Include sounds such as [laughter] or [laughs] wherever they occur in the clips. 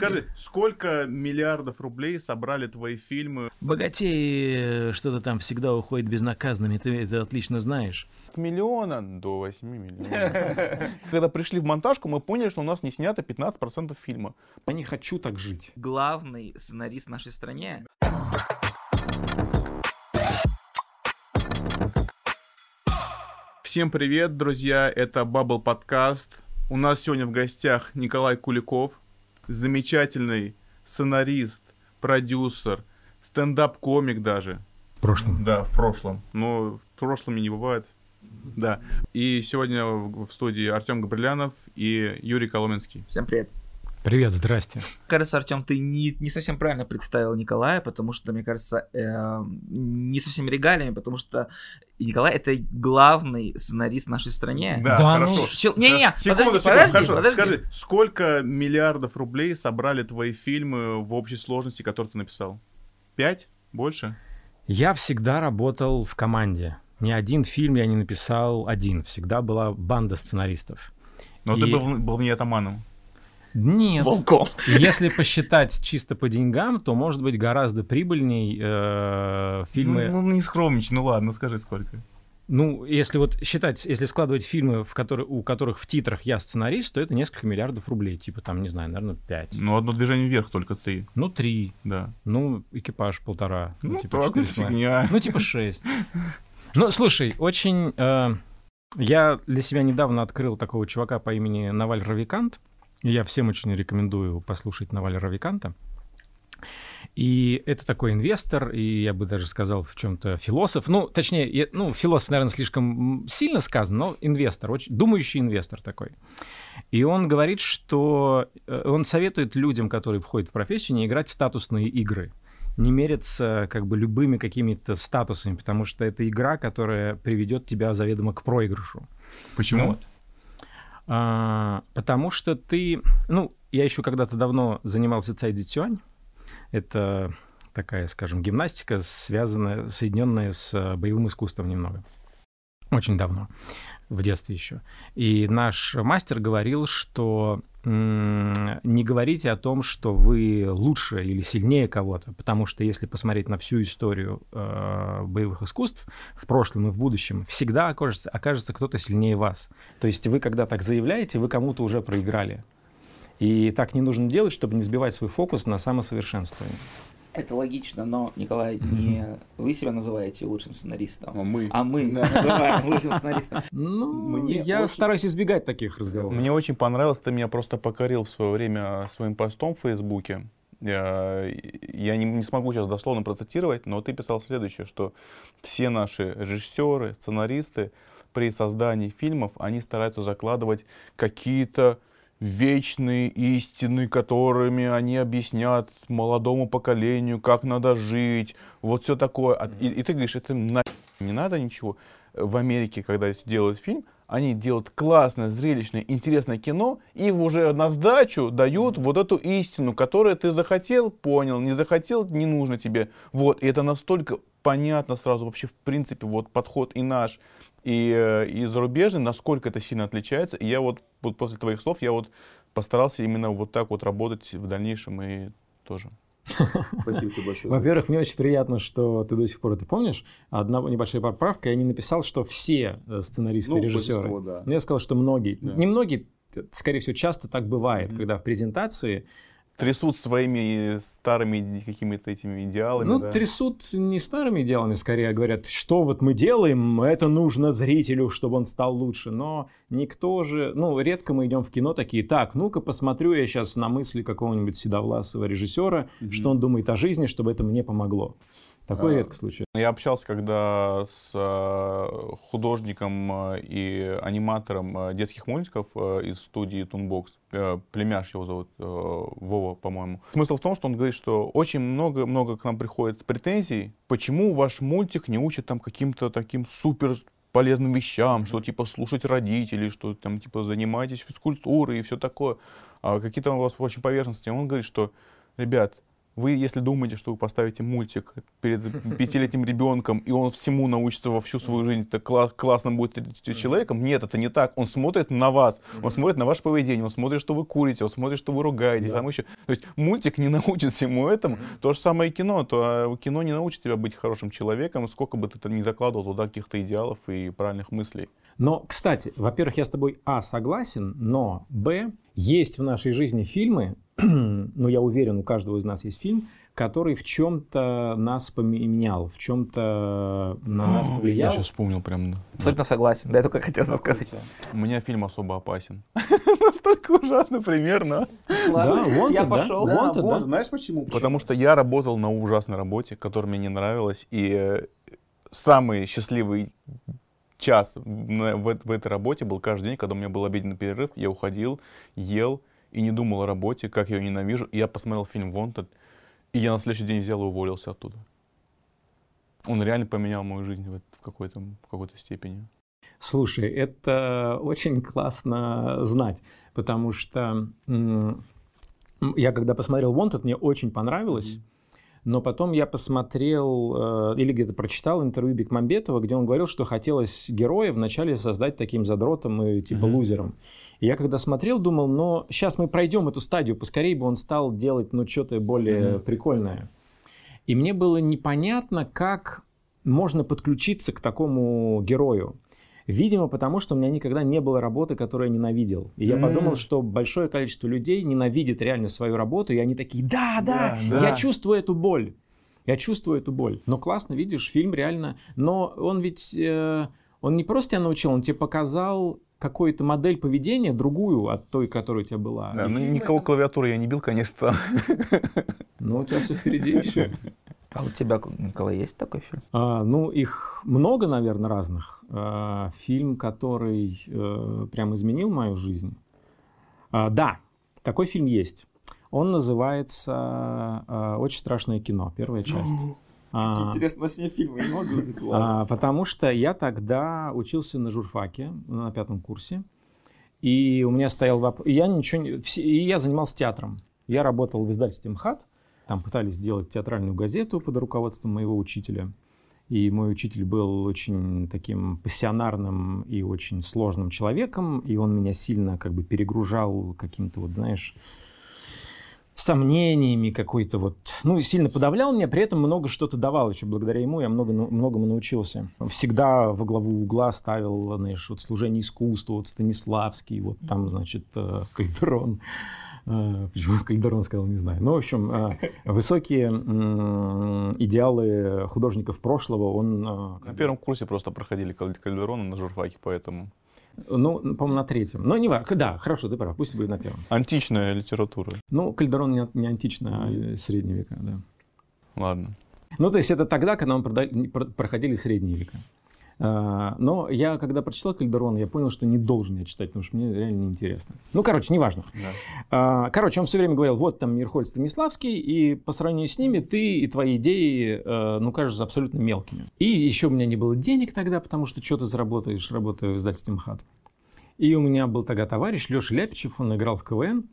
Скажи, сколько миллиардов рублей собрали твои фильмы? Богатеи что-то там всегда уходит безнаказанными, ты это отлично знаешь. От миллиона до 8 миллионов. Когда пришли в монтажку, мы поняли, что у нас не снято 15% фильма. Я не хочу так жить. Главный сценарист в нашей стране. Всем привет, друзья, это Bubble Подкаст. У нас сегодня в гостях Николай Куликов, замечательный сценарист, продюсер, стендап-комик даже. В прошлом. Да, в прошлом. Но в прошлом не бывает. Да. И сегодня в в студии Артем Габрилянов и Юрий Коломенский. Всем привет. Привет, здрасте. Кажется, Артем, ты не, не совсем правильно представил Николая, потому что, мне кажется, э, не совсем регалиями, потому что Николай это главный сценарист в нашей стране. Да, Да, хорошо. ну, Чел- Не-не-не, Да. Секунду, подожди, секунду, подожди, хорошо. подожди. Скажи, сколько миллиардов рублей собрали твои фильмы в общей сложности, которые ты написал? Пять? Больше? Я всегда работал в команде. Ни один фильм я не написал один. Всегда была банда сценаристов. Но И- ты был, был не атаманом. Нет. Волком. Если посчитать чисто по деньгам, то может быть гораздо прибыльней э, фильмы. Ну, ну, не скромничай, ну ладно, скажи сколько. Ну, если вот считать, если складывать фильмы, в которые, у которых в титрах я сценарист, то это несколько миллиардов рублей. Типа там, не знаю, наверное, 5. Ну, одно движение вверх только ты, Ну, 3. да. Ну, экипаж полтора. Ну, типа так, ну, 4,5. фигня. Ну, типа 6. Ну, слушай, очень... э, я для себя недавно открыл такого чувака по имени Наваль Равикант. Я всем очень рекомендую послушать Наваль Равиканта. И это такой инвестор, и я бы даже сказал в чем-то философ. Ну, точнее, я- ну, философ, наверное, слишком сильно сказано, но инвестор, очень думающий инвестор такой. И он говорит, что э, он советует людям, которые входят в профессию, не играть в статусные игры не мериться как бы любыми какими-то статусами, потому что это игра, которая приведет тебя заведомо к проигрышу. Почему? Вот. А, потому что ты, ну, я еще когда-то давно занимался цайдзицюань. Это такая, скажем, гимнастика, связанная, соединенная с э, боевым искусством немного. Очень давно, в детстве еще. И наш мастер говорил, что не говорите о том, что вы лучше или сильнее кого-то, потому что если посмотреть на всю историю э, боевых искусств в прошлом и в будущем, всегда окажется, окажется кто-то сильнее вас. То есть вы, когда так заявляете, вы кому-то уже проиграли. И так не нужно делать, чтобы не сбивать свой фокус на самосовершенствование. Это логично, но, Николай, не вы себя называете лучшим сценаристом, Мы. а мы называем лучшим сценаристом. [laughs] Ну, Мне я очень- стараюсь избегать таких разговоров. Мне очень понравилось, ты меня просто покорил в свое время своим постом в Фейсбуке. Я, я не, не смогу сейчас дословно процитировать, но ты писал следующее, что все наши режиссеры, сценаристы при создании фильмов, они стараются закладывать какие-то вечные истины, которыми они объяснят молодому поколению, как надо жить, вот все такое. И, и ты говоришь, это на [laughs] не надо ничего. В Америке, когда делают фильм, они делают классное, зрелищное, интересное кино и уже на сдачу дают вот эту истину, которую ты захотел, понял, не захотел, не нужно тебе. Вот, и это настолько понятно сразу вообще, в принципе, вот подход и наш, и, э, и зарубежный, насколько это сильно отличается. И я вот, вот после твоих слов, я вот постарался именно вот так вот работать в дальнейшем и тоже. Спасибо тебе большое. Во-первых, мне очень приятно, что ты до сих пор это помнишь. Одна небольшая поправка. Я не написал, что все э, сценаристы и режиссеры. большинство, да. Но я сказал, что многие. Да. Не многие, скорее всего, часто так бывает, Мгм. когда в презентации Трясут своими старыми какими-то этими идеалами. Ну, да. трясут не старыми делами, скорее говорят, что вот мы делаем, это нужно зрителю, чтобы он стал лучше. Но никто же, ну, редко мы идем в кино такие, так, ну-ка посмотрю я сейчас на мысли какого-нибудь седовласого режиссера, Мгм. что он думает о жизни, чтобы это мне помогло. Такой А, редко случай. Я общался когда с э, художником э, и аниматором э, детских мультиков э, из студии. Э, Племяш его зовут, э, Вова, по-моему. Смысл в том, что он говорит, что очень много-много к нам приходит претензий, почему ваш мультик не учит там каким-то таким супер полезным вещам, что типа слушать родителей, что там типа занимайтесь физкультурой и все такое. А какие-то у вас очень поверхностные. Он говорит, что, ребят, Вы, если думаете, что вы поставите мультик перед [laughs] пятилетним ребенком, и он всему научится во всю свою жизнь, так кла- классно будет человеком, нет, это не так. Он смотрит на вас, он смотрит на ваше поведение, он смотрит, что вы курите, он смотрит, что вы ругаетесь. Там еще... То есть мультик не [laughs] научит всему этому. То же самое и кино. То а, кино не научит тебя быть хорошим человеком, сколько бы ты ни закладывал туда каких-то идеалов и правильных мыслей. Но, кстати, во-первых, я с тобой, а, согласен, но, б, есть в нашей жизни фильмы, [clears throat] ну, я уверен, у каждого из нас есть фильм, который в чем-то нас поменял, в чем-то на нас Я повлиял. сейчас вспомнил прям. Абсолютно согласен. Да, я только хотел сказать. У меня фильм особо опасен. [laughs] Настолько ужасно примерно. Да, вон я да. пошел. Да, вот, вот, да. знаешь почему? Потому что я работал на ужасной работе, которая мне не нравилась, и э, самый счастливый час в, эт- в этой работе был каждый день, когда у меня был обеденный перерыв, я уходил, ел и не думал о работе, как я ее ненавижу. И я посмотрел фильм «Wanted», и я на следующий день взял и уволился оттуда. Он реально поменял мою жизнь в, какой-то, в какой-то степени. Слушай, это очень классно знать, потому что я когда посмотрел Wanted, мне очень понравилось. Но потом я посмотрел э, или где-то прочитал интервью Бекмамбетова, где он говорил, что хотелось героя вначале создать таким задротом и типа Мгм. лузером. И я когда смотрел, думал, но сейчас мы пройдем эту стадию, поскорее бы он стал делать ну что-то более Мгм. прикольное. И мне было непонятно, как можно подключиться к такому герою. Видимо, потому что у меня никогда не было работы, которую я ненавидел. И я подумал, что большое количество людей ненавидит реально свою работу, и они такие, да, да, Да, да. я чувствую эту боль. Я чувствую эту боль. Но классно, видишь, фильм реально... Но он ведь... э, он не просто тебя научил, он тебе показал какую-то модель поведения, другую от той, которая у тебя была. Да, И ну, фильм никого это- клавиатуры я не бил, конечно. Ну, у тебя все впереди еще. А у тебя, Николай, есть такой фильм? А, ну, их много, наверное, разных. А, фильм, который э, прям изменил мою жизнь. А, да, такой фильм есть. Он называется а, «Очень страшное кино», первая часть. А, Интересно, начни фильм, не могу. а, потому что я тогда учился на журфаке на пятом курсе, и у меня стоял вопрос, и я ничего не, и я занимался театром. Я работал в издательстве МХАТ, там пытались сделать театральную газету под руководством моего учителя. И мой учитель был очень таким пассионарным и очень сложным человеком, и он меня сильно как бы перегружал каким-то вот, знаешь, сомнениями какой-то вот, ну, сильно подавлял меня, при этом много что-то давал еще благодаря ему, я много, ну, многому научился. Всегда во главу угла ставил, знаешь, вот служение искусству, вот Станиславский, вот там, значит, э, Кальдерон. Э, Почему [laughs] я Кальдерон сказал, не знаю. Ну, в общем, э, высокие идеалы художников прошлого, он... э, На первом курсе просто проходили Каль- Кальдерона на журфаке, поэтому... Ну, по-моему, на третьем. Но не важно. Да, хорошо, ты прав, пусть будет на первом. Античная литература. Ну, Кальдерон не, античный, а э, средние века, да. Ладно. Ну, то есть это тогда, когда мы проходили средние века. А, Но я, когда прочитал Кальдерона, я понял, что не должен я читать, потому что мне реально неинтересно. Ну, короче, неважно. А, Короче, он все время говорил, вот там Мирхольд Станиславский, и по сравнению с ними ты и твои идеи, э, ну, кажутся абсолютно мелкими. И еще у меня не было денег тогда, потому что что ты заработаешь, работая в издательстве МХАТ. И у меня был тогда товарищ Леша Ляпичев, он играл в КВН.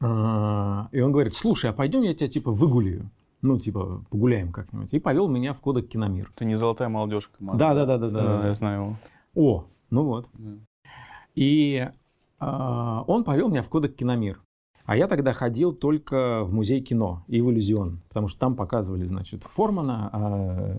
А, И он говорит, слушай, а пойдем я тебя типа выгуляю. Ну, типа, погуляем как-нибудь. И повел меня в кодек Киномир. Ты не золотая молодежка. Да, да, да, да, да. я знаю его. О, ну вот. Да. И а, он повел меня в кодек Киномир. А я тогда ходил только в музей кино и в иллюзион, потому что там показывали, значит, Формана, а,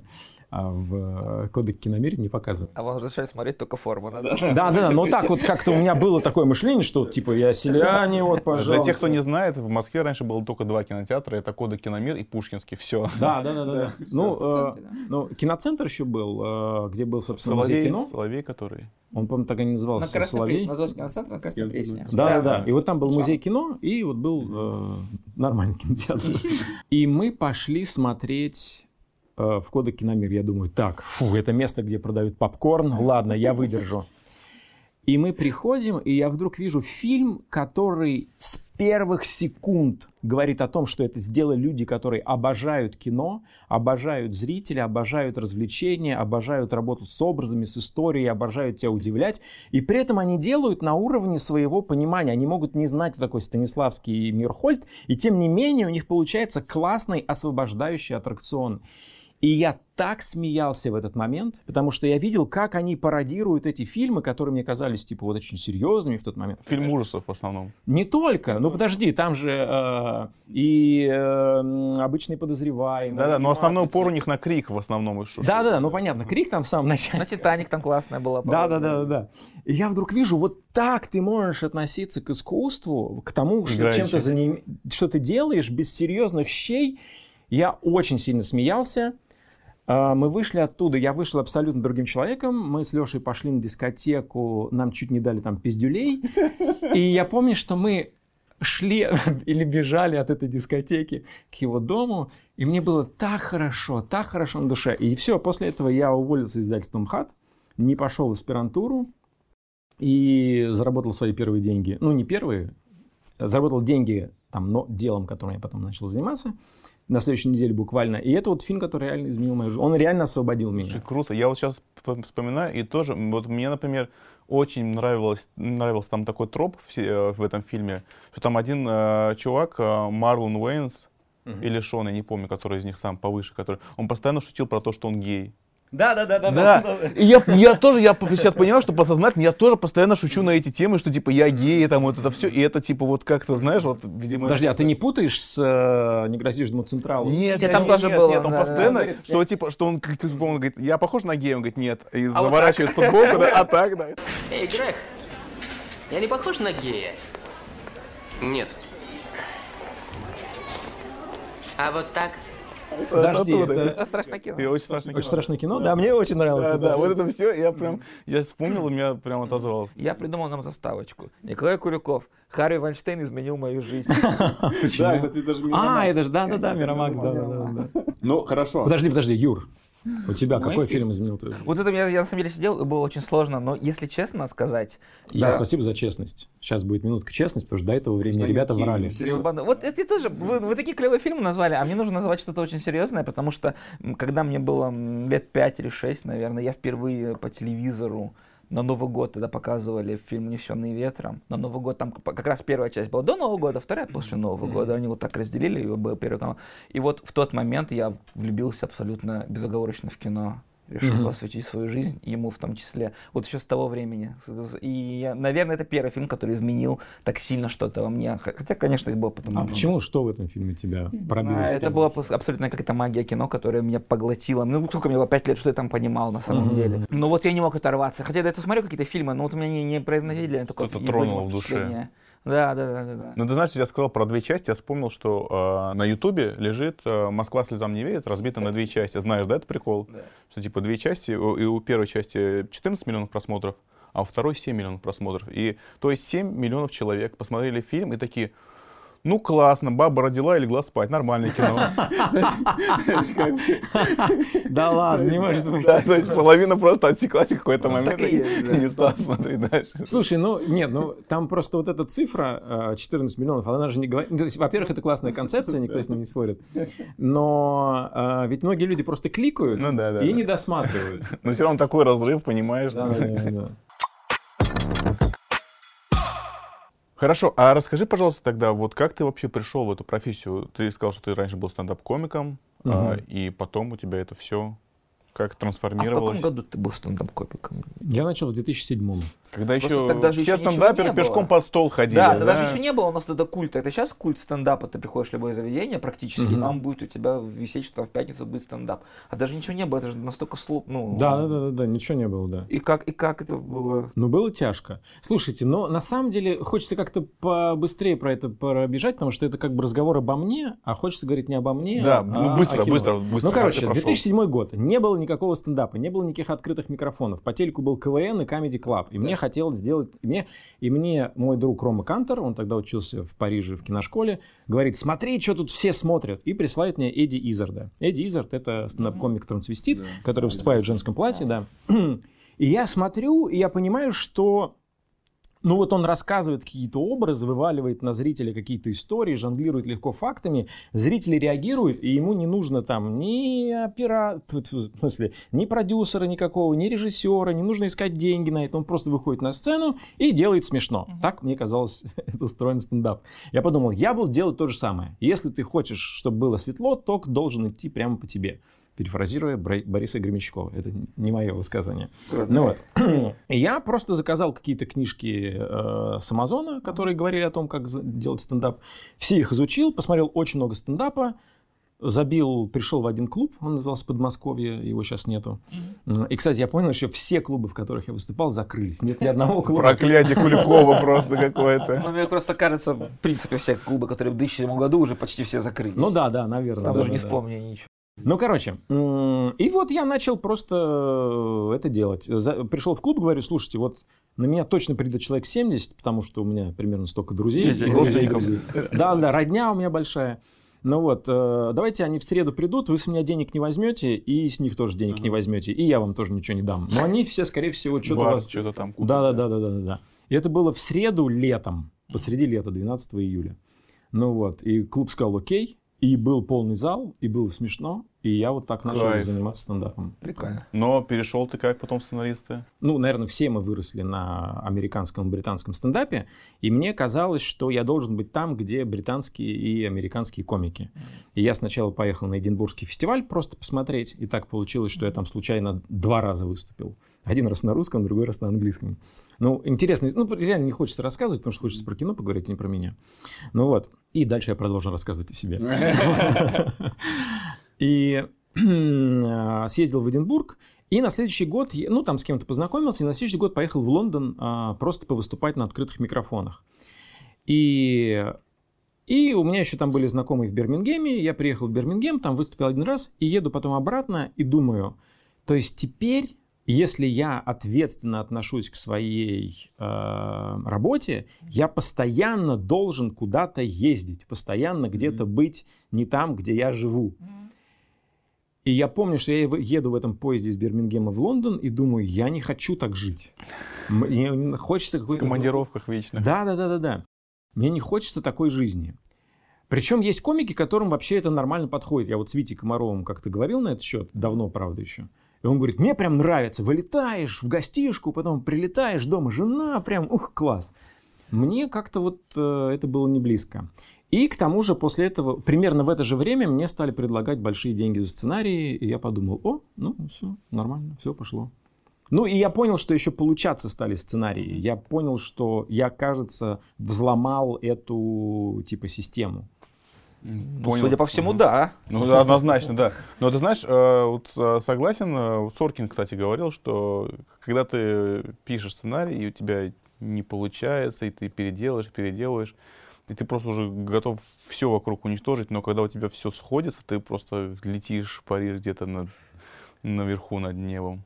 а в кодек Киномир не показывали. А вам разрешали смотреть только Формана, да? Да, да, да, но так вот как-то у меня было такое мышление, что типа я селяне, вот, пожалуйста. Для тех, кто не знает, в Москве раньше было только два кинотеатра. Это Кода Киномир и Пушкинский. Все. Да, да, да, да. да. Ну, э, ну, киноцентр еще был, э, где был, собственно, музей кино. Соловей, который. Он, по-моему, так и не На назывался Красной Соловей. Пресне, назывался киноцентр на Красной Пресне. Да, да, Да. И вот там был музей кино, и вот был э, нормальный кинотеатр. [laughs] И мы пошли смотреть э, в Кодек Киномир. Я думаю, так, фу, это место, где продают попкорн. Ладно, я выдержу. И мы приходим, и я вдруг вижу фильм, который с первых секунд говорит о том, что это сделали люди, которые обожают кино, обожают зрителя, обожают развлечения, обожают работу с образами, с историей, обожают тебя удивлять. И при этом они делают на уровне своего понимания. Они могут не знать, кто такой Станиславский и Мирхольд, и тем не менее у них получается классный освобождающий аттракцион. И я так смеялся в этот момент, потому что я видел, как они пародируют эти фильмы, которые мне казались типа вот очень серьезными в тот момент. Фильм ужасов в основном. Не только, ну подожди, там же э, и э, обычный подозреваемый. Да-да, но основной упор у них на крик в основном. Да-да-да, ну понятно, крик там в самом начале. На Титаник там классная была. Да, да, да, да, да. И я вдруг вижу, вот так ты можешь относиться к искусству, к тому, что чем ты заним- что ты делаешь без серьезных щей. Я очень сильно смеялся. А, Мы вышли оттуда, я вышел абсолютно другим человеком. Мы с Лешей пошли на дискотеку, нам чуть не дали там пиздюлей. И я помню, что мы шли [laughs] или бежали от этой дискотеки к его дому, и мне было так хорошо, так хорошо на душе. И все, после этого я уволился из издательства МХАТ, не пошел в аспирантуру и заработал свои первые деньги. Ну, не первые, заработал деньги там, но делом, которым я потом начал заниматься на следующей неделе буквально. И это вот фильм, который реально изменил мою жизнь. Он реально освободил меня. круто. Я вот сейчас вспоминаю, и тоже, вот мне, например, очень нравилось, нравился там такой троп в, э, в этом фильме, что там один э, чувак, э, Марлон Уэйнс, или Шон, я не помню, который из них сам повыше, который, он постоянно шутил про то, что он гей. Да, да, да, да, [laughs] Да, и я, я тоже, я сейчас понимаю, что подсознательно я тоже постоянно шучу на эти темы, что типа я гей, там вот это все, и это типа вот как-то, знаешь, вот, видимо... Подожди, а ты не путаешь с э, «Не грозишь ему Централу»? Нет, Нет, нет, там нет, тоже нет, было, нет, он да, постоянно, да, да. что типа, что он, как, он говорит, я похож на гея, он говорит, нет, и вот заворачивает футболку, да, а так, да. Эй, Грег, я не похож на гея? Нет. А вот так? Подожди, Оттуда. это страшное кино. И очень страшно. очень страшное кино? Да, мне очень нравилось. Да, вот это все, я прям, я вспомнил, и меня прям отозвалось. Я придумал нам заставочку. Николай Куликов. Харви Вайнштейн изменил мою жизнь. [laughs] Да, кстати, даже А, Мирамакс. это же, да-да-да, Мирамакс, да, да, да, да. Ну, хорошо. Подожди, подожди, Юр, у тебя Мой какой фильм? фильм изменил твою жизнь? Вот это я, я на самом деле сидел, и было очень сложно, но если честно сказать... Я да, спасибо за честность. Сейчас будет минутка честности, потому что до этого времени Что ребята никакие врали. серьезные. Ебано. Вот это тоже, вы, вы такие клевые фильмы назвали, а мне нужно назвать что-то очень серьезное, потому что когда мне было лет 5 или 6, наверное, я впервые по телевизору на Новый год тогда показывали фильм «Унесенный ветром». На Новый год там как раз первая часть была до Нового года, вторая после Нового года. Они вот так разделили, и был первый канал. И вот в тот момент я влюбился абсолютно безоговорочно в кино. Решил Мгм. посвятить свою жизнь ему в том числе. Вот еще с того времени. И, я, наверное, это первый фильм, который изменил так сильно что-то во мне. Хотя, конечно, их было потом. А много. почему, что в этом фильме тебя пробило? А, Это была абсолютно какая-то магия кино, которая меня поглотила. Ну, сколько мне было, пять лет, что я там понимал на самом Мгм. деле. Но вот я не мог оторваться. Хотя я до этого смотрел какие-то фильмы, но вот у меня не, не произносили такое Что-то тронуло в душе. Да, да, да, да. да. Ну, ты знаешь, я сказал про две части, я вспомнил, что э, на Ютубе лежит э, «Москва слезам не верит», разбита на две части. Знаешь, да, это прикол? Что типа две части, и у первой части 14 миллионов просмотров, а у второй 7 миллионов просмотров. И то есть 7 миллионов человек посмотрели фильм и такие, ну классно, баба родила и легла спать, нормальное кино. Да ладно, не может быть. То есть половина просто отсеклась в какой-то Ну, момент и не стала смотреть дальше. Слушай, ну нет, ну там просто вот эта цифра э, 14 миллионов, она же не говорит. ну, во-первых, это классная концепция, никто с ней не спорит. Но э, ведь многие люди просто кликают Ну и не досматривают. Но все равно такой разрыв, понимаешь? Да, да, да, Хорошо, а расскажи, пожалуйста, тогда, вот как ты вообще пришел в эту профессию? Ты сказал, что ты раньше был стендап-комиком, а, Мгм. и потом у тебя это все как А в трансформировалось? каком году ты был стендап-комиком? Я начал в 2007 Когда Просто еще тогда же все стендаперы не было. пешком под стол ходили, Да, тогда же еще не было у нас это культа. Это сейчас культ стендапа. Ты приходишь в любое заведение практически, и Мгм. там будет у тебя висеть, что в пятницу будет стендап. А даже ничего не было, это же настолько слуп, ну... Да, да, да, да, да, ничего не было, да. И как, и как это было? Ну, было тяжко. Слушайте, но на самом деле хочется как-то побыстрее про это пробежать, потому что это как бы разговор обо мне, а хочется говорить не обо мне, Да, а ну, быстро, о кино. быстро, быстро. Ну, короче, Как ты прошел? 2007 год. Не было никакого стендапа, не было никаких открытых микрофонов. По телеку был КВН и Comedy Club. И мне хотелось сделать... И мне, и мне мой друг Рома Кантер, он тогда учился в Париже в киношколе, говорит, смотри, что тут все смотрят. И присылает мне Эдди Изарда. Эдди Изард — это стендап-комик-трансвестит, который выступает в женском платье, да. [clears throat] И я смотрю, и я понимаю, что ну вот он рассказывает какие-то образы, вываливает на зрителя какие-то истории, жонглирует легко фактами, зрители реагируют, и ему не нужно там ни оператора, в смысле, ни продюсера никакого, ни режиссера, не нужно искать деньги на это, он просто выходит на сцену и делает смешно. Uh-huh. Так мне казалось, [laughs] это устроен стендап. Я подумал, я буду делать то же самое. Если ты хочешь, чтобы было светло, ток должен идти прямо по тебе перефразируя Бориса Гремячкова. Это не мое высказывание. Ну вот. [clears throat] Я просто заказал какие-то книжки э, с Амазона, которые говорили о том, как делать стендап. Все их изучил, посмотрел очень много стендапа, забил, пришел в один клуб, он назывался Подмосковье, его сейчас нету. И, кстати, я понял, что все клубы, в которых я выступал, закрылись. Нет ни одного клуба. Проклятие Куликова [laughs] просто какое-то. Ну, мне просто кажется, в принципе, все клубы, которые в 2007 году уже почти все закрылись. Ну да, да, наверное. Там даже не вспомню ничего. Ну, короче, и вот я начал просто э, это делать. Пришел в клуб, говорю, слушайте, вот на меня точно придет человек 70, потому что у меня примерно столько друзей. Да, да, родня у меня большая. Ну вот, э, давайте они в среду придут, вы с меня денег не возьмете, и с них тоже денег не возьмете, и я вам тоже ничего не дам. Но они все, скорее всего, что-то вас... что-то там Да, да, да, да, да, да. И это было в среду летом, посреди лета, 12 июля. Ну вот, и клуб сказал, окей, и был полный зал, и было смешно, и я вот так начал Кайф. заниматься стендапом. Прикольно. Но перешел ты как потом сценаристы? Ну, наверное, все мы выросли на американском и британском стендапе, и мне казалось, что я должен быть там, где британские и американские комики. И я сначала поехал на Эдинбургский фестиваль просто посмотреть, и так получилось, что я там случайно два раза выступил. Один раз на русском, другой раз на английском. Ну, интересно, ну, реально не хочется рассказывать, потому что хочется про кино поговорить, а не про меня. Ну вот, и дальше я продолжу рассказывать о себе. [laughs] И съездил в Эдинбург, и на следующий год, ну, там с кем-то познакомился, и на следующий год поехал в Лондон а, просто повыступать на открытых микрофонах. И, и у меня еще там были знакомые в Бирмингеме, я приехал в Бирмингем, там выступил один раз, и еду потом обратно, и думаю, то есть теперь если я ответственно отношусь к своей э, работе, я постоянно должен куда-то ездить, постоянно где-то mm-hmm. быть не там, где я живу. Mm-hmm. И я помню, что я еду в этом поезде из Бирмингема в Лондон и думаю, я не хочу так жить. Мне хочется какой-то... В командировках вечно. Да, да, да, да, да. Мне не хочется такой жизни. Причем есть комики, которым вообще это нормально подходит. Я вот с Витей Комаровым как-то говорил на этот счет, давно, правда, еще. И он говорит, мне прям нравится, вылетаешь в гостишку, потом прилетаешь, дома жена, прям, ух, класс. Мне как-то вот э, это было не близко. И к тому же после этого, примерно в это же время, мне стали предлагать большие деньги за сценарии, и я подумал, о, ну все, нормально, все пошло. Ну и я понял, что еще получаться стали сценарии. Я понял, что я, кажется, взломал эту типа систему. Понял. Судя по всему, да. Ну, однозначно, да. Но ты знаешь, э, вот э, согласен, э, Соркин, кстати, говорил, что когда ты пишешь сценарий, и у тебя не получается, и ты переделаешь, переделаешь, и ты просто уже готов все вокруг уничтожить, но когда у тебя все сходится, ты просто летишь, паришь где-то над, наверху, над небом.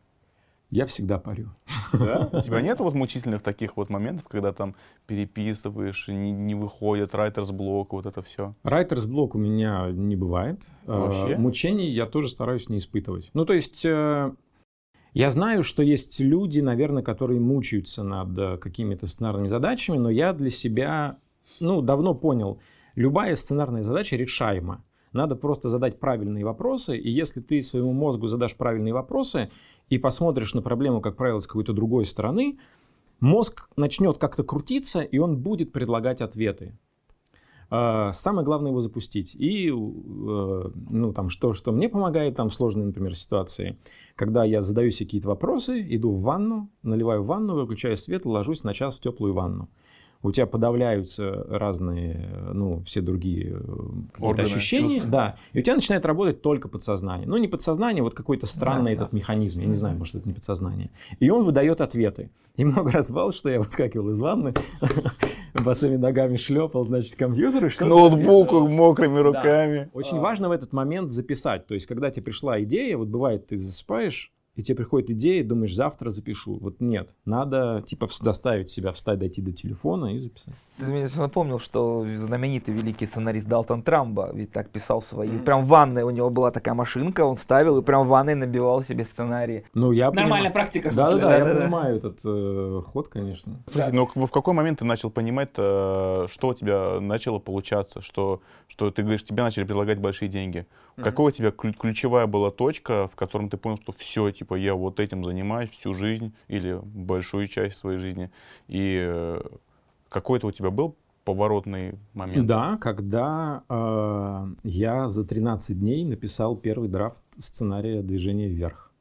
Я всегда парю. Да? У тебя нет вот мучительных таких вот моментов, когда там переписываешь, не, не выходит, writer's блок, вот это все? Writer's блок у меня не бывает. Вообще? Мучений я тоже стараюсь не испытывать. Ну, то есть... Э, я знаю, что есть люди, наверное, которые мучаются над э, какими-то сценарными задачами, но я для себя, ну, давно понял, любая сценарная задача решаема. Надо просто задать правильные вопросы, и если ты своему мозгу задашь правильные вопросы и посмотришь на проблему, как правило, с какой-то другой стороны, мозг начнет как-то крутиться, и он будет предлагать ответы. А, самое главное его запустить. И, э, ну, там, что, что мне помогает там, в сложной, например, ситуации, когда я задаю себе какие-то вопросы, иду в ванну, наливаю ванну, выключаю свет, ложусь на час в теплую ванну у тебя подавляются разные, ну, все другие э, Органы, ощущения, чувства. да, и у тебя начинает работать только подсознание. Ну, не подсознание, вот какой-то странный да, этот да. механизм, я не знаю, может, это не подсознание. И он выдает ответы. И много раз бывало, что я выскакивал из ванны, [laughs] босыми ногами шлепал, значит, компьютер и что Ноутбуку мокрыми руками. Очень важно в этот момент записать. То есть, когда тебе пришла идея, вот бывает, ты засыпаешь, и тебе приходит идея, и думаешь, завтра запишу. Вот нет, надо типа доставить себя, встать, дойти до телефона и записать. Ты мне напомнил, что знаменитый великий сценарист Далтон Трамба ведь так писал свои. Прям в ванной у него была такая машинка, он ставил и прям в ванной набивал себе сценарии. Ну, я Нормальная поним- практика, Да, да, да, я да-да-да. понимаю этот э, ход, конечно. Подожди, но в в какой момент ты начал понимать, э, что у тебя начало получаться, что, что ты говоришь, тебе начали предлагать большие деньги? Какая у тебя ключ- ключевая была точка, в котором ты понял, что все, типа, я вот этим занимаюсь всю жизнь или большую часть своей жизни? И э, какой-то у тебя был поворотный момент? Да, когда э, я за 13 дней написал первый драфт сценария «Движение вверх».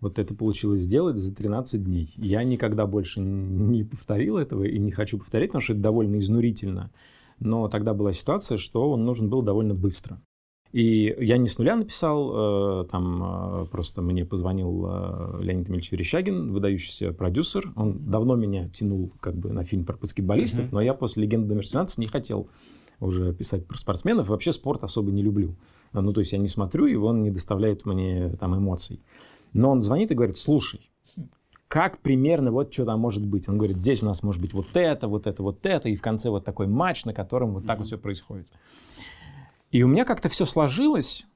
Вот это получилось сделать за 13 дней. Я никогда больше не повторил этого и не хочу повторять, потому что это довольно изнурительно. Но тогда была ситуация, что он нужен был довольно быстро. И я не с нуля написал, э, там э, просто мне позвонил э, Леонид Эмильевич Верещагин, выдающийся продюсер. Он давно меня тянул как бы на фильм про баскетболистов, но я после «Легенды номер 17» не хотел уже писать про спортсменов. Вообще спорт особо не люблю. Ну, то есть я не смотрю, и он не доставляет мне там эмоций. Но он звонит и говорит, слушай, как примерно вот что там может быть? Он говорит, здесь у нас может быть вот это, вот это, вот это, и в конце вот такой матч, на котором вот так вот все происходит. И у меня как-то все сложилось,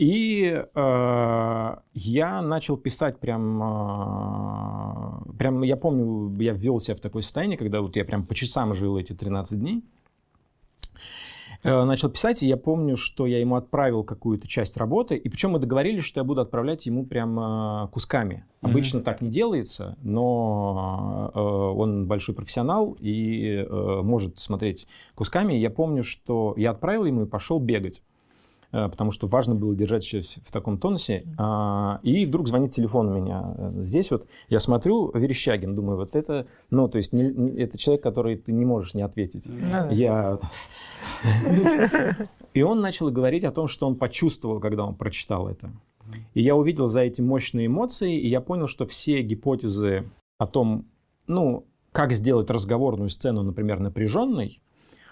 и э, я начал писать прям, э, прям, я помню, я ввел себя в такое состояние, когда вот я прям по часам жил эти 13 дней. Э, начал писать, и я помню, что я ему отправил какую-то часть работы, и причем мы договорились, что я буду отправлять ему прям э, кусками. Обычно так не делается, но э, он большой профессионал и может смотреть кусками. Я помню, что я отправил ему и пошел бегать потому что важно было держать себя в таком тонусе. А, И вдруг звонит телефон у меня. Э, Здесь вот я смотрю, Верещагин, думаю, вот это, ну, то есть не- это человек, который ты не можешь не ответить. Я... [laughs] И он начал говорить о том, что он почувствовал, когда он прочитал это. И я увидел за этим мощные эмоции, и я понял, что все гипотезы о том, ну, как сделать разговорную сцену, например, напряженной,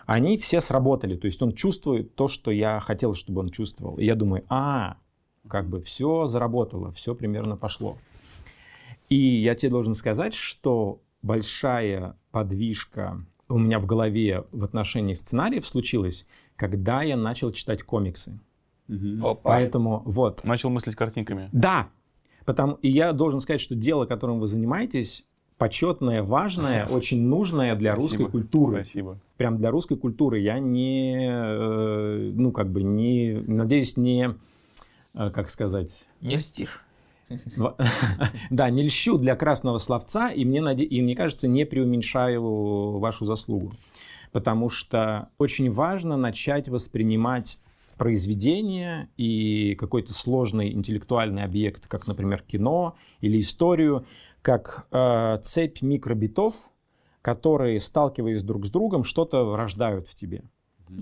они все сработали. То есть он чувствует то, что я хотел, чтобы он чувствовал. И я думаю, а, как бы все заработало, все примерно пошло. И я тебе должен сказать, что большая подвижка у меня в голове в отношении сценариев случилась, когда я начал читать комиксы. Опа. Поэтому вот. Начал мыслить картинками. Да, потому и я должен сказать, что дело, которым вы занимаетесь, почетное, важное, очень нужное для русской Спасибо. культуры. Спасибо. Прям для русской культуры. Я не, э, ну как бы не, надеюсь, не, э, как сказать, Не льстишь. в- [laughs] Да, не льщу для красного словца, и мне, наде- и мне кажется, не преуменьшаю вашу заслугу. Потому что очень важно начать воспринимать произведение и какой-то сложный интеллектуальный объект, как, например, кино или историю, как э, цепь микробитов, которые, сталкиваясь друг с другом, что-то рождают в тебе.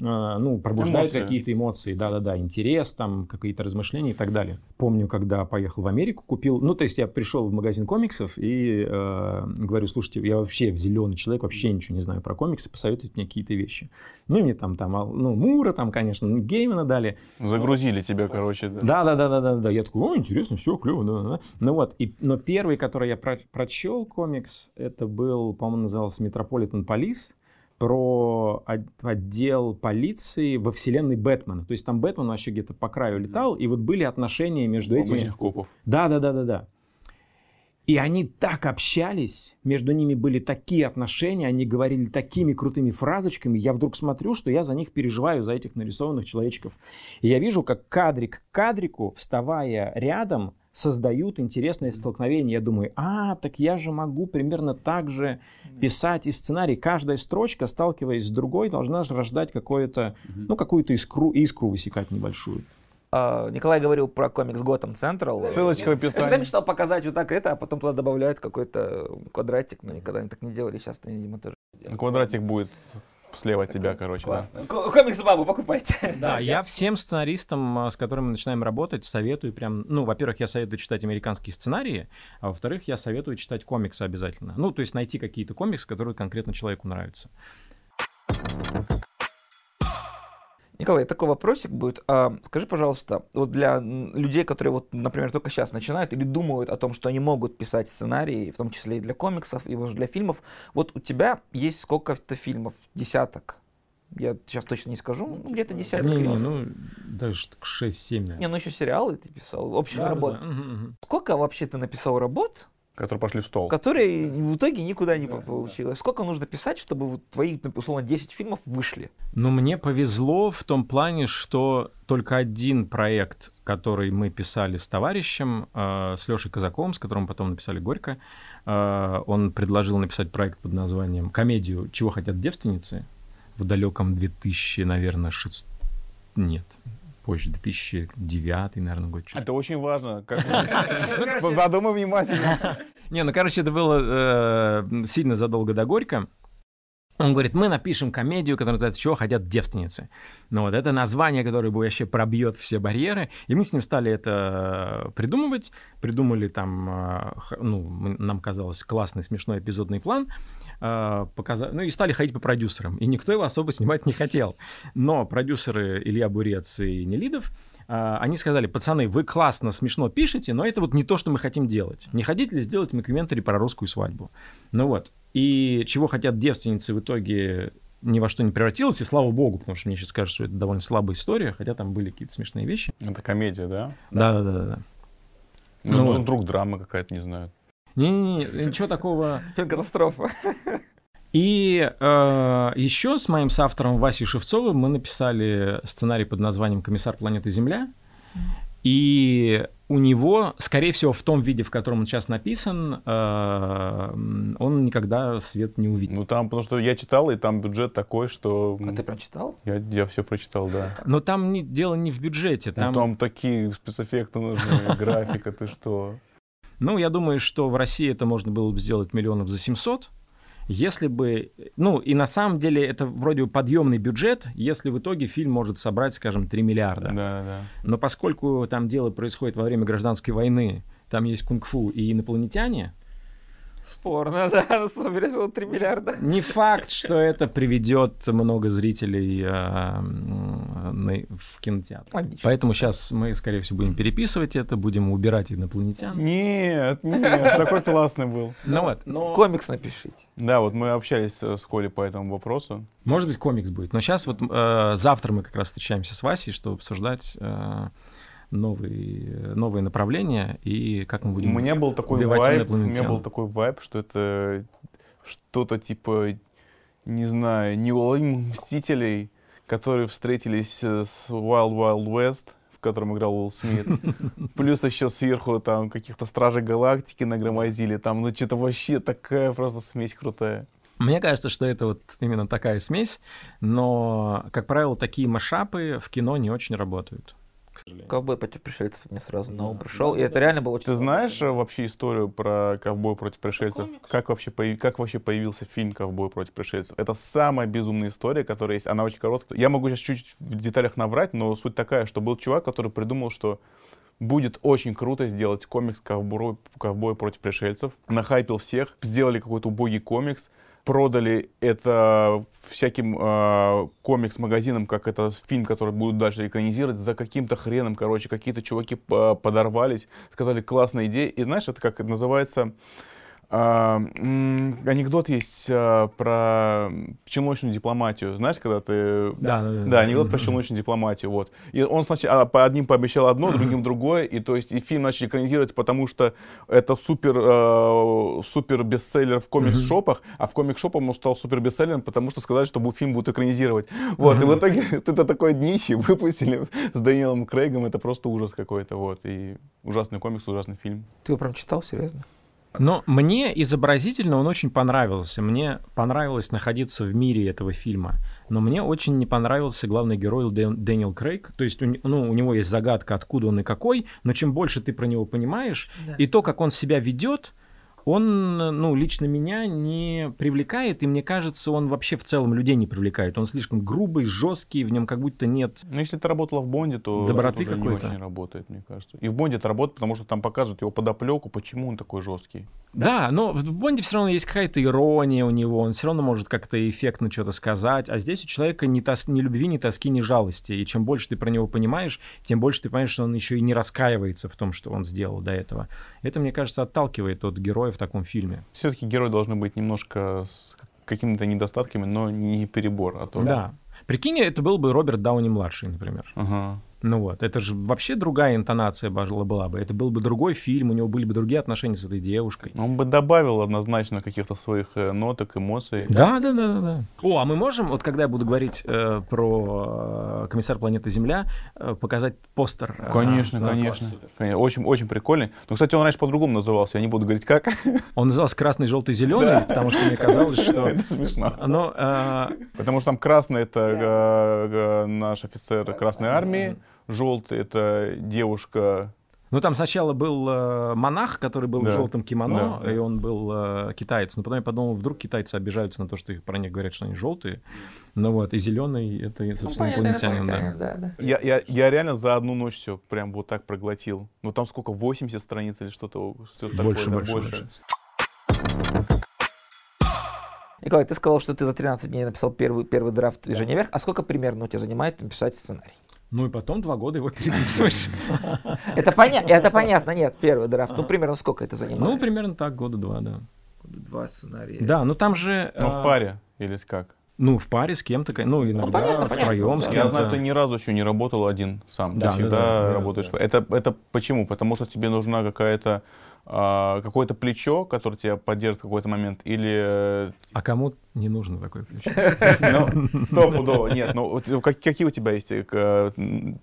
Э, ну, пробуждают Эмоции. какие-то эмоции, да-да-да, интерес, там, какие-то размышления и так далее. Помню, когда поехал в Америку, купил, ну, то есть я пришел в магазин комиксов и э, говорю, слушайте, я вообще зеленый человек, вообще ничего не знаю про комиксы, посоветуйте мне какие-то вещи. Ну, и мне там, там, ал- ну, Мура, там, конечно, Геймана дали. Загрузили тебя, короче. Да. Да, да, да, да, да, да. Я такой, о, интересно, все, клево, да, да, да. Ну вот, и, но первый, который я про- прочел комикс, это был, по-моему, назывался Метрополитен Полис про отдел полиции во вселенной Бэтмена. То есть там Бэтмен вообще где-то по краю летал, и вот были отношения между этими... Копов. Да, да, да, да, да. И они так общались, между ними были такие отношения, они говорили такими крутыми фразочками. Я вдруг смотрю, что я за них переживаю, за этих нарисованных человечков. И я вижу, как кадрик к кадрику, вставая рядом, создают интересное столкновение. Я думаю, а, так я же могу примерно так же писать и сценарий. Каждая строчка, сталкиваясь с другой, должна же рождать какое-то, ну, какую-то искру, искру высекать небольшую. А, Николай говорил про комикс Gotham Central. Ссылочка в Я всегда описании. мечтал показать вот так это, а потом туда добавляют какой-то квадратик, но никогда они так не делали, сейчас они, видимо, тоже. Квадратик будет слева от тебя, короче. да. Классно. Ко- Комикс бабу покупайте. [laughs] Да, я всем сценаристам, а, с которыми мы начинаем работать, советую прям, ну, во-первых, я советую читать американские сценарии, а во-вторых, я советую читать комиксы обязательно. Ну, то есть найти какие-то комиксы, которые конкретно человеку нравятся. Николай, такой вопросик будет. А, скажи, пожалуйста, вот для людей, которые, вот, например, только сейчас начинают или думают о том, что они могут писать сценарии, в том числе и для комиксов, и для фильмов, вот у тебя есть сколько-то фильмов? Десяток? Я сейчас точно не скажу, ну, где-то десяток не, фильмов. Не, ну, даже 6-7, наверное. Не, ну еще сериалы ты писал, общую Да, работу. да, мгм, мгм. Сколько вообще ты написал работ, Которые пошли в стол. которые в итоге никуда не получилось? Сколько нужно писать, чтобы вот твои, условно, 10 фильмов вышли? Ну, мне повезло в том плане, что только один проект, который мы писали с товарищем, э, с Лешей Казаковым, с которым потом написали «Горько», э, он предложил написать проект под названием «Комедию. Чего хотят девственницы» в далеком 2000, наверное, 6... Нет, позже, 2009, наверное, год. Это очень важно. как- [laughs] Подумай внимательно. Не, ну, короче, это было э, сильно задолго до Горько. Он говорит, мы напишем комедию, которая называется «Чего хотят девственницы». Ну вот, это название, которое вообще пробьет все барьеры. И мы с ним стали это придумывать. Придумали там, э, ну, нам казалось, классный, смешной поэпизодный план. Э, показа- Ну и стали ходить по продюсерам. И никто его особо снимать не хотел. Но продюсеры Илья Бурец и Нелидов а, они сказали, пацаны, вы классно, смешно пишете, но это вот не то, что мы хотим делать. Не хотите ли сделать мокюментари про русскую свадьбу? Ну вот. И чего хотят девственницы в итоге ни во что не превратилось, и слава богу, потому что мне сейчас кажется, что это довольно слабая история, хотя там были какие-то смешные вещи. Это комедия, да? Да-да-да. Ну, Ну ну, вот. вдруг драма какая-то, не знаю. Не-не-не, ничего такого. «Катастрофа». И э, еще с моим соавтором Васей Шевцовым мы написали сценарий под названием «Комиссар планеты Земля». И у него, скорее всего, в том виде, в котором он сейчас написан, э, он никогда свет не увидит. Ну там, потому что я читал, и там бюджет такой, что А ты прочитал? я, я все прочитал, да. Но там не, дело не в бюджете. Ну, Там, Там такие спецэффекты нужны, [laughs] графика, ты что? Ну, я думаю, что в России это можно было бы сделать миллионов за 700. Если бы... Ну, и на самом деле это вроде бы подъемный бюджет, если в итоге фильм может собрать, скажем, 3 миллиарда. Да, да. Но поскольку там дело происходит во время гражданской войны, там есть кунг-фу и инопланетяне, Спорно, [laughs] да, соберешь 3 миллиарда. не факт, что это приведет много зрителей э, м, на- в кинотеатр. Логично. Поэтому сейчас мы, скорее всего, будем переписывать это, будем убирать инопланетян. Нет, нет, такой классный был. Ну вот, но... Комикс напишите. Да, вот мы общались э, с Колей по этому вопросу. Может быть, комикс будет. Но сейчас вот э, завтра мы как раз встречаемся с Васей, чтобы обсуждать э, новые, новые направления и как мы будем... меня был такой вайб, у меня инопланетян. был такой вайб, что это что-то типа, не знаю, неуловимых мстителей, которые встретились э, с Wild Wild West, в котором играл Уилл Смит. [laughs] Плюс еще сверху там каких-то Стражей Галактики нагромозили. Там, ну, что-то вообще такая просто смесь крутая. Мне кажется, что это вот именно такая смесь, но, как правило, такие машапы в кино не очень работают. К сожалению. Ковбой против пришельцев мне сразу на ум пришел, и это реально было очень Ты знаешь э, вообще историю про ковбой против пришельцев? Как вообще, появ- как вообще появился фильм «Ковбой против пришельцев»? Это самая безумная история, которая есть. Она очень короткая. Я могу сейчас чуть в деталях наврать, но суть такая, что был чувак, который придумал, что будет очень круто сделать комикс «Ковбой, «Ковбой против пришельцев». Нахайпил всех, сделали какой-то убогий комикс, продали это всяким э, комикс-магазинам, как это фильм, который будут дальше экранизировать, за каким-то хреном, короче, какие-то чуваки э, подорвались, сказали, классная идея. И знаешь, это как называется... а, м, анекдот есть а, про челночную дипломатию. Знаешь, когда ты... Да, да, да. Да, анекдот про челночную дипломатию, вот. И он сначала по одним пообещал одно, другим [clears throat] другое, и то есть и фильм начали экранизировать, потому что это супер, э, супер бестселлер в комикс-шопах, а в комикс-шопах он стал супер бестселлером, потому что сказали, что фильм будут экранизировать. Вот, и в итоге [laughs] это такое днище выпустили с Дэниелом Крейгом, это просто ужас какой-то, вот. И ужасный комикс, ужасный фильм. Ты его прям читал, серьезно? Но мне изобразительно он очень понравился. Мне понравилось находиться в мире этого фильма. Но мне очень не понравился главный герой Дэ- Дэниел Крейг. То есть ну, у него есть загадка, откуда он и какой, но чем больше ты про него понимаешь, и то, как он себя ведет, он, ну, лично меня не привлекает, и мне кажется, он вообще в целом людей не привлекает. Он слишком грубый, жесткий, в нем как будто нет... Ну, если ты работала в Бонде, то Доброты это не какой-то. очень работает, мне кажется. И в Бонде это работает, потому что там показывают его подоплеку, почему он такой жесткий. Да, но в Бонде все равно есть какая-то ирония у него, он все равно может как-то эффектно что-то сказать, а здесь у человека ни, тос- ни любви, ни тоски, ни жалости. И чем больше ты про него понимаешь, тем больше ты понимаешь, что он еще и не раскаивается в том, что он сделал до этого. Это, мне кажется, отталкивает от героя в таком фильме. Все-таки герои должны быть немножко с какими-то недостатками, но не перебор. А то... Да. Прикинь, это был бы Роберт Дауни-младший, например. Ага. Ну вот, это же вообще другая интонация была бы. Это был бы другой фильм, у него были бы другие отношения с этой девушкой. Он бы добавил однозначно каких-то своих э, ноток, эмоций. Да, да, да, да, да. О, а мы можем, вот когда я буду говорить э, про э, комиссар планеты Земля, э, показать постер? э, Конечно, да, конечно. Конечно. Очень, очень прикольный. Но, кстати, он раньше по-другому назывался. Я не буду говорить, как. Он назывался красный, желтый, зеленый, потому что мне казалось, что [laughs] Это смешно. э, Потому что там красный это э, э, наш офицер Красной Армии, желтый это девушка. Ну, там сначала был э, монах, который был Да. в желтом кимоно, Да, да. и он был э, китаец. Но потом я подумал, вдруг китайцы обижаются на то, что их про них говорят, что они желтые. Ну вот, и зеленый это, собственно, инопланетянин, да. да, да. Я, я, я реально за одну ночь все прям вот так проглотил. Ну там сколько, 80 страниц или что-то, что-то Больше, такое, больше, да, больше. Николай, ты сказал, что ты за 13 дней написал первый, первый драфт движения вверх. А сколько примерно у тебя занимает написать сценарий? Ну и потом два года его переписываешь. [laughs] Это, поня- это понятно, нет, первый драфт. Ну, примерно сколько это занимает? Ну, примерно так, года два, да. два сценария. Да, ну там же... Ну в а, паре или как? Ну, в паре с кем-то, ну, иногда понятно, понятно, втроем с да. Я кем-то. знаю, ты ни разу еще не работал один сам. Да, ты да, всегда да, да, работаешь. да. Это, это почему? Потому что тебе нужна какая-то какое-то плечо, которое тебя поддержит в какой-то момент, или А кому не нужно такой ключ? [laughs] Ну, стопудово, нет. Ну, вот как- какие у тебя есть э, э,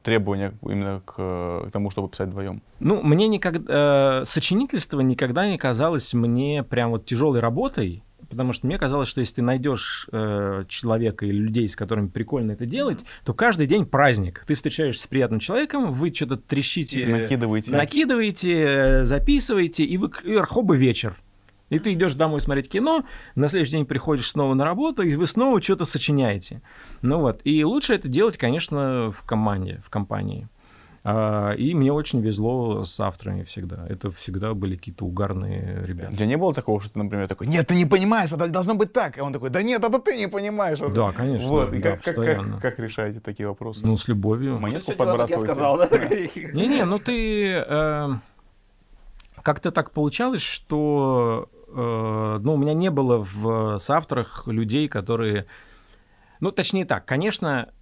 требования именно к, э, тому, чтобы писать вдвоем? Ну, мне никогда... э, сочинительство никогда не казалось мне прям вот тяжелой работой, потому что мне казалось, что если ты найдешь э, человека или людей, с которыми прикольно это делать, то каждый день праздник. Ты встречаешься с приятным человеком, вы что-то трещите, Накидываете. накидываете, э, записываете, и вы и хоба вечер. И ты идешь домой смотреть кино, на следующий день приходишь снова на работу, и вы снова что-то сочиняете. Ну вот. И лучше это делать, конечно, в команде, в компании. А, И мне очень везло с авторами всегда. Это всегда были какие-то угарные У ребята. тебя не было такого, что ты, например, такой, нет, ты не понимаешь, это должно быть так. А он такой, да нет, это ты не понимаешь. Вот. Да, конечно. Вот, и да, как, как, постоянно. как, как решаете такие вопросы? Ну, с любовью. Монетку Как я подбрасываете? сказал, да? [laughs] Не-не, ну ты... э, как-то так получалось, что... э, ну, у меня не было в соавторах людей, которые... Ну, точнее так, конечно,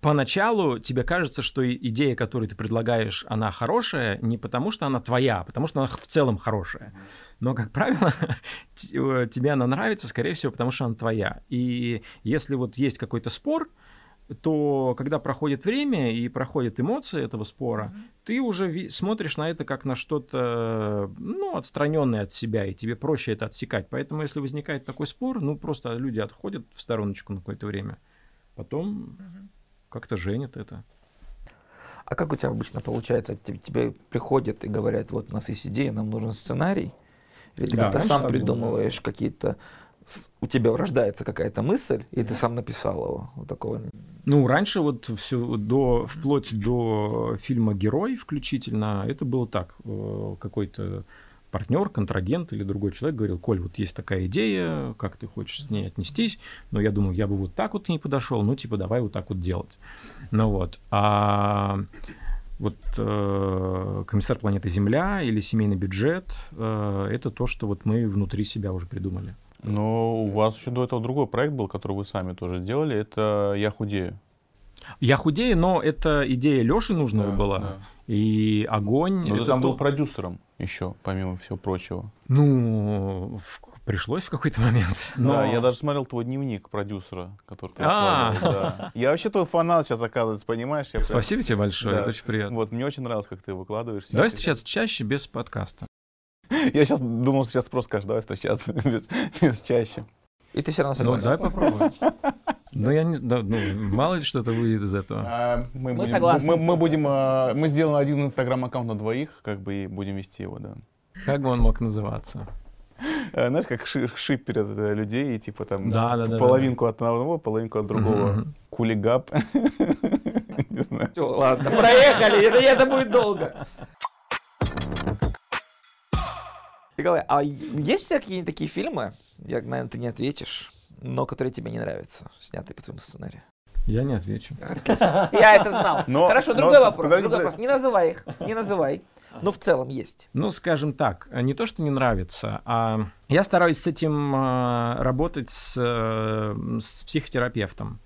поначалу тебе кажется, что идея, которую ты предлагаешь, она хорошая не потому, что она твоя, а потому что она в целом хорошая. Но, как правило, [laughs] э, тебе она нравится, скорее всего, потому что она твоя. И если вот есть какой-то спор, то когда проходит время и проходят эмоции этого спора, ты уже смотришь на это как на что-то, ну, отстраненное от себя, и тебе проще это отсекать. Поэтому, если возникает такой спор, ну, просто люди отходят в стороночку на какое-то время. Потом как-то женят это. А как у тебя обычно получается? Тебе, приходят и говорят, вот у нас есть идея, нам нужен сценарий. Или ты Да, как-то сам придумываешь какие-то... У тебя рождается какая-то мысль, и ты сам написал его. Вот такого. Ну, раньше вот все до, вплоть до фильма «Герой» включительно, это было так. э, Какой-то партнер, контрагент или другой человек говорил, Коль, вот есть такая идея, как ты хочешь с ней отнестись? Но я думаю, я бы вот так вот к ней подошел, ну, типа, давай вот так вот делать. Ну вот. А вот э, комиссар планеты Земля или семейный бюджет э, это то, что вот мы внутри себя уже придумали. Но у вас еще до этого другой проект был, который вы сами тоже сделали, это «Я худею». Я худею, но это идея Леши нужного Да, была. да. И огонь. Но ты это там то- был продюсером еще, помимо всего прочего. Ну, в- пришлось в какой-то момент. [laughs] Но... Да, я даже смотрел твой дневник продюсера, который ты А. выкладывал, да. Я вообще твой фанат сейчас, оказывается, понимаешь? Я прям- Спасибо тебе большое, Да. это очень приятно. Вот, мне очень нравилось, как ты выкладываешь. Давай встречаться чаще без подкаста. [laughs] Я сейчас думал, сейчас просто скажешь, давай встречаться [laughs] без, без чаще. И ты все равно Ну, согласен. давай попробуем. Ну, я не... да, ну, мало ли что-то выйдет из этого. А, мы, будем, согласны. Мы, мы будем, а, мы сделаем один инстаграм-аккаунт на двоих, как бы и будем вести его, да. Как бы он мог называться? Э, знаешь, как ши- шиперят э, людей, и типа там Да, да, да, половинку от одного, половинку от другого. Кулигап. [laughs] Не знаю. Ладно, [laughs] проехали, это, это будет долго. Николай, а есть какие-нибудь такие фильмы, я, наверное, ты не ответишь, но которые тебе не нравятся, снятые по твоему сценарию? Я не отвечу. [laughs] Я это знал. Но- Хорошо, но- другой вопрос. подожди, другой вопрос. Не называй их, не называй. Но в целом есть. Ну, скажем так, не то, что не нравится, а я стараюсь с этим а, работать с, э, с психотерапевтом.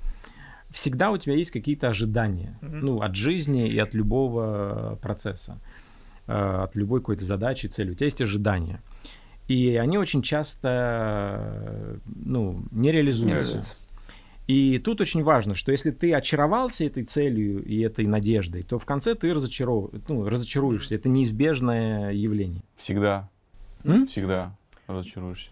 Всегда у тебя есть какие-то ожидания, ну, от жизни и от любого процесса, э, от любой какой-то задачи, цели. У тебя есть ожидания. И они очень часто, ну, не реализуются. И тут очень важно, что если ты очаровался этой целью и этой надеждой, то в конце ты разочаров... ну, разочаруешься. Это неизбежное явление. Всегда, М? всегда разочаруешься.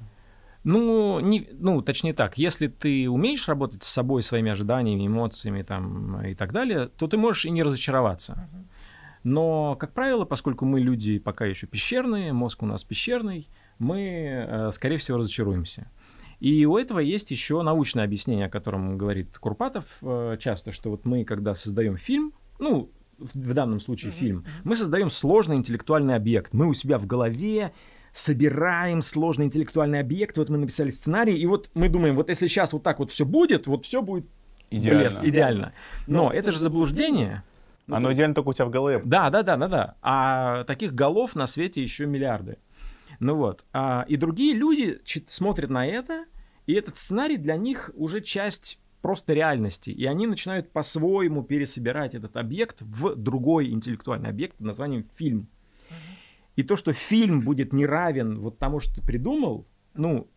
Ну, не, ну, точнее так, если ты умеешь работать с собой, своими ожиданиями, эмоциями там, и так далее, то ты можешь и не разочароваться. Но, как правило, поскольку мы люди пока еще пещерные, мозг у нас пещерный, мы, э, скорее всего, разочаруемся. И у этого есть еще научное объяснение, о котором говорит Курпатов э, часто, что вот мы, когда создаем фильм, ну, в, данном случае фильм, мы создаем сложный интеллектуальный объект. Мы у себя в голове собираем сложный интеллектуальный объект. Вот мы написали сценарий, и вот мы думаем, вот если сейчас вот так вот все будет, вот все будет Идеально. блеск, идеально. Но это же заблуждение. Оно идеально только у тебя в голове. Да, да, да, да, да. А таких голов на свете еще миллиарды. Ну вот. А, и другие люди смотрят на это, и этот сценарий для них уже часть просто реальности. И они начинают по-своему пересобирать этот объект в другой интеллектуальный объект под названием фильм. И то, что фильм будет не равен вот тому, что ты придумал, ну,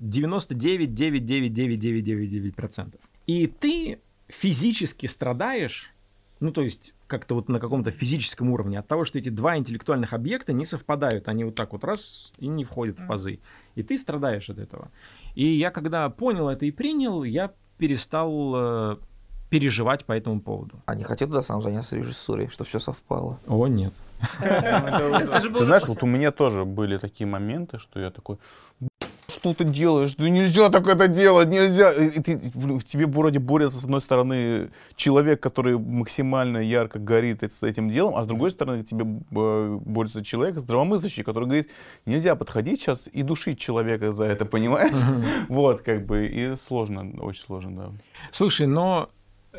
99,9999999%. И ты физически страдаешь, ну, то есть как-то вот на каком-то физическом уровне от того, что эти два интеллектуальных объекта не совпадают. Они вот так вот раз и не входят в пазы. И ты страдаешь от этого. И я когда понял это и принял, я перестал э, переживать по этому поводу. А не хотел туда сам заняться режиссурой, чтобы все совпало? О, нет. [laughs] Ты знаешь, вот у меня тоже были такие моменты, что я такой, «Б***ь, что ты делаешь? Ну нельзя так это делать, нельзя. И ты, в тебе вроде борется с одной стороны человек, который максимально ярко горит с этим делом, а с другой стороны тебе э, борется человек, здравомыслящий, который говорит, нельзя подходить сейчас и душить человека за это, понимаешь? Вот, как бы, и сложно, очень сложно, да. Слушай, но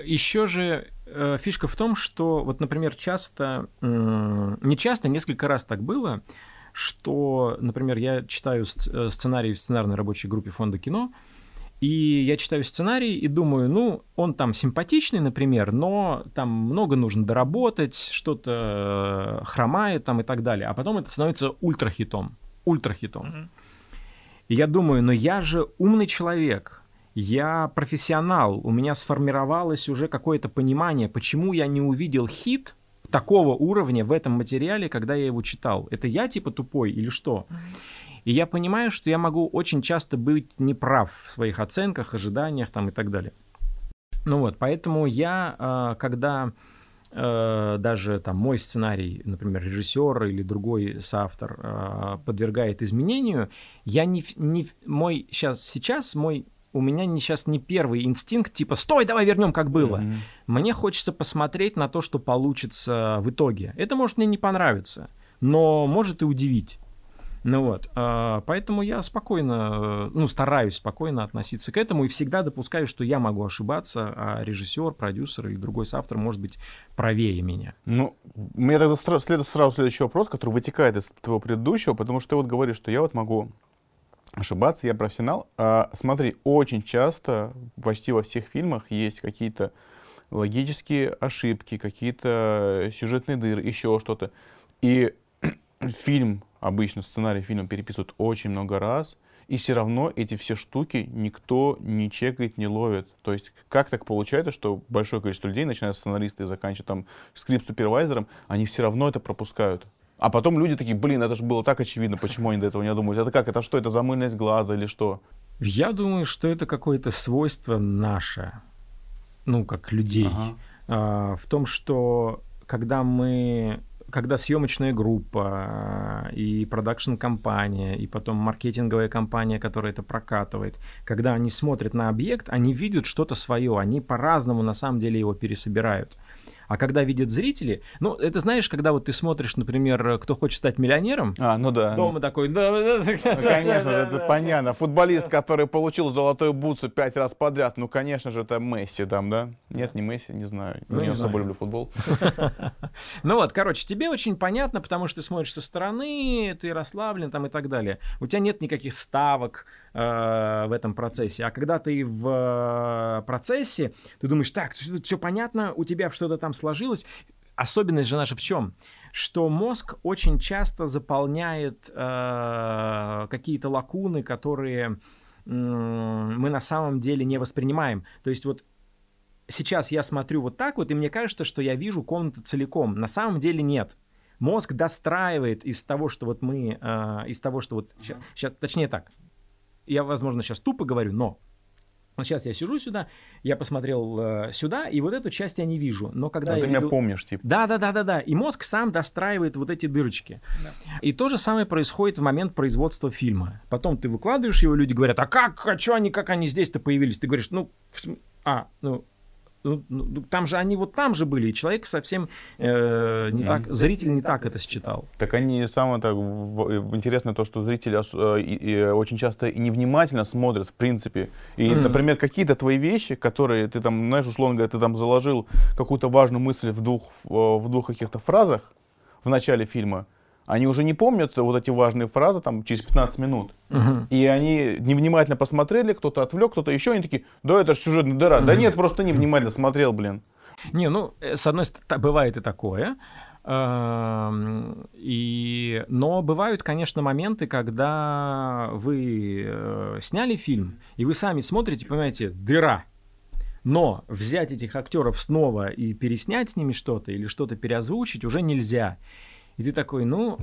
еще же э, фишка в том, что вот, например, часто, м, не часто, несколько раз так было, что, например, я читаю э, сценарий в сценарной рабочей группе фонда кино, и я читаю сценарий и думаю, ну, он там симпатичный, например, но там много нужно доработать, что-то э, хромает там и так далее. А потом это становится ультрахитом. Ультрахитом. И я думаю, но я же умный человек, я профессионал, у меня сформировалось уже какое-то понимание, почему я не увидел хит такого уровня в этом материале, когда я его читал. Это я типа тупой или что? И я понимаю, что я могу очень часто быть неправ в своих оценках, ожиданиях там и так далее. Ну вот, поэтому я, э, когда э, даже там мой сценарий, например, режиссер или другой соавтор э, подвергает изменению, я не, не мой сейчас сейчас мой у меня не сейчас не первый инстинкт типа стой, давай вернем как было. Мгм. Мне хочется посмотреть на то, что получится в итоге. Это может мне не понравиться, но может и удивить. Ну вот, а, поэтому я спокойно, ну, стараюсь спокойно относиться к этому и всегда допускаю, что я могу ошибаться, а режиссер, продюсер или другой соавтор может быть правее меня. Ну, меня тогда следует сразу следующий вопрос, который вытекает из твоего предыдущего, потому что ты вот говоришь, что я вот могу ошибаться, я профессионал. А, смотри, очень часто, почти во всех фильмах есть какие-то логические ошибки, какие-то сюжетные дыры, еще что-то. И [clears throat] фильм, обычно сценарий фильма переписывают очень много раз, и все равно эти все штуки никто не чекает, не ловит. То есть как так получается, что большое количество людей, начиная с сценариста и заканчивая там скрипт-супервайзером, они все равно это пропускают. А потом люди такие, блин, это же было так очевидно, почему они до этого не думают. Это как, это что, это замыльность глаза или что? Я думаю, что это какое-то свойство наше, ну, как людей. Ага. А, в том, что когда мы когда съемочная группа и продакшн-компания, и потом маркетинговая компания, которая это прокатывает, когда они смотрят на объект, они видят что-то свое, они по-разному на самом деле его пересобирают. А когда видят зрители, ну, это знаешь, когда вот ты смотришь, например, кто хочет стать миллионером, А, ну да. дома такой, да, да, да, конечно же, это понятно. Футболист, который получил золотую бутсу пять раз подряд, ну, конечно же, это Месси там, да? Нет, не Месси, не знаю. Ну, не особо люблю футбол. [laughs] Ну вот, короче, тебе очень понятно, потому что ты смотришь со стороны, ты расслаблен там и так далее. У тебя нет никаких ставок э, в этом процессе. А когда ты в э, процессе, ты думаешь, так, все понятно, у тебя что-то там сложилось. Особенность же наша в чем? Что мозг очень часто заполняет э, какие-то лакуны, которые м, мы на самом деле не воспринимаем. То есть вот сейчас я смотрю вот так вот, и мне кажется, что я вижу комнату целиком. На самом деле нет. Мозг достраивает из того, что вот мы, э, из того, что вот сейчас, точнее так, я, возможно, сейчас тупо говорю, но вот сейчас я сижу сюда, я посмотрел э, сюда, и вот эту часть я не вижу. Но когда А я ты меня иду- помнишь, типа. да, да, да, да, да. И мозг сам достраивает вот эти дырочки. И то же самое происходит в момент производства фильма. Потом ты выкладываешь его, люди говорят, а как, а что они, как они здесь-то появились? Ты говоришь, ну, в см- а, ну, ну, ну, там же они вот там же были, и человек совсем э, не так, зритель не так это считал. Так они самое так интересное то, что зрители э, и- и очень часто и невнимательно смотрят, в принципе. И, Мгм. например, какие-то твои вещи, которые ты там, знаешь, условно говоря, ты там заложил какую-то важную мысль в двух, э, в двух каких-то фразах в начале фильма, они уже не помнят вот эти важные фразы там через 15 минут. Мгм. И они невнимательно посмотрели, кто-то отвлек, кто-то еще, они такие, да это же сюжетная дыра. Да нет, просто невнимательно смотрел, блин. Не, ну, э, с одной стороны, бывает и такое. Эм, И... Но бывают, конечно, моменты, когда вы э, сняли фильм, и вы сами смотрите, понимаете, дыра. Но взять этих актеров снова и переснять с ними что-то или что-то переозвучить уже нельзя. И ты такой, ну,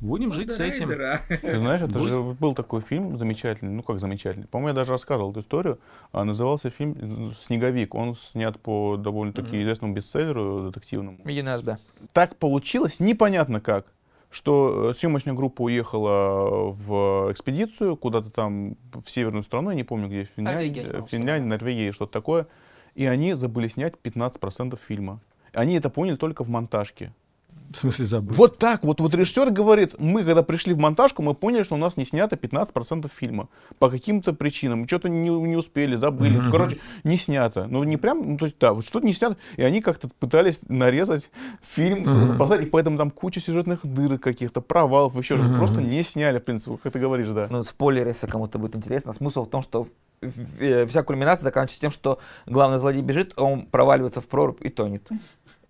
будем жить с этим. Ты знаешь, это же был такой фильм замечательный, ну как замечательный. По-моему, я даже рассказывал эту историю. А, назывался фильм «Снеговик». Он снят по довольно-таки известному бестселлеру детективному. Единый СБ. Так получилось, непонятно как, что э, съемочная группа уехала в экспедицию куда-то там в северную страну, я не помню где, в Норвегия, Финляндии, по-моему, в Финляндии, Норвегии, что-то такое. И они забыли снять 15% фильма. Они это поняли только в монтажке. В смысле забыл. Вот так вот, вот режиссер говорит, мы когда пришли в монтажку, мы поняли, что у нас не снято 15% фильма. По каким-то причинам. Что-то не, не успели, забыли. Ну, Короче, не снято. Ну, не прям, ну, то есть, да, вот что-то не снято. И они как-то пытались нарезать фильм, спасать, и поэтому там куча сюжетных дырок каких-то, провалов, еще что-то. Просто не сняли, в принципе, как ты говоришь, да. Ну, спойлер, если кому-то будет интересно. Смысл в том, что э, вся кульминация заканчивается тем, что главный злодей бежит, а он проваливается в прорубь и тонет.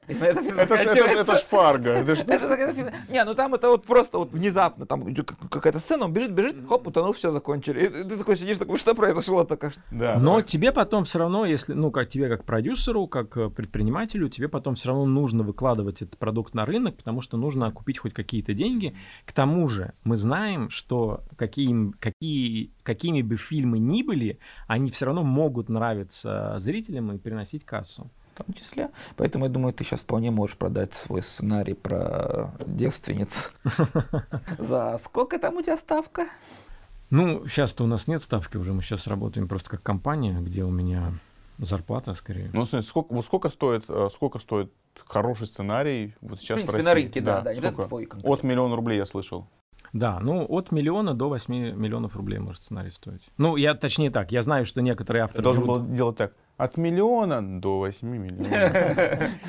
[laughs] Это это, ж- заканчивается. это ж фарго. Это ж- Это так, это фильм- Не, ну там это вот просто вот внезапно, там какая-то сцена, он бежит, бежит, хоп, утонул, все, закончили. И ты такой сидишь, такой, что произошло только что? да, Но да. тебе потом все равно, если, ну, как тебе как продюсеру, как э, предпринимателю, тебе потом все равно нужно выкладывать этот продукт на рынок, потому что нужно окупить хоть какие-то деньги. К тому же мы знаем, что какие, какие, какими бы фильмы ни были, они все равно могут нравиться зрителям и приносить кассу. В том числе. Поэтому я думаю, ты сейчас вполне можешь продать свой сценарий про девственниц. [laughs] За сколько там у тебя ставка? Ну, сейчас-то у нас нет ставки уже, мы сейчас работаем просто как компания, где у меня зарплата скорее. Ну, смотри, сколько, вот сколько стоит, э, сколько стоит хороший сценарий вот сейчас В принципе, в на России? рынке, да, да, только твой конкретно. От миллиона рублей я слышал. Да, ну от миллиона до 8 миллионов рублей может сценарий стоить. Ну, я точнее так, я знаю, что некоторые Ты авторы... должен берут- был делать так. От миллиона до 8 миллионов. [laughs]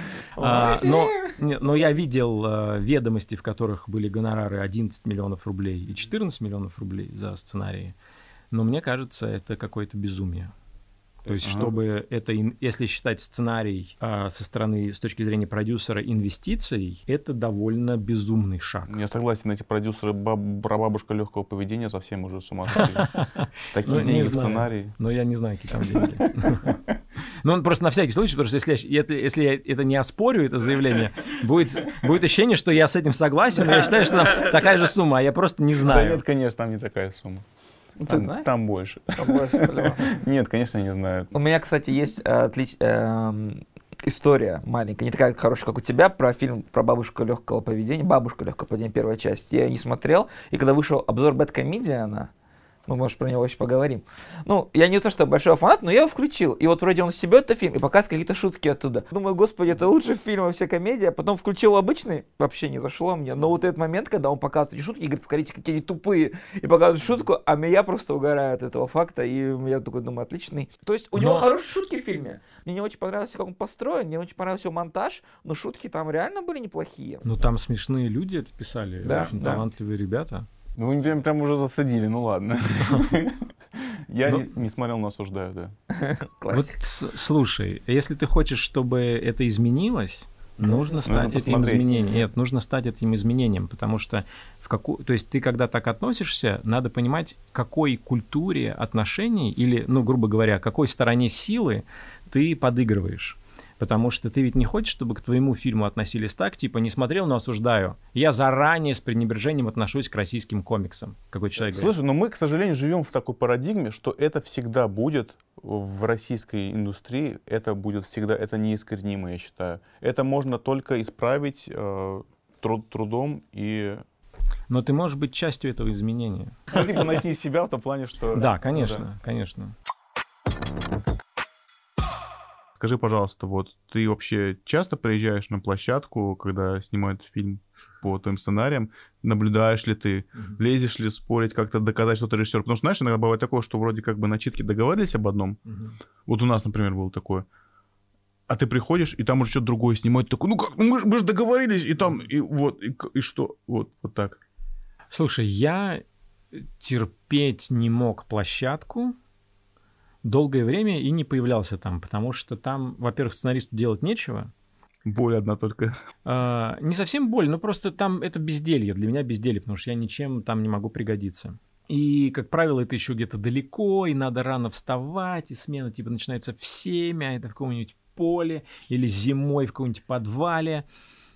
А, но, но я видел э, ведомости, в которых были гонорары 11 миллионов рублей и 14 миллионов рублей за сценарии. Но мне кажется, это какое-то безумие. То есть, Ага. чтобы это, если считать сценарий а, со стороны, с точки зрения продюсера, инвестицией, это довольно безумный шаг. Я согласен, эти продюсеры баб- прабабушка легкого поведения совсем уже с ума сошли. [laughs] Такие Ну, деньги в сценарии. Но я не знаю, какие там деньги. [laughs] Ну, он просто на всякий случай, потому что если, я- это- если я это не оспорю, это заявление, будет, будет ощущение, что я с этим согласен, но я считаю, что там такая же сумма, а я просто не Да знаю. нет, конечно, там не такая сумма. Ну, ты Там, знаешь? там больше. Побольше, по-любому. [laughs] Нет, конечно, не знаю. У меня, кстати, есть э, отлич- эм, история маленькая, не такая хорошая, как у тебя, про фильм про бабушку легкого поведения, бабушка легкого поведения, первая часть. Я ее не смотрел, и когда вышел обзор Бэткомедиана, мы, может, про него еще поговорим. Ну, я не то, что большой фанат, но я его включил. И вот вроде он себе это фильм и показывает какие-то шутки оттуда. Думаю, господи, это лучший фильм вообще комедия. Потом включил обычный, вообще не зашло мне. Но вот этот момент, когда он показывает эти шутки и говорит, скорите, какие они тупые, и показывает шутку, а меня просто угорает от этого факта. И я такой думаю, отличный. То есть у него Но- хорошие шутки в фильме. Мне не очень понравился, как он построен, мне очень понравился его монтаж, но шутки там реально были неплохие. Ну, там смешные люди это писали, Да, очень да. талантливые ребята. Ну, вы прям, прям уже засадили, ну ладно. [laughs] Я Ну- не- не смотрел, но осуждаю, да. [laughs] Вот, слушай, если ты хочешь, чтобы это изменилось, нужно стать этим посмотреть. изменением. Нет, нужно стать этим изменением, потому что в какую, то есть ты когда так относишься, надо понимать, к какой культуре отношений или, ну, грубо говоря, какой стороне силы ты подыгрываешь. Потому что ты ведь не хочешь, чтобы к твоему фильму относились так, типа, не смотрел, но осуждаю. Я заранее с пренебрежением отношусь к российским комиксам. Какой человек говорит. Слушай, но мы, к сожалению, живем в такой парадигме, что это всегда будет в российской индустрии, это будет всегда, это неискоренимо, я считаю. Это можно только исправить э, труд- трудом и Но ты можешь быть частью этого изменения. ну, типа найти себя в том плане, что... Да, Ну конечно, конечно. Скажи, пожалуйста, вот ты вообще часто приезжаешь на площадку, когда снимают фильм по твоим сценариям? Наблюдаешь ли ты? Лезешь ли спорить, как-то доказать, что ты режиссер? Потому что, знаешь, иногда бывает такое, что вроде как бы начитки договорились об одном. Вот у нас, например, было такое. А ты приходишь, и там уже что-то другое снимают. Такой, ну как, ну мы, ж- мы же договорились, и там, и вот, и, и что? Вот, вот так. Слушай, я терпеть не мог площадку долгое время и не появлялся там, потому что там, во-первых, сценаристу делать нечего. Боль одна только. А, не совсем боль, но просто там это безделье. Для меня безделье, потому что я ничем там не могу пригодиться. И, как правило, это еще где-то далеко, и надо рано вставать, и смена типа начинается в 7, а это в каком-нибудь поле, или зимой в каком-нибудь подвале.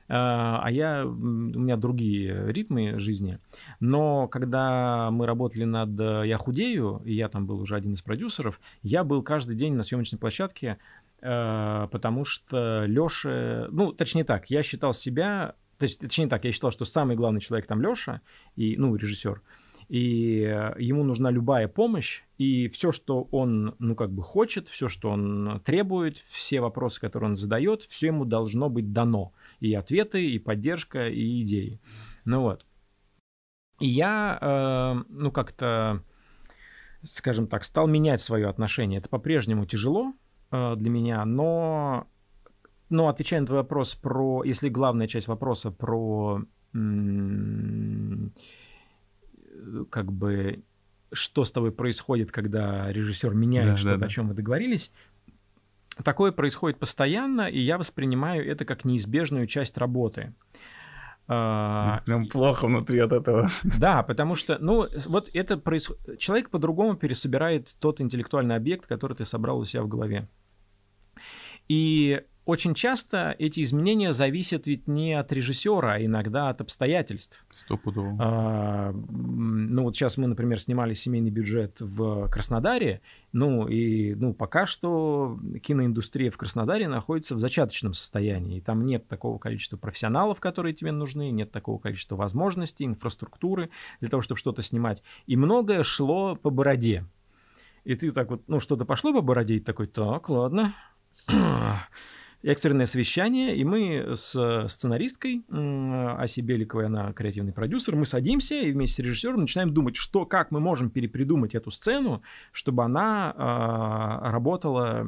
А а я, у меня другие ритмы жизни. Но когда мы работали над э, «Я худею», и я там был уже один из продюсеров, я был каждый день на съемочной площадке, э, потому что Леша, ну, точнее так, я считал себя, точнее так, я считал, что самый главный человек там Леша, и, ну, режиссер, и ему нужна любая помощь, и все, что он, ну, как бы хочет, все, что он требует, все вопросы, которые он задает, все ему должно быть дано. И ответы, и поддержка, и идеи. Ну вот. И я, э, ну, как-то, скажем так, стал менять свое отношение. Это по-прежнему тяжело э, для меня, но, но отвечая на твой вопрос про, если главная часть вопроса про м, как бы что с тобой происходит, когда режиссер меняет Да, что-то, да, да. о чем вы договорились. Такое происходит постоянно, и я воспринимаю это как неизбежную часть работы. А, Прям плохо внутри от этого. да, потому что, ну, вот это происходит... Человек по-другому пересобирает тот интеллектуальный объект, который ты собрал у себя в голове. И очень часто эти изменения зависят ведь не от режиссера, а иногда от обстоятельств. Стопудово. А, ну вот сейчас мы, например, снимали семейный бюджет в Краснодаре, ну и ну пока что киноиндустрия в Краснодаре находится в зачаточном состоянии, и там нет такого количества профессионалов, которые тебе нужны, нет такого количества возможностей, инфраструктуры для того, чтобы что-то снимать, и многое шло по бороде. И ты так вот, ну что-то пошло по бороде, и такой, так, ладно, экстренное совещание, и мы с сценаристкой м, Асей Беликовой, она креативный продюсер, мы садимся и вместе с режиссером начинаем думать, что, как мы можем перепридумать эту сцену, чтобы она а, работала,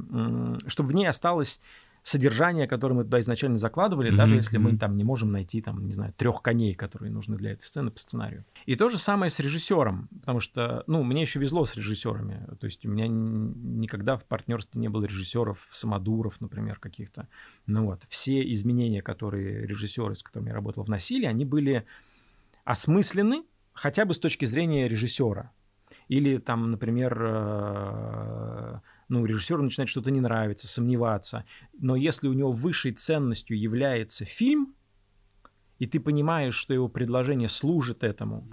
чтобы в ней осталось содержание, которое мы туда изначально закладывали, Мгм, даже если мы там не можем найти, там, не знаю, трех коней, которые нужны для этой сцены по сценарию. И то же самое с режиссером, потому что, ну, мне еще везло с режиссерами. То есть у меня никогда в партнерстве не было режиссеров, самодуров, например, каких-то. Ну вот, все изменения, которые режиссеры, с которыми я работал, вносили, они были осмыслены хотя бы с точки зрения режиссера. Или там, например, э, ну, режиссеру начинает что-то не нравиться, сомневаться. Но если у него высшей ценностью является фильм, и ты понимаешь, что его предложение служит этому,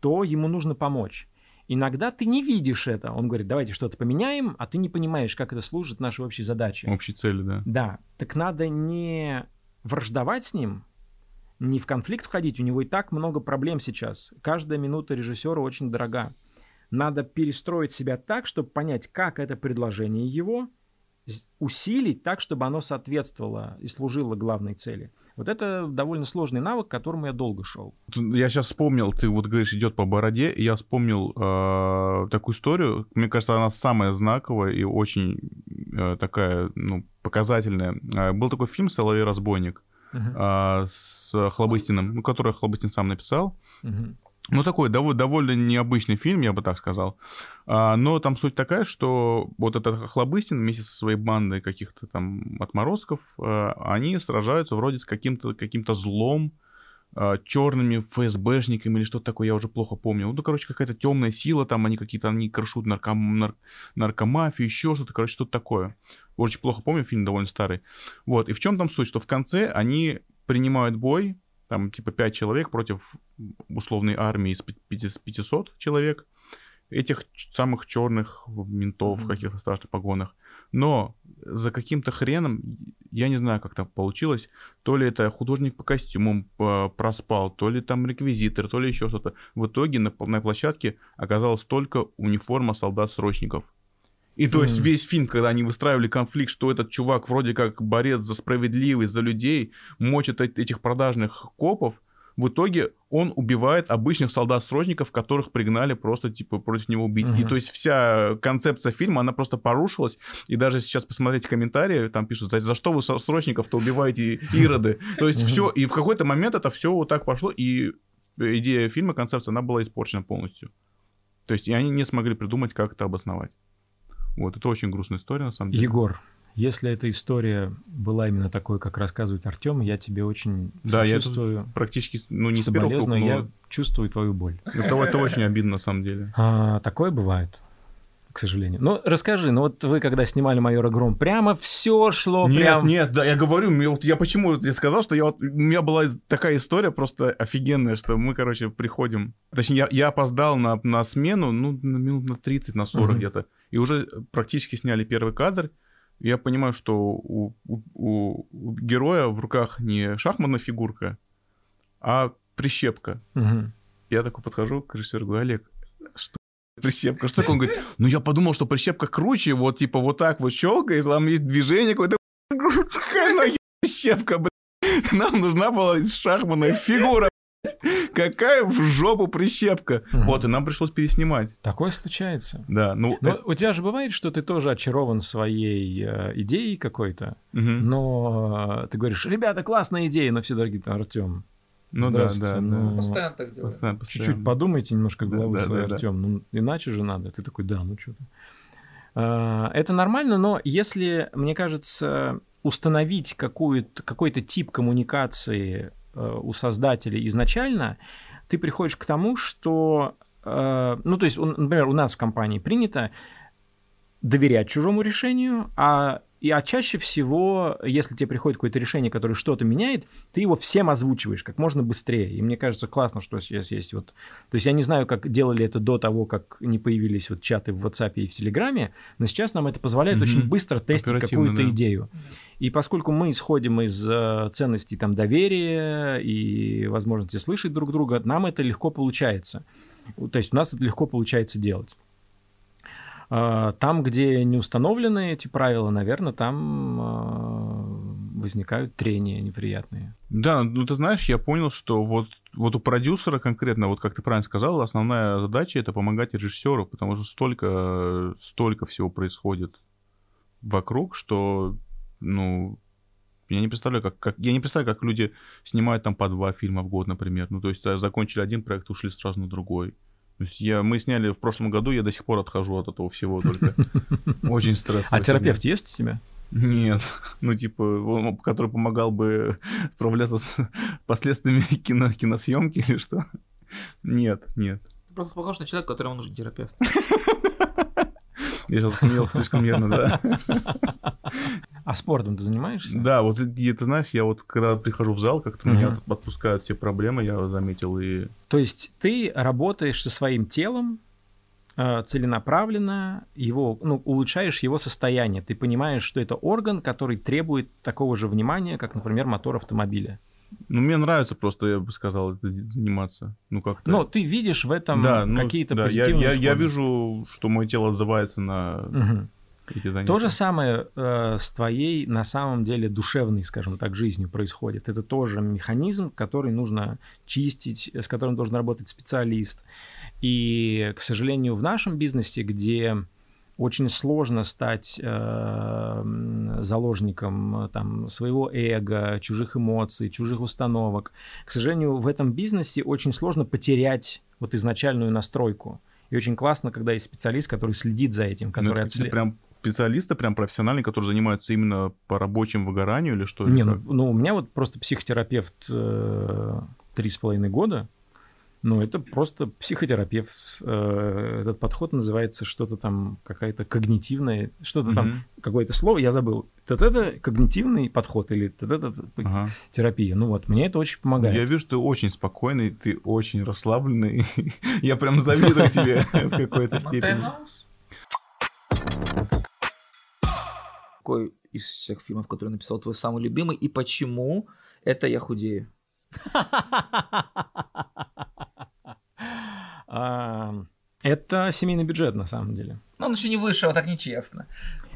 то ему нужно помочь. Иногда ты не видишь это. Он говорит, давайте что-то поменяем, а ты не понимаешь, как это служит нашей общей задаче. Общей цели, да. Да. Так надо не враждовать с ним, не в конфликт входить. У него и так много проблем сейчас. Каждая минута режиссера очень дорога. Надо перестроить себя так, чтобы понять, как это предложение его усилить так, чтобы оно соответствовало и служило главной цели. Вот это довольно сложный навык, к которому я долго шел. Я сейчас вспомнил, ты вот говоришь, идет по бороде, и я вспомнил э, такую историю. Мне кажется, она самая знаковая и очень э, такая, ну, показательная. Э, был такой фильм «Соловей разбойник» uh-huh. э, с Хлобыстиным, ну, который Хлобыстин сам написал. Uh-huh. Ну, такой довольно, довольно необычный фильм, я бы так сказал. А, но там суть такая, что вот этот Хлобыстин вместе со своей бандой каких-то там отморозков, а, они сражаются вроде с каким-то каким злом, а, черными ФСБшниками или что-то такое, я уже плохо помню. Ну, короче, какая-то темная сила, там они какие-то, они крышут нарком, нар, наркомафию, еще что-то, короче, что-то такое. Очень плохо помню, фильм довольно старый. Вот, и в чем там суть, что в конце они принимают бой, там типа 5 человек против условной армии из 500 человек, этих самых черных ментов в каких-то страшных погонах. Но за каким-то хреном, я не знаю, как так получилось, то ли это художник по костюмам э, проспал, то ли там реквизитор, то ли еще что-то. В итоге на, на площадке оказалось только униформа солдат-срочников. И то есть весь фильм, когда они выстраивали конфликт, что этот чувак вроде как борец за справедливость, за людей, мочит этих продажных копов, в итоге он убивает обычных солдат-срочников, которых пригнали просто, типа, против него убить. Uh-huh. И то есть вся концепция фильма, она просто порушилась. И даже сейчас посмотреть комментарии, там пишут, за, что вы срочников-то убиваете ироды? [laughs] То есть все, и в какой-то момент это все вот так пошло, и идея фильма, концепция, она была испорчена полностью. То есть и они не смогли придумать, как это обосновать. Вот, это очень грустная история, на самом деле. Егор, если эта история была именно такой, как рассказывает Артем, я тебе очень да, чувствую. Я практически, ну, не соболезную, но... я чувствую твою боль. Это, это очень обидно, на самом деле. А, такое бывает к сожалению. Ну, расскажи, ну вот вы когда снимали «Майора Гром», прямо все шло нет, прям... Нет, да, я говорю, я, вот, я почему я сказал, что я вот, у меня была такая история просто офигенная, что мы, короче, приходим... Точнее, я, я опоздал на, на смену, ну, на минут на 30, на 40 угу. где-то, и уже практически сняли первый кадр, я понимаю, что у, у, у героя в руках не шахматная фигурка, а прищепка. Угу. Я такой подхожу к режиссеру, говорю, Олег, что прищепка. Что такое? Он говорит, ну я подумал, что прищепка круче, вот типа вот так вот щелкаешь, там есть движение какое-то. [laughs] Какая прищепка, блядь. Нам нужна была шахматная фигура, [laughs] Какая в жопу прищепка. Угу. Вот, и нам пришлось переснимать. Такое случается. Да, ну... Но это... у тебя же бывает, что ты тоже очарован своей э, идеей какой-то, угу. но э, ты говоришь, ребята, классная идея, но все дорогие, Артем, ну да, да, ну, да. Постоянно так делаю. Постоянно, постоянно. Чуть-чуть подумайте немножко головы да, своей, да, Артем. Да. Ну, иначе же надо. Ты такой, да, ну что-то. А, это нормально, но если, мне кажется, установить какую-то, какой-то тип коммуникации у создателей изначально, ты приходишь к тому, что, э, ну, то есть, например, у нас в компании принято доверять чужому решению, а и, а чаще всего, если тебе приходит какое-то решение, которое что-то меняет, ты его всем озвучиваешь как можно быстрее. И мне кажется, классно, что сейчас есть вот... То есть я не знаю, как делали это до того, как не появились вот чаты в WhatsApp и в Telegram, но сейчас нам это позволяет mm-hmm. очень быстро тестить какую-то да. идею. И поскольку мы исходим из э, ценностей там доверия и возможности слышать друг друга, нам это легко получается. То есть у нас это легко получается делать. А, там, где не установлены эти правила, наверное, там а, возникают трения неприятные. Да, ну ты знаешь, я понял, что вот, вот у продюсера конкретно, вот как ты правильно сказал, основная задача это помогать режиссеру, потому что столько, столько всего происходит вокруг, что, ну, я не представляю, как, как, я не представляю, как люди снимают там по два фильма в год, например. Ну, то есть закончили один проект, ушли сразу на другой. То есть я, мы сняли в прошлом году, я до сих пор отхожу от этого всего только. [laughs] Очень стрессово. А терапевт есть у тебя? Нет, [laughs] ну типа, он, который помогал бы [laughs] справляться с последствиями кино, киносъемки или что? Нет, нет. просто похож на человека, которому нужен терапевт. Я сейчас смеялся слишком нервно, да. А спортом ты занимаешься? Да, вот и, ты знаешь, я вот когда прихожу в зал, как-то угу. меня отпускают все проблемы, я заметил и... То есть ты работаешь со своим телом э, целенаправленно его, ну, улучшаешь его состояние. Ты понимаешь, что это орган, который требует такого же внимания, как, например, мотор автомобиля. Ну, мне нравится просто, я бы сказал, это заниматься. Ну, как-то. Но ты видишь в этом да, ну, какие-то да, я, позитивные я, я исходы. вижу, что мое тело отзывается на Мгм. То же самое э, с твоей, на самом деле, душевной, скажем так, жизнью происходит. Это тоже механизм, который нужно чистить, с которым должен работать специалист. И, к сожалению, в нашем бизнесе, где очень сложно стать э, заложником там, своего эго, чужих эмоций, чужих установок. К сожалению, в этом бизнесе очень сложно потерять вот изначальную настройку. И очень классно, когда есть специалист, который следит за этим, Ну, который это отслеживает. прям специалисты, прям профессиональные, которые занимаются именно по рабочему выгоранию или что? Не, ну, ну, у меня вот просто психотерапевт э, три с половиной года. Ну, это просто психотерапевт. Э, Этот подход называется что-то там, какая-то когнитивная, что-то там, Мгм. какое-то слово, я забыл. Вот это когнитивный подход или это Ага. терапия. Ну вот, мне это очень помогает. Я вижу, что ты очень спокойный, ты очень расслабленный. [laughs] Я прям завидую тебе [laughs] в какой-то степени. Какой из всех фильмов, которые написал твой самый любимый, и почему это я худею? [laughs] Это семейный бюджет, на самом деле. Ну, он еще не вышел, так нечестно.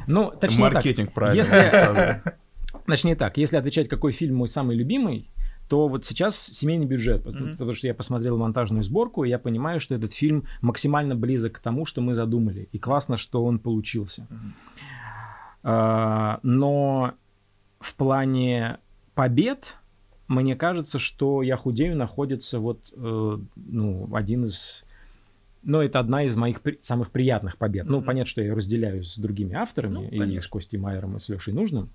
Ну, точнее так, Маркетинг правильно. Если-. [laughs] Точнее так, если отвечать, какой фильм мой самый любимый, то вот сейчас семейный бюджет, потому Мгм. потому что я посмотрел монтажную сборку, и я понимаю, что этот фильм максимально близок к тому, что мы задумали. И классно, что он получился. Мгм. А, Но в плане побед, мне кажется, что «Я худею» находится вот, э, ну, один из... Ну, это одна из моих при- самых приятных побед. Ну, Мгм. понятно, что я ее разделяю с другими авторами, Ну, и конечно. с Костей Майером, и с Лешей Нужным.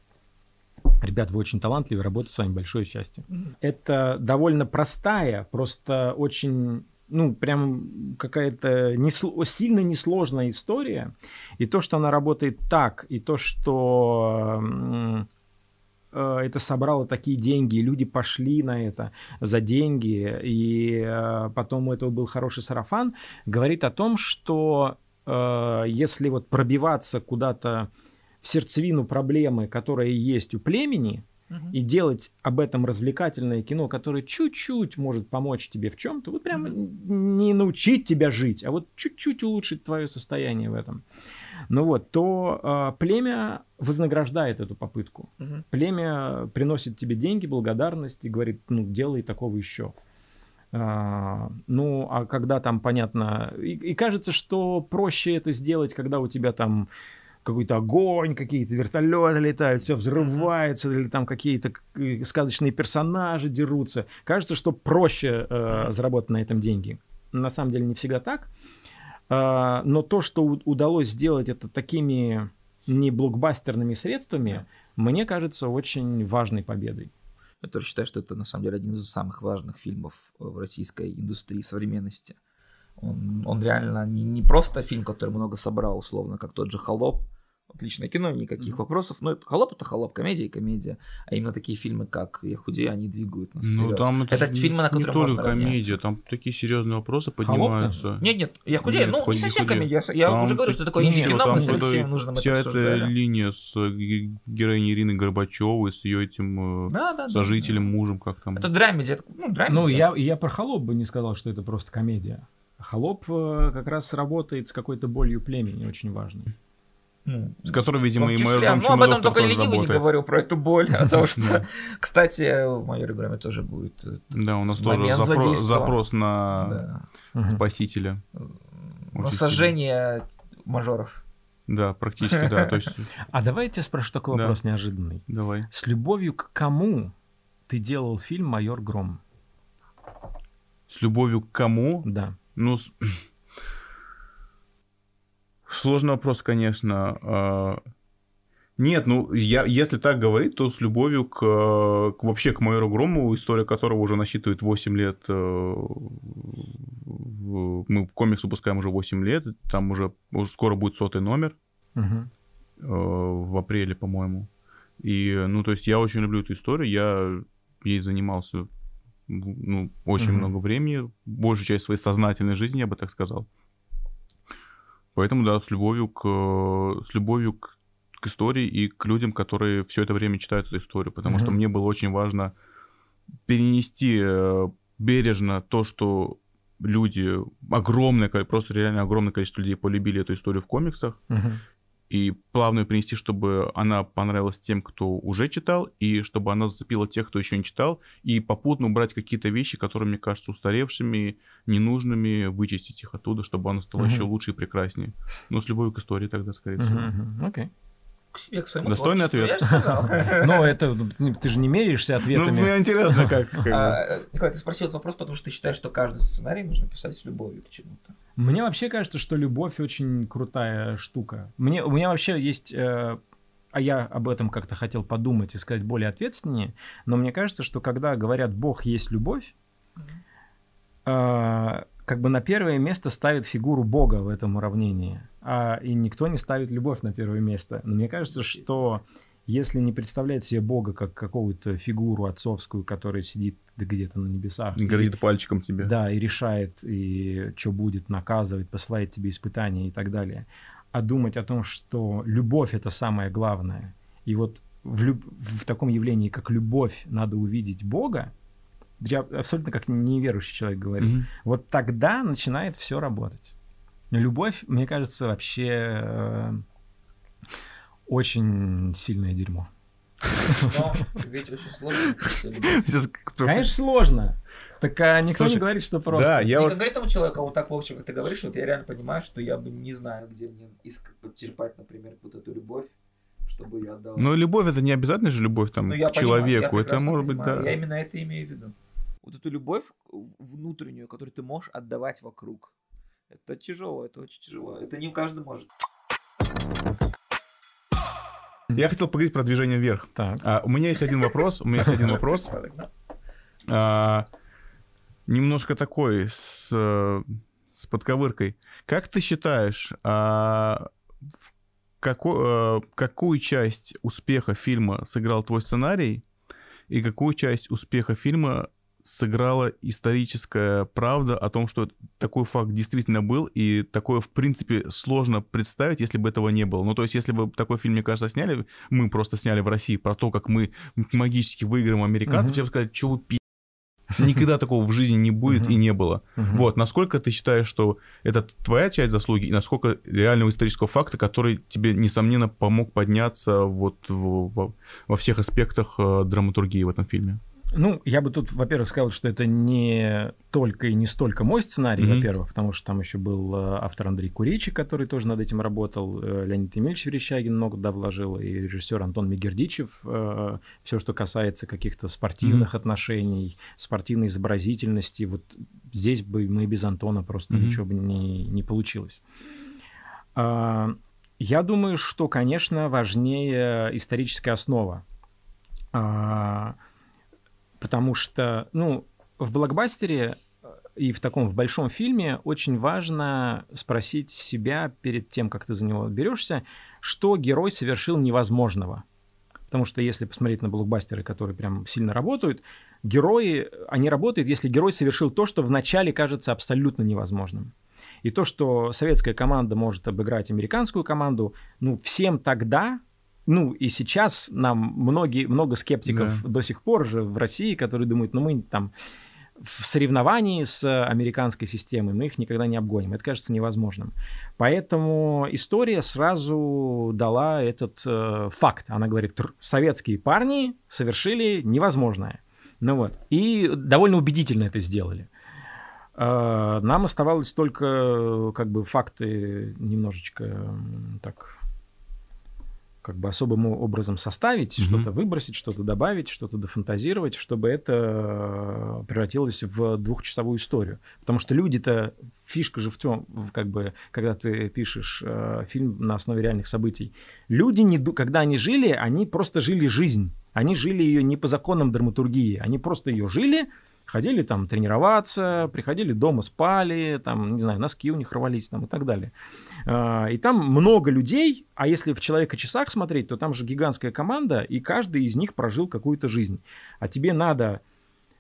Ребят, вы очень талантливы, работать с вами большое счастье. Мгм. Это довольно простая, просто очень, ну, прям какая-то несло- сильно несложная история. И то, что она работает так, и то, что э, это собрало такие деньги, и люди пошли на это за деньги, и э, потом у этого был хороший сарафан, говорит о том, что э, если вот пробиваться куда-то в сердцевину проблемы, которая есть у племени, Мгм. и делать об этом развлекательное кино, которое чуть-чуть может помочь тебе в чем-то, вот прямо не научить тебя жить, а вот чуть-чуть улучшить твое состояние в этом. Ну вот, то э, племя вознаграждает эту попытку. Мгм. Племя приносит тебе деньги, благодарность и говорит, ну, делай такого еще. А, ну, а когда там, понятно, и, и кажется, что проще это сделать, когда у тебя там какой-то огонь, какие-то вертолеты летают, все взрывается, или там какие-то э, сказочные персонажи дерутся. Кажется, что проще э, заработать на этом деньги. На самом деле не всегда так. А, но то, что удалось сделать это такими не блокбастерными средствами, мне кажется очень важной победой. Я тоже считаю, что это на самом деле один из самых важных фильмов э, в российской индустрии современности. Он, он реально не, не просто фильм, который много собрал, условно, как тот же «Холоп». Отличное кино, никаких вопросов. Но это, «Холоп» — это «Холоп», комедия и комедия. А именно такие фильмы, как «Я худею», они двигают нас Ну, вперед. там это, это фильмы, на не которые только можно комедия, равняться. там такие серьезные вопросы Холоп-то? поднимаются. Нет, нет, «Я худею», Нет, ну, не «Худею, совсем худею». комедия. Я, Там уже говорю, что такое не, инди-кино, там мы с это Алексеем нужно Вся эта линия с ге- героиней Ирины Горбачевой, с ее этим э, Да, да, сожителем, да. мужем, как там. Это драмеди, это, ну, драмеди. Ну, я, я про холоп бы не сказал, что это просто комедия. Холоп э, как раз работает с какой-то болью племени, очень важной. Ну, С которой, видимо, том и майор Ну, об этом только ленивый не говорил, про эту боль. Потому что, Да. [laughs] кстати, в майоре Громе тоже будет э, Да, у нас тоже запрос на спасителя. на сожжение мажоров. Да, практически, да. То есть, [laughs] А давай я тебя спрошу такой вопрос неожиданный. давай. С любовью к кому ты делал фильм «Майор Гром»? С любовью к кому? Да. Ну, с- сложный вопрос, конечно. А, Нет, ну, я, если так говорить, то с любовью к, к- вообще к майору Грому, история которого уже насчитывает 8 лет. э, Мы комикс выпускаем уже 8 лет, там уже, уже скоро будет сотый номер э, в апреле, по-моему. И, ну, то есть я очень люблю эту историю, я ей занимался ну, очень Мгм. много времени, большую часть своей сознательной жизни, я бы так сказал. Поэтому, да, с любовью к, с любовью к, к истории и к людям, которые все это время читают эту историю, потому mm-hmm. что мне было очень важно перенести э, бережно то, что люди, огромное, просто реально огромное количество людей полюбили эту историю в комиксах, uh-huh и плавно ее принести, чтобы она понравилась тем, кто уже читал, и чтобы она зацепила тех, кто еще не читал, и попутно убрать какие-то вещи, которые мне кажутся устаревшими, ненужными, вычистить их оттуда, чтобы оно стало uh-huh. еще лучше и прекраснее. Но с любовью к истории тогда, скорее всего. Uh-huh. Okay к себе, к своему Достойный ответ. [laughs] Ну, это ты же не меряешься ответами. Ну, мне интересно, [laughs] как. А, Николай, ты спросил этот вопрос, потому что ты считаешь, что каждый сценарий нужно писать с любовью к чему-то. Мне вообще кажется, что любовь очень крутая штука. Мне, у меня вообще есть э, а я об этом как-то хотел подумать и сказать более ответственнее, но мне кажется, что когда говорят «Бог есть любовь», э, как бы на первое место ставит фигуру Бога в этом уравнении, а, и никто не ставит любовь на первое место. Но мне кажется, что если не представлять себе Бога как какую-то фигуру отцовскую, которая сидит где-то на небесах. И грозит пальчиком тебе. Да, и решает, и что будет, наказывать, посылает тебе испытания и так далее. А думать о том, что любовь — это самое главное. И вот в, люб... в таком явлении, как любовь, надо увидеть Бога, я абсолютно как неверующий человек говорю, mm-hmm. вот тогда начинает все работать. Любовь, мне кажется, вообще э, очень сильное дерьмо. Но ведь очень сложно. [laughs] Конечно, сложно. Так а никто Слушай, не говорит, что просто. Да, я вот... говорит тому человеку, а вот так, в общем, как ты говоришь, вот я реально понимаю, что я бы не знаю, где мне иск... подчерпать, например, вот эту любовь, чтобы я отдал. Ну, любовь это не обязательно же любовь там, ну, к человеку. Понимаю, это может быть, да. Я именно это имею в виду. Вот эту любовь внутреннюю, которую ты можешь отдавать вокруг. Это тяжело, это очень тяжело. Это не каждый может. Я хотел поговорить про движение вверх. Так. А, у меня есть один вопрос. У меня есть один вопрос. [laughs] А, немножко такой с, с подковыркой. Как ты считаешь, а, какой, а, какую часть успеха фильма сыграл твой сценарий и какую часть успеха фильма сыграла историческая правда о том, что такой факт действительно был, и такое, в принципе, сложно представить, если бы этого не было. Ну, то есть, если бы такой фильм, мне кажется, сняли, мы просто сняли в России про то, как мы магически выиграем американцев, uh-huh. все бы сказали, что вы пи***. Никогда такого в жизни не будет и не было. Вот, насколько ты считаешь, что это твоя часть заслуги, и насколько реального исторического факта, который тебе, несомненно, помог подняться вот во всех аспектах э, драматургии в этом фильме? Ну, я бы тут, во-первых, сказал, что это не только и не столько мой сценарий, mm-hmm. во-первых, потому что там еще был э, автор Андрей Куричи, который тоже над этим работал, э, Леонид Емельевич Верещагин много туда вложил, и режиссер Антон Мегердичев. Э, Все, что касается каких-то спортивных mm-hmm. отношений, спортивной изобразительности, вот здесь бы мы без Антона просто mm-hmm. ничего бы не, не получилось. А, я думаю, что, конечно, важнее историческая основа а, Потому что, ну, в блокбастере э, и в таком в большом фильме очень важно спросить себя перед тем, как ты за него берешься, что герой совершил невозможного. Потому что если посмотреть на блокбастеры, которые прям сильно работают, герои, они работают, если герой совершил то, что вначале кажется абсолютно невозможным. И то, что советская команда может обыграть американскую команду, ну, всем тогда ну и сейчас нам многие, много скептиков да. до сих пор же в России, которые думают, ну мы там в соревновании с американской системой мы их никогда не обгоним. Это кажется невозможным. Поэтому история сразу дала этот э, факт. Она говорит, советские парни совершили невозможное. Ну вот. И довольно убедительно это сделали. Э, нам оставалось только как бы факты немножечко так как бы особым образом составить, mm-hmm. что-то выбросить, что-то добавить, что-то дофантазировать, чтобы это э, превратилось в двухчасовую историю. Потому что люди-то, фишка же в том, как бы, когда ты пишешь э, фильм на основе реальных событий, люди, не, когда они жили, они просто жили жизнь. Они жили ее не по законам драматургии, они просто ее жили, ходили там тренироваться, приходили дома, спали, там, не знаю, носки у них рвались там и так далее. А, и там много людей, а если в «Человека-часах» смотреть, то там же гигантская команда, и каждый из них прожил какую-то жизнь. А тебе надо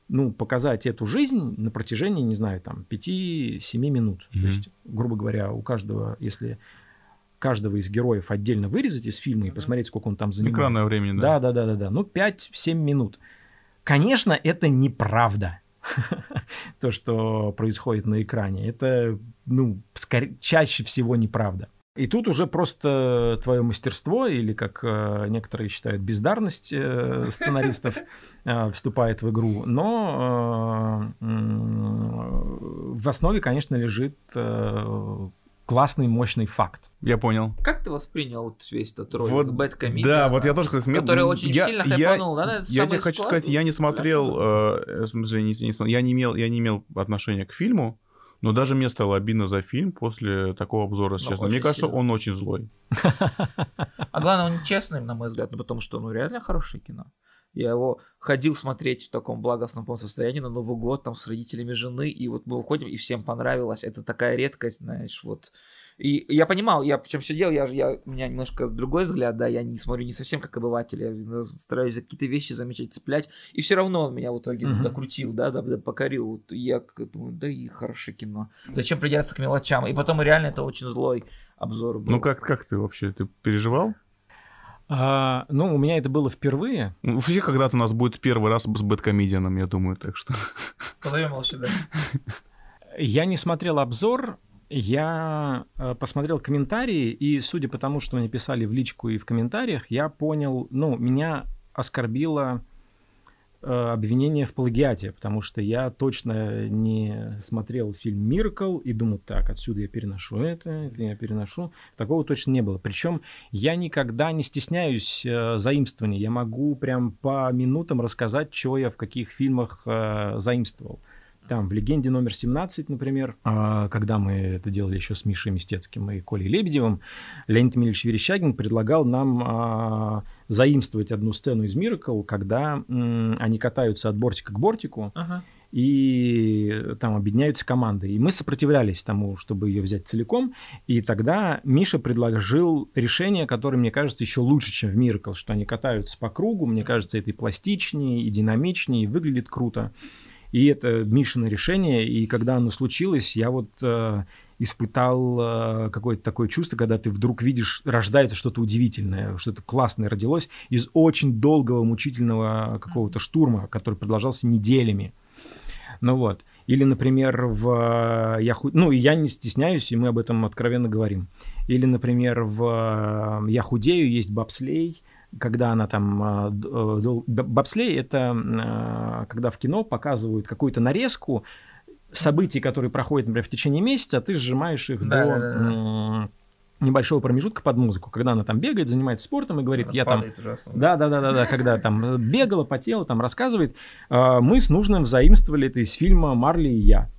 ну, показать эту жизнь на протяжении, не знаю, там, 5-7 минут. Mm-hmm. То есть, грубо говоря, у каждого, если каждого из героев отдельно вырезать из фильма и посмотреть, сколько он там занимает. Экранное время, да. Да, да, да, да, да. Ну, 5-7 минут. Конечно, это неправда. [laughs] То, что происходит на экране. Это, ну, скорее, чаще всего неправда. И тут уже просто твое мастерство, или, как э, некоторые считают, бездарность э, сценаристов э, вступает в игру. Но э, в основе, конечно, лежит э, классный, мощный факт. Я понял. Как ты воспринял вот весь этот ролик? Вот, Bad Comedian, да, вот я тоже, кстати, мне- Который очень я- сильно я- хайпанул, да? Это Я тебе хочу склад- сказать, я не смотрел, э, в смысле, не, не смотрел, я не имел, я не имел отношения к фильму, но даже мне стало обидно за фильм после такого обзора, если Ну, честно. очень Мне кажется, сильно. он очень злой. А главное, он честный, на мой взгляд, ну, потому что, ну, реально хорошее кино. Я его ходил смотреть в таком благостном состоянии на Новый год, там, с родителями жены, и вот мы уходим, и всем понравилось. Это такая редкость, знаешь, вот. И я понимал, я причем сидел, я, же- я, у меня немножко другой взгляд, да, я не смотрю не совсем как обыватель, я стараюсь за какие-то вещи замечать, цеплять, и все равно он меня в итоге Мгм. докрутил, да, да, да, покорил. Вот я думаю, да и хорошее кино. Зачем придираться к мелочам? И потом реально это очень злой обзор был. Ну как, как ты вообще, ты переживал? А, ну, у меня это было впервые. Ну, У всех когда-то у нас будет первый раз с бэткомедианом, я думаю, так что... Позовем его сюда. Я не смотрел обзор, я э, посмотрел комментарии, и судя по тому, что мне писали в личку и в комментариях, я понял, ну, меня оскорбило э, обвинение в плагиате, потому что я точно не смотрел фильм «Миркл» и думал, так, отсюда я переношу это, это я переношу. Такого точно не было. Причем я никогда не стесняюсь э, заимствований. Я могу прям по минутам рассказать, что я в каких фильмах э, заимствовал. Там в «Легенде номер 17», например, а, когда мы это делали еще с Мишей Мистецким и Колей Лебедевым, Леонид Эмильевич Верещагин предлагал нам а, заимствовать одну сцену из «Миракл», когда они катаются от бортика к бортику, Ага. и там объединяются команды. И мы сопротивлялись тому, чтобы ее взять целиком. И тогда Миша предложил решение, которое, мне кажется, еще лучше, чем в Миракл, что они катаются по кругу. Мне кажется, это и пластичнее, и динамичнее, и выглядит круто. И это Мишино решение. И когда оно случилось, я вот э, испытал э, какое-то такое чувство, когда ты вдруг видишь, рождается что-то удивительное, что-то классное родилось из очень долгого, мучительного какого-то штурма, который продолжался неделями. Ну вот. Или, например, в я ху- ну я не стесняюсь, и мы об этом откровенно говорим. Или, например, в Я худею есть бобслей, когда она там а, э, бобслей это а, когда в кино показывают какую-то нарезку событий, которые проходят, например, в течение месяца, а ты сжимаешь их Да, до да, да, небольшого промежутка под музыку, когда она там бегает, занимается спортом и говорит, я там ужасно. да, да, да, да, да, когда там бегала, потела, там рассказывает. Мы с нужным заимствовали это из фильма Марли и я.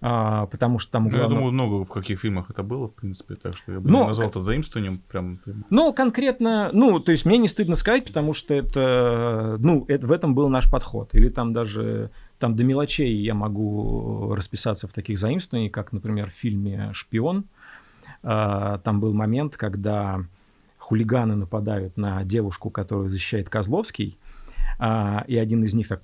А, Потому что там Ну, я думаю, много в каких фильмах это было, в принципе, так что я бы Ну, не назвал это заимствованием прям. Ну, конкретно, ну, то есть мне не стыдно сказать, потому что это, ну, это, в этом был наш подход. Или там даже, там до мелочей я могу расписаться в таких заимствованиях, как, например, в фильме «Шпион». А, Там был момент, когда хулиганы нападают на девушку, которую защищает Козловский, а, и один из них так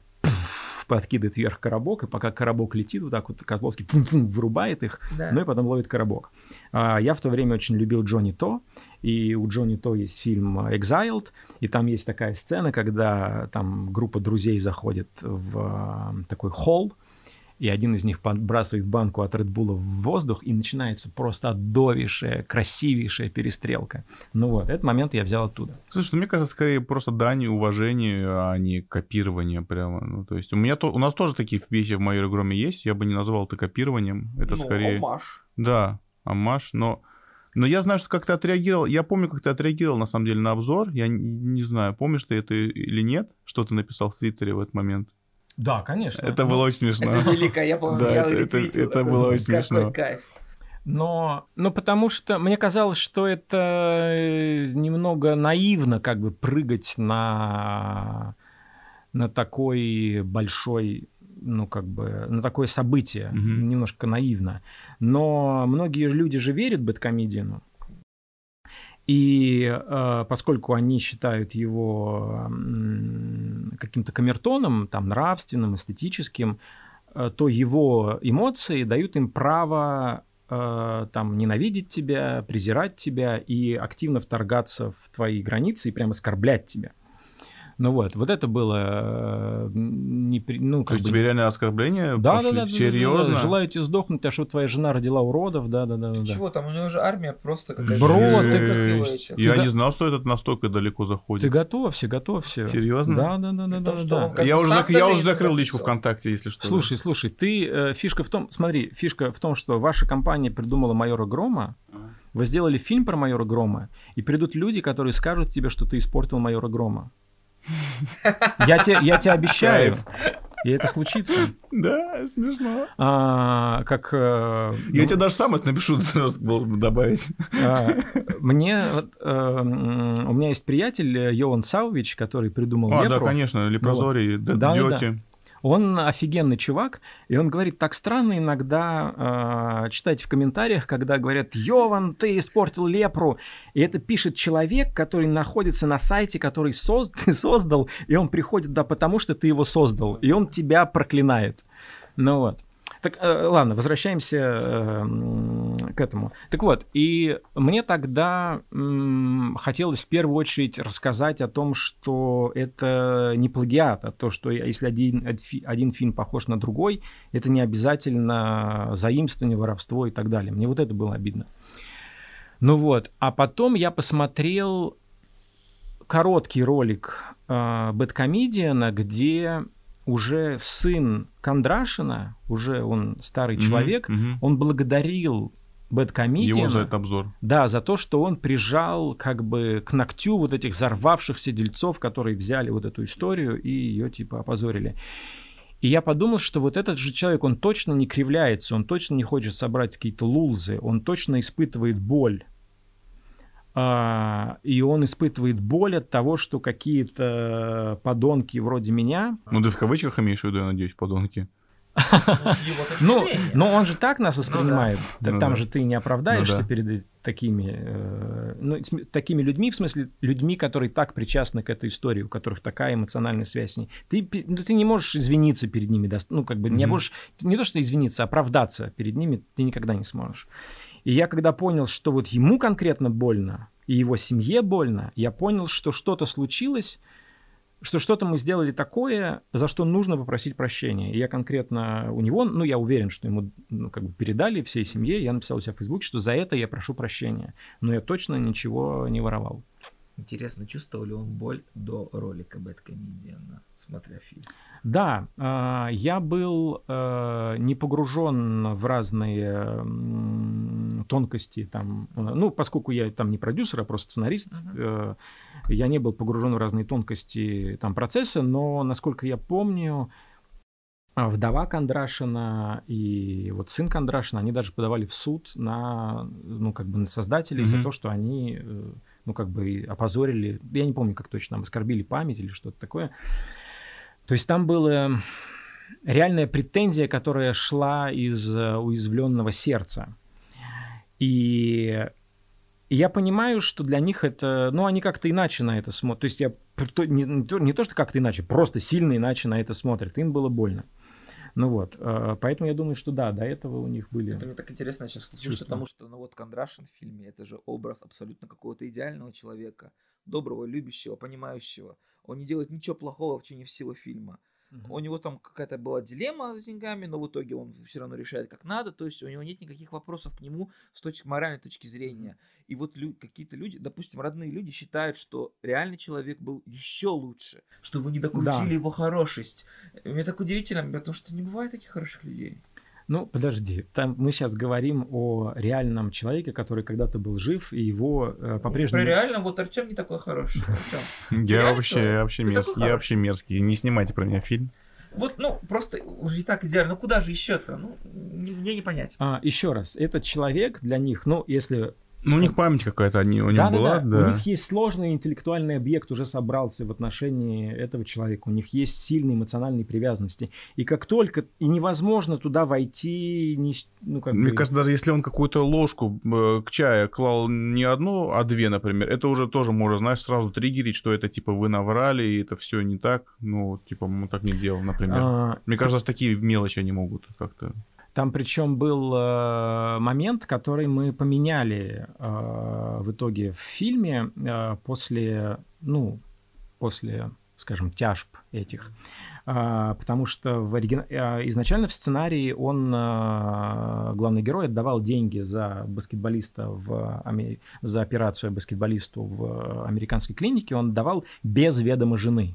подкидывает вверх коробок, и пока коробок летит, вот так вот Козловский пум-пум, вырубает их, Да. ну и потом ловит коробок. А, Я в то время очень любил Джонни То, и у Джонни То есть фильм «Exiled», и там есть такая сцена, когда там группа друзей заходит в а, такой холл, и один из них подбрасывает банку от Редбула в воздух, и начинается просто отдовейшая, красивейшая перестрелка. Ну вот, этот момент я взял оттуда. Слушай, ну, мне кажется, скорее просто дань уважению, а не копирование прямо. Ну, то есть у меня то, у нас тоже такие вещи в моей игроме есть. Я бы не назвал это копированием. Это Ну, скорее. омаж. Да, амаш, но. Но я знаю, что как ты отреагировал. Я помню, как ты отреагировал на самом деле на обзор. Я не, не знаю, помнишь ты это или нет, что ты написал в Твиттере в этот момент. Да, конечно. Это было очень смешно. Это велико, я помню, Да, я это- это- это такой, было очень какой смешно. кайф. Но, ну, потому что мне казалось, что это э, немного наивно как бы прыгать на, на такой большой, ну, как бы, на такое событие. Мгм. Немножко наивно. Но многие люди же верят Бэткомедиану. И э, поскольку они считают его каким-то камертоном, там, нравственным, эстетическим, э, то его эмоции дают им право э, там ненавидеть тебя, презирать тебя и активно вторгаться в твои границы и прямо оскорблять тебя. Ну вот, вот это было... э, Не, при- ну, То есть бы- тебе реально оскорбления да, пошли? да, да, Серьезно? Да, да. Желаю тебе сдохнуть, а что твоя жена родила уродов, да, да, да, да. да. Чего там? У него же армия просто какая-то. Бро, ты как. Я Ты не знал, что этот настолько далеко Ты заходит. готовься, готовься. Серьезно? Да, да, да, да, да, да. Я уже, зак- я уже закрыл личку. ВКонтакте, если что. Слушай, слушай, ты э, фишка в том, смотри, фишка в том, что ваша компания придумала майора Грома, вы сделали фильм про майора Грома, и придут люди, которые скажут тебе, что ты испортил майора Грома. Я тебе, я тебе обещаю, и это случится. Да, смешно. А, как э, Я ну, тебе даже сам это напишу, [laughs] добавить. а, мне вот, м, у меня есть приятель э, Йоан Саувич, который придумал А, да, лепру. конечно, Лепрозорий, Да, да, да. Он офигенный чувак, и он говорит, так странно иногда э, читать в комментариях, когда говорят, Йован, ты испортил лепру. И это пишет человек, который находится на сайте, который соз- ты [laughs] создал, и он приходит, да, потому что ты его создал, и он тебя проклинает. Ну вот. Так, э, ладно, возвращаемся э, к этому. Так вот, и мне тогда хотелось в первую очередь рассказать о том, что это не плагиат, а то, что если один, один фильм похож на другой, это не обязательно заимствование, воровство и так далее. Мне вот это было обидно. Ну вот, а потом я посмотрел короткий ролик э, Бэткомедиана, где уже сын Кондрашина, уже он старый Мгм, человек, мгм. он благодарил Его за Бэткомедиана, этот обзор. да, за то, что он прижал как бы к ногтю вот этих взорвавшихся дельцов, которые взяли вот эту историю и ее типа опозорили. И я подумал, что вот этот же человек, он точно не кривляется, он точно не хочет собрать какие-то лулзы, он точно испытывает боль. А, и он испытывает боль от того, что какие-то подонки вроде меня, Ну, ты в кавычках имеешь в виду, я надеюсь, подонки. [laughs] Ну, но он же так нас воспринимает. Т- Ну Там же ты не оправдаешься Ну да. перед такими, э, ну, такими людьми, в смысле людьми, которые так причастны к этой истории, у которых такая эмоциональная связь с ней. Ты, ну, ты не можешь извиниться перед ними, ну, как бы не можешь, не то что извиниться, оправдаться перед ними ты никогда не сможешь. И я когда понял, что вот ему конкретно больно, и его семье больно, я понял, что что-то случилось, что что-то мы сделали такое, за что нужно попросить прощения. И я конкретно у него, ну, я уверен, что ему ну, как бы передали всей семье, я написал у себя в Фейсбуке, что за это я прошу прощения. Но я точно ничего не воровал. Интересно, чувствовал ли он боль до ролика Бэткомедиана, смотря фильм? Да, а, я был э, не погружен в разные тонкости там, ну, поскольку я там не продюсер, а просто сценарист, э, я не был погружен в разные тонкости там процесса, но, насколько я помню, а, вдова Кондрашина и вот сын Кондрашина, они даже подавали в суд на, ну, как бы на создателей за Мгм. то, что они, э, ну, как бы опозорили, я не помню, как точно, там, оскорбили память или что-то такое. То есть там была реальная претензия, которая шла из э, уязвленного сердца. И я понимаю, что для них это, ну, они как-то иначе на это смотрят. То есть я не, не то, что как-то иначе, просто сильно иначе на это смотрят. Им было больно. Ну вот, э, поэтому я думаю, что да, до этого у них были. Это мне так интересно сейчас слушать, потому что, ну вот Кондрашин в фильме, это же образ абсолютно какого-то идеального человека, доброго, любящего, понимающего. Он не делает ничего плохого в течение всего фильма. У него там какая-то была дилемма с деньгами, но в итоге он все равно решает как надо. То есть у него нет никаких вопросов к нему с точки моральной точки зрения. И вот лю- какие-то люди, допустим, родные люди считают, что реальный человек был еще лучше, что вы не докрутили Да. его хорошесть. Мне так удивительно, потому что не бывает таких хороших людей. Ну, подожди, там мы сейчас говорим о реальном человеке, который когда-то был жив, и его э, по-прежнему... Про реально, вот Артем не такой хороший. Я вообще, вообще, я вообще мерзкий. Не снимайте про меня фильм. Вот, ну, просто уже и так идеально. Ну, куда же еще-то? Ну, не- мне не понять. А, еще раз, этот человек для них, ну, если Ну, у них память какая-то они, у них Да, была, да, да. У них есть сложный интеллектуальный объект, уже собрался в отношении этого человека. У них есть сильные эмоциональные привязанности. И как только... И невозможно туда войти... Не, ну, как Мне бы... кажется, даже если он какую-то ложку э, к чаю клал не одну, а две, например, это уже тоже можно, знаешь, сразу триггерить, что это типа вы наврали, и это все не так. Ну, типа, мы так не делал, например. А, Мне кажется, такие мелочи они могут как-то... Там причем был э, момент, который мы поменяли э, в итоге в фильме э, после, ну, после, скажем, тяжб этих. А, потому что в оригина... а, изначально в сценарии он, а, главный герой, отдавал деньги за баскетболиста в Аме- за операцию баскетболисту в американской клинике, он давал без ведома жены.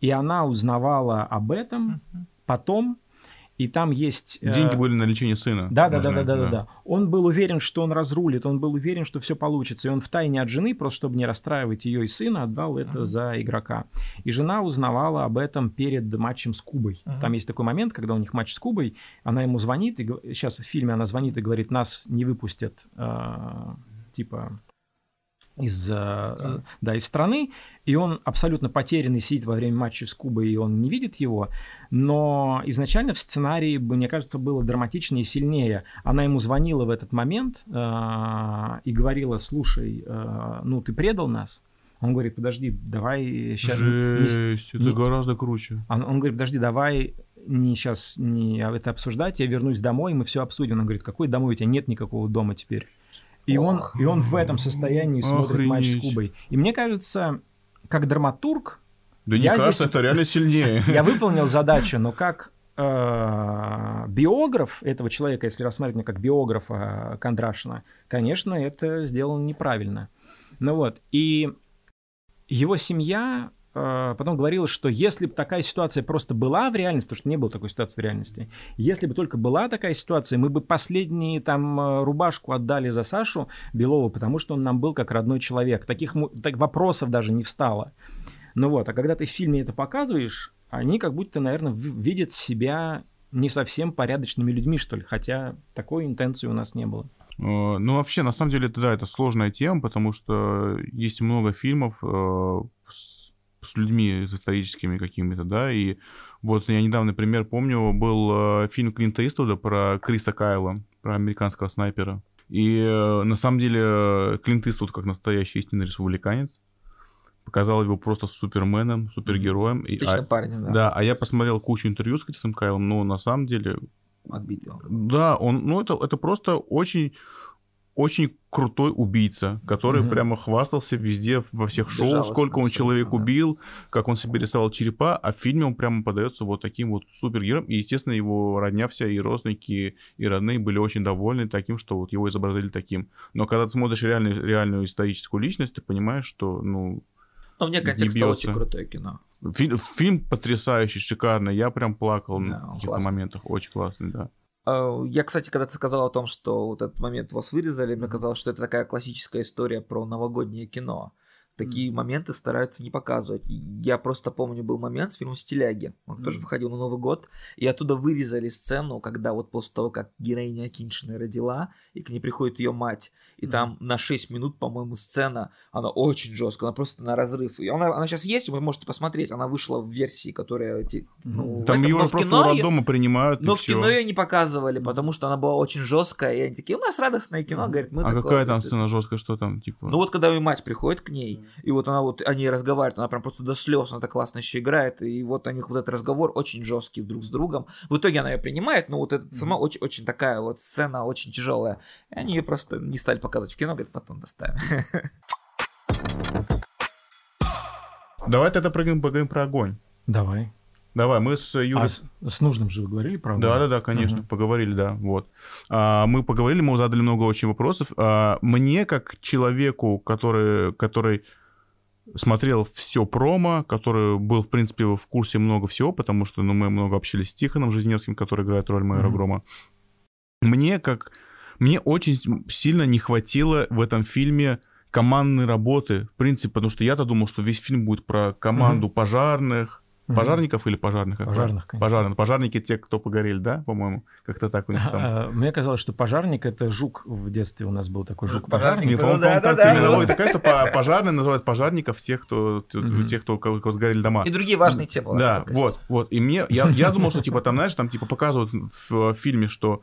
И она узнавала об этом потом, и там есть... э, Деньги были на лечение сына. да, да, да, да, да, да, да. Он был уверен, что он разрулит, он был уверен, что все получится. И он втайне от жены, просто чтобы не расстраивать ее и сына, отдал это за игрока. И жена узнавала об этом перед матчем с Кубой. Там есть такой момент, когда у них матч с Кубой, она ему звонит, и сейчас в фильме она звонит и говорит, нас не выпустят, э, типа из, э, да, из страны, и он абсолютно потерянный сидит во время матча с Кубой, и он не видит его, но изначально в сценарии, мне кажется, было драматичнее и сильнее. Она ему звонила в этот момент э, и говорила, слушай, э, ну ты предал нас. Он говорит, подожди, давай сейчас... Жесть, это не- гораздо круче. Он, он говорит, подожди, давай не сейчас не это обсуждать, я вернусь домой, мы все обсудим. Он говорит, какой домой, у тебя нет никакого дома теперь. И, он, и он в этом состоянии смотрит матч с. Кубой. И мне кажется, как драматург, Да не кажется, здесь- это реально сильнее. [laughs] я выполнил задачу, но как э, биограф этого человека, если рассматривать как биографа Кондрашина, конечно, это сделано неправильно. Ну вот, и его семья э, потом говорила, что если бы такая ситуация просто была в реальности, потому что не было такой ситуации в реальности, если бы только была такая ситуация, мы бы последние там э, рубашку отдали за Сашу Белову, потому что он нам был как родной человек. Таких так, вопросов даже не встало. Ну вот, а когда ты в фильме это показываешь, они как будто, наверное, видят себя не совсем порядочными людьми, что ли, хотя такой интенции у нас не было. Э, Ну, вообще, на самом деле, это, да, это сложная тема, потому что есть много фильмов э, с, людьми, с историческими какими-то, да, и вот я недавно пример помню, был э, фильм Клинта Иствуда про Криса Кайла, про американского снайпера. И э, на самом деле э, Клинт Иствуд, как настоящий истинный республиканец, показал его просто суперменом, супергероем. И- а- парнем, да. да, а я посмотрел кучу интервью с Крисом Кайлом, но на самом деле Отбитый он. да, он, ну это, это просто очень, очень крутой убийца, который Мгм. прямо хвастался везде во всех шоу, Безжалостно сколько он человек да. убил, как он себе рисовал черепа, а в фильме он прямо подается вот таким вот супергероем, и естественно его родня вся и родственники и родные были очень довольны таким, что вот его изобразили таким. Но когда ты смотришь реальную, реальную историческую личность, ты понимаешь, что ну Но вне Не контекста очень крутое кино. фильм, фильм потрясающий, шикарный, я прям плакал Да, в он каких-то моментах, очень классный, да. А, Я, кстати, когда ты сказал о том, что вот этот момент вас вырезали, мне казалось, что это такая классическая история про новогоднее кино. Такие моменты стараются не показывать. Я просто помню, был момент с фильмом «Стиляги». Он тоже выходил на Новый год. И оттуда вырезали сцену, когда вот после того, как героиня Акиншина родила, и к ней приходит ее мать. И там на 6 минут, по-моему, сцена, она очень жесткая, она просто на разрыв. И она, она сейчас есть, вы можете посмотреть. Она вышла в версии, которая... ну, Там этом, в просто кино роддома принимают, но в всё. кино ее не показывали, потому что она была очень жесткая, и они такие, у нас радостное кино, говорит, мы а такое какая там вот это». сцена жесткая, что там, типа? Ну вот когда ее мать приходит к ней, и вот она вот, они разговаривают, она прям просто до слез, она так классно еще играет, и вот у них вот этот разговор очень жесткий друг с другом. В итоге она ее принимает, но вот эта сама очень, очень такая вот сцена очень тяжелая. И они ее просто не стали показывать в кино, говорят, потом доставим. Давай тогда поговорим, поговорим про огонь. Давай. Давай, мы с Юлей... А с, нужным же вы говорили, правда? Да, да, да, конечно, поговорили, да, вот. А, мы поговорили, мы задали много очень вопросов. А, мне, как человеку, который, который смотрел все промо, который был, в принципе, в курсе много всего, потому что ну, мы много общались с Тихоном Жизневским, который играет роль майора Мгм. Грома. Мне, как... Мне очень сильно не хватило в этом фильме командной работы, в принципе, потому что я-то думал, что весь фильм будет про команду пожарных, Пожарников или пожарных? Пожарных, конечно. Пожарных. Пожарники те, кто погорели, да, по-моему? Как-то так у них там. А, Мне казалось, что пожарник это жук. В детстве у нас был такой жук-пожарник. Не, по-моему, Ну да, да, да. терминология такая, что по- пожарные называют пожарников тех, кто, тех, кто, у кого сгорели дома. И другие важные темы. Да, вот, вот. И мне, я, я думал, что, типа, там, знаешь, там, типа, показывают в, в фильме, что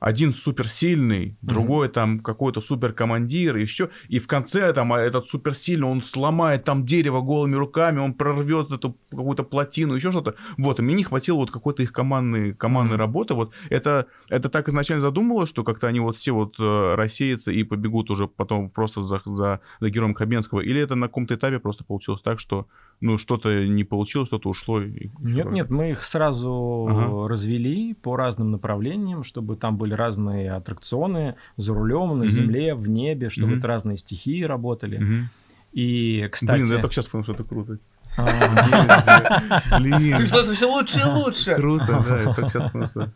один суперсильный, другой там какой-то суперкомандир, и все. И в конце там а, этот суперсильный, он сломает там дерево голыми руками, он прорвет эту какую-то плотину, еще что-то. Вот, и мне не хватило вот какой-то их командной, командной Мгм. работы. Вот это, это так изначально задумывалось, что как-то они вот все вот э, рассеются и побегут уже потом просто за, за, за героем Хабенского. Или это на каком-то этапе просто получилось так, что ну что-то не получилось, что-то ушло. и- Нет, нет, мы их сразу Ага. развели по разным направлениям, чтобы там были разные аттракционы за рулем, на земле, в небе, чтобы это разные стихии работали. И, кстати... Блин, я только сейчас понял, что это круто. а, Блин, Пришлось все лучше и лучше. круто, да, я только сейчас понял, что...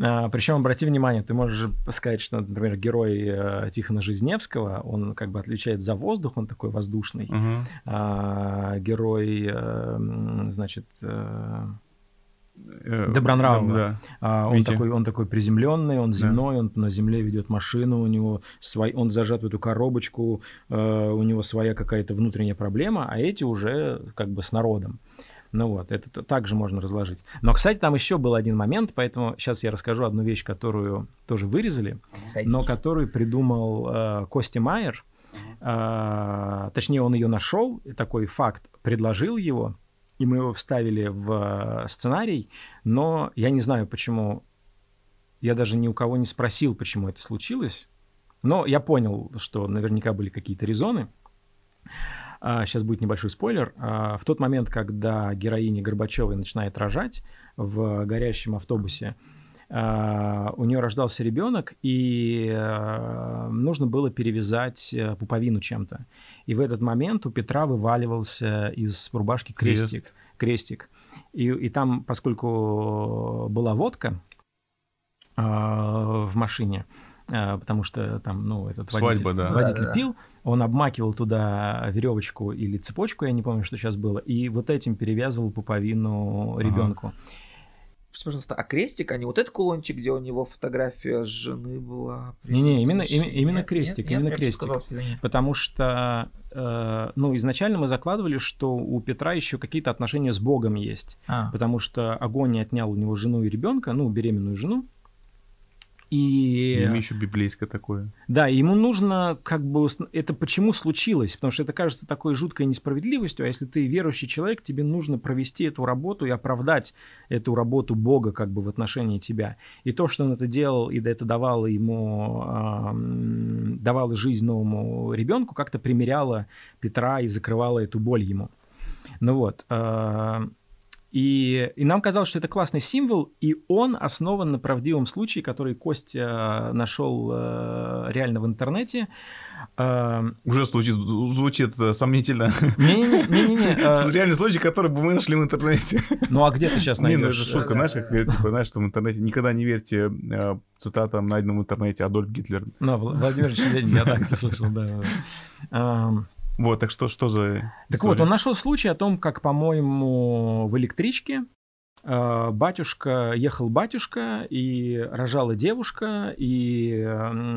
а, Причем, обрати внимание, ты можешь сказать, что, например, герой э, Тихона Жизневского, он как бы отличает за воздух, он такой воздушный. А герой, э, м, значит, э, Э, Добронравова. Да. А, он, Витя. такой, он такой приземленный, он земной, он на земле ведет машину, у него свой, он зажат в эту коробочку, э, у него своя какая-то внутренняя проблема, а эти уже как бы с народом. Ну вот, это также можно разложить. Но, кстати, там еще был один момент, поэтому сейчас я расскажу одну вещь, которую тоже вырезали, но которую придумал э, Костя Майер. А, точнее, он ее нашел, и такой факт, предложил его, и мы его вставили в э, сценарий, но я не знаю, почему. Я даже ни у кого не спросил, почему это случилось. Но я понял, что наверняка были какие-то резоны. сейчас будет небольшой спойлер. А, в тот момент, когда героиня Горбачевой начинает рожать в горящем автобусе, а, у нее рождался ребенок, и а, нужно было перевязать э, пуповину чем-то. И в этот момент у Петра вываливался из рубашки Крест. крестик. крестик. И, и там, поскольку была водка а, в машине, а, потому что там, ну, этот водитель, Свадьба, да. водитель Да-да-да. пил, он обмакивал туда веревочку или цепочку, я не помню, что сейчас было, и вот этим перевязывал пуповину Ага. Пожалуйста, а крестик, а не вот этот кулончик, где у него фотография жены была? Не-не, именно- Нет, им- именно нет, крестик, нет, именно я крестик. сказал. Потому что, э, ну, изначально мы закладывали, что у Петра еще какие-то отношения с Богом есть. А, Потому что огонь не отнял у него жену и ребенка, ну, беременную жену. И Имя еще библейское такое. да, ему нужно как бы... Это почему случилось? Потому что это кажется такой жуткой несправедливостью, а если ты верующий человек, тебе нужно провести эту работу и оправдать эту работу Бога как бы в отношении тебя. И то, что он это делал, и это давало ему... ам, давало жизнь новому ребенку, как-то примеряло Петра и закрывало эту боль ему. Ну вот. а, И, и нам казалось, что это классный символ, и он основан на правдивом случае, который Костя нашел э, реально в интернете. Э, Уже звучит, звучит э, сомнительно. Не-не-не, [laughs] э, Реальный случай, который бы мы нашли в интернете. ну а где ты сейчас [laughs] Не, ну это найдешь? шутка, знаешь, как типа, знаешь, что в интернете никогда не верьте э, цитатам, найденным в интернете Адольф Гитлер. Ну, Вла- Владимир Ленин, я так не слышал, да. [laughs] Вот, так что, что за Так вот, он нашел случай о том, как, по-моему, в электричке. э, батюшка, ехал батюшка, и рожала девушка, и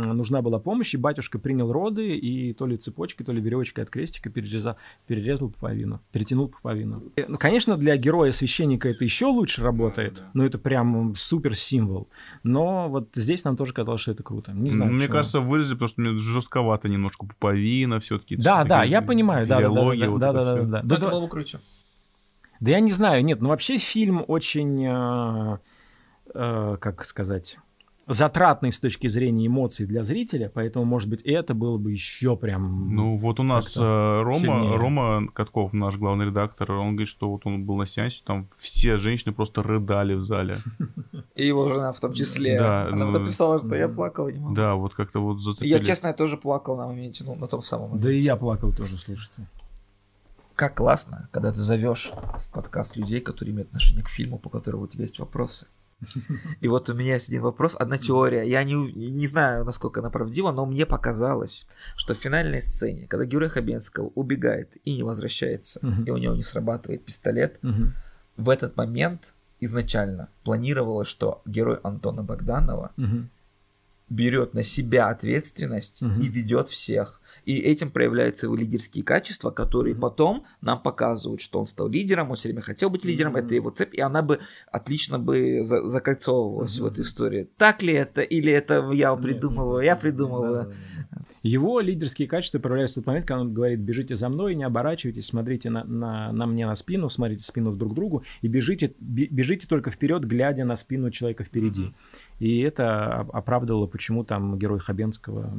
нужна была помощь, и батюшка принял роды, и то ли цепочкой, то ли веревочкой от крестика перерезал, перерезал пуповину, перетянул пуповину. Э, Ну, конечно, для героя священника это еще лучше работает, но это прям супер символ. Но вот здесь нам тоже казалось, что это круто. Не знаю, Мне почему. кажется, вырезали, потому что мне жестковато немножко пуповина все-таки. Да, да, я понимаю, да, да, да, да, вот да, это да, всё. да, да. ну, Да, это да. было бы круче. Да я не знаю, нет, ну вообще фильм очень, э, э, как сказать, затратный с точки зрения эмоций для зрителя, поэтому, может быть, это было бы еще прям... Ну, вот у нас э, Рома, сильнее. Рома Катков, наш главный редактор, он говорит, что вот он был на сеансе, там все женщины просто рыдали в зале. [laughs] И его жена в том числе. Да, Она ну, написала, что я плакал не могу. Да, вот как-то вот И зацепили. Я, честно, я тоже плакал на моменте, ну, на том самом моменте. Да и я плакал тоже, слушайте. Как классно, когда ты зовешь в подкаст людей, которые имеют отношение к фильму, по которому у тебя есть вопросы. И вот у меня есть один вопрос, одна теория. Я не, не знаю, насколько она правдива, но мне показалось, что в финальной сцене, когда герой Хабенского убегает и не возвращается, Мгм. и у него не срабатывает пистолет, Мгм. в этот момент изначально планировалось, что герой Антона Богданова Мгм. берет на себя ответственность Мгм. и ведет всех. И этим проявляются его лидерские качества, которые потом нам показывают, что он стал лидером, он все время хотел быть лидером, это его цепь, и она бы отлично бы за- закольцовывалась в этой истории. Так ли это, или это я придумываю, я придумываю. Его лидерские качества проявляются в тот момент, когда он говорит, бежите за мной, не оборачивайтесь, смотрите на, на, на мне на спину, смотрите спину друг другу и бежите, бе- бежите только вперед, глядя на спину человека впереди. И это оп- оправдывало, почему там герой Хабенского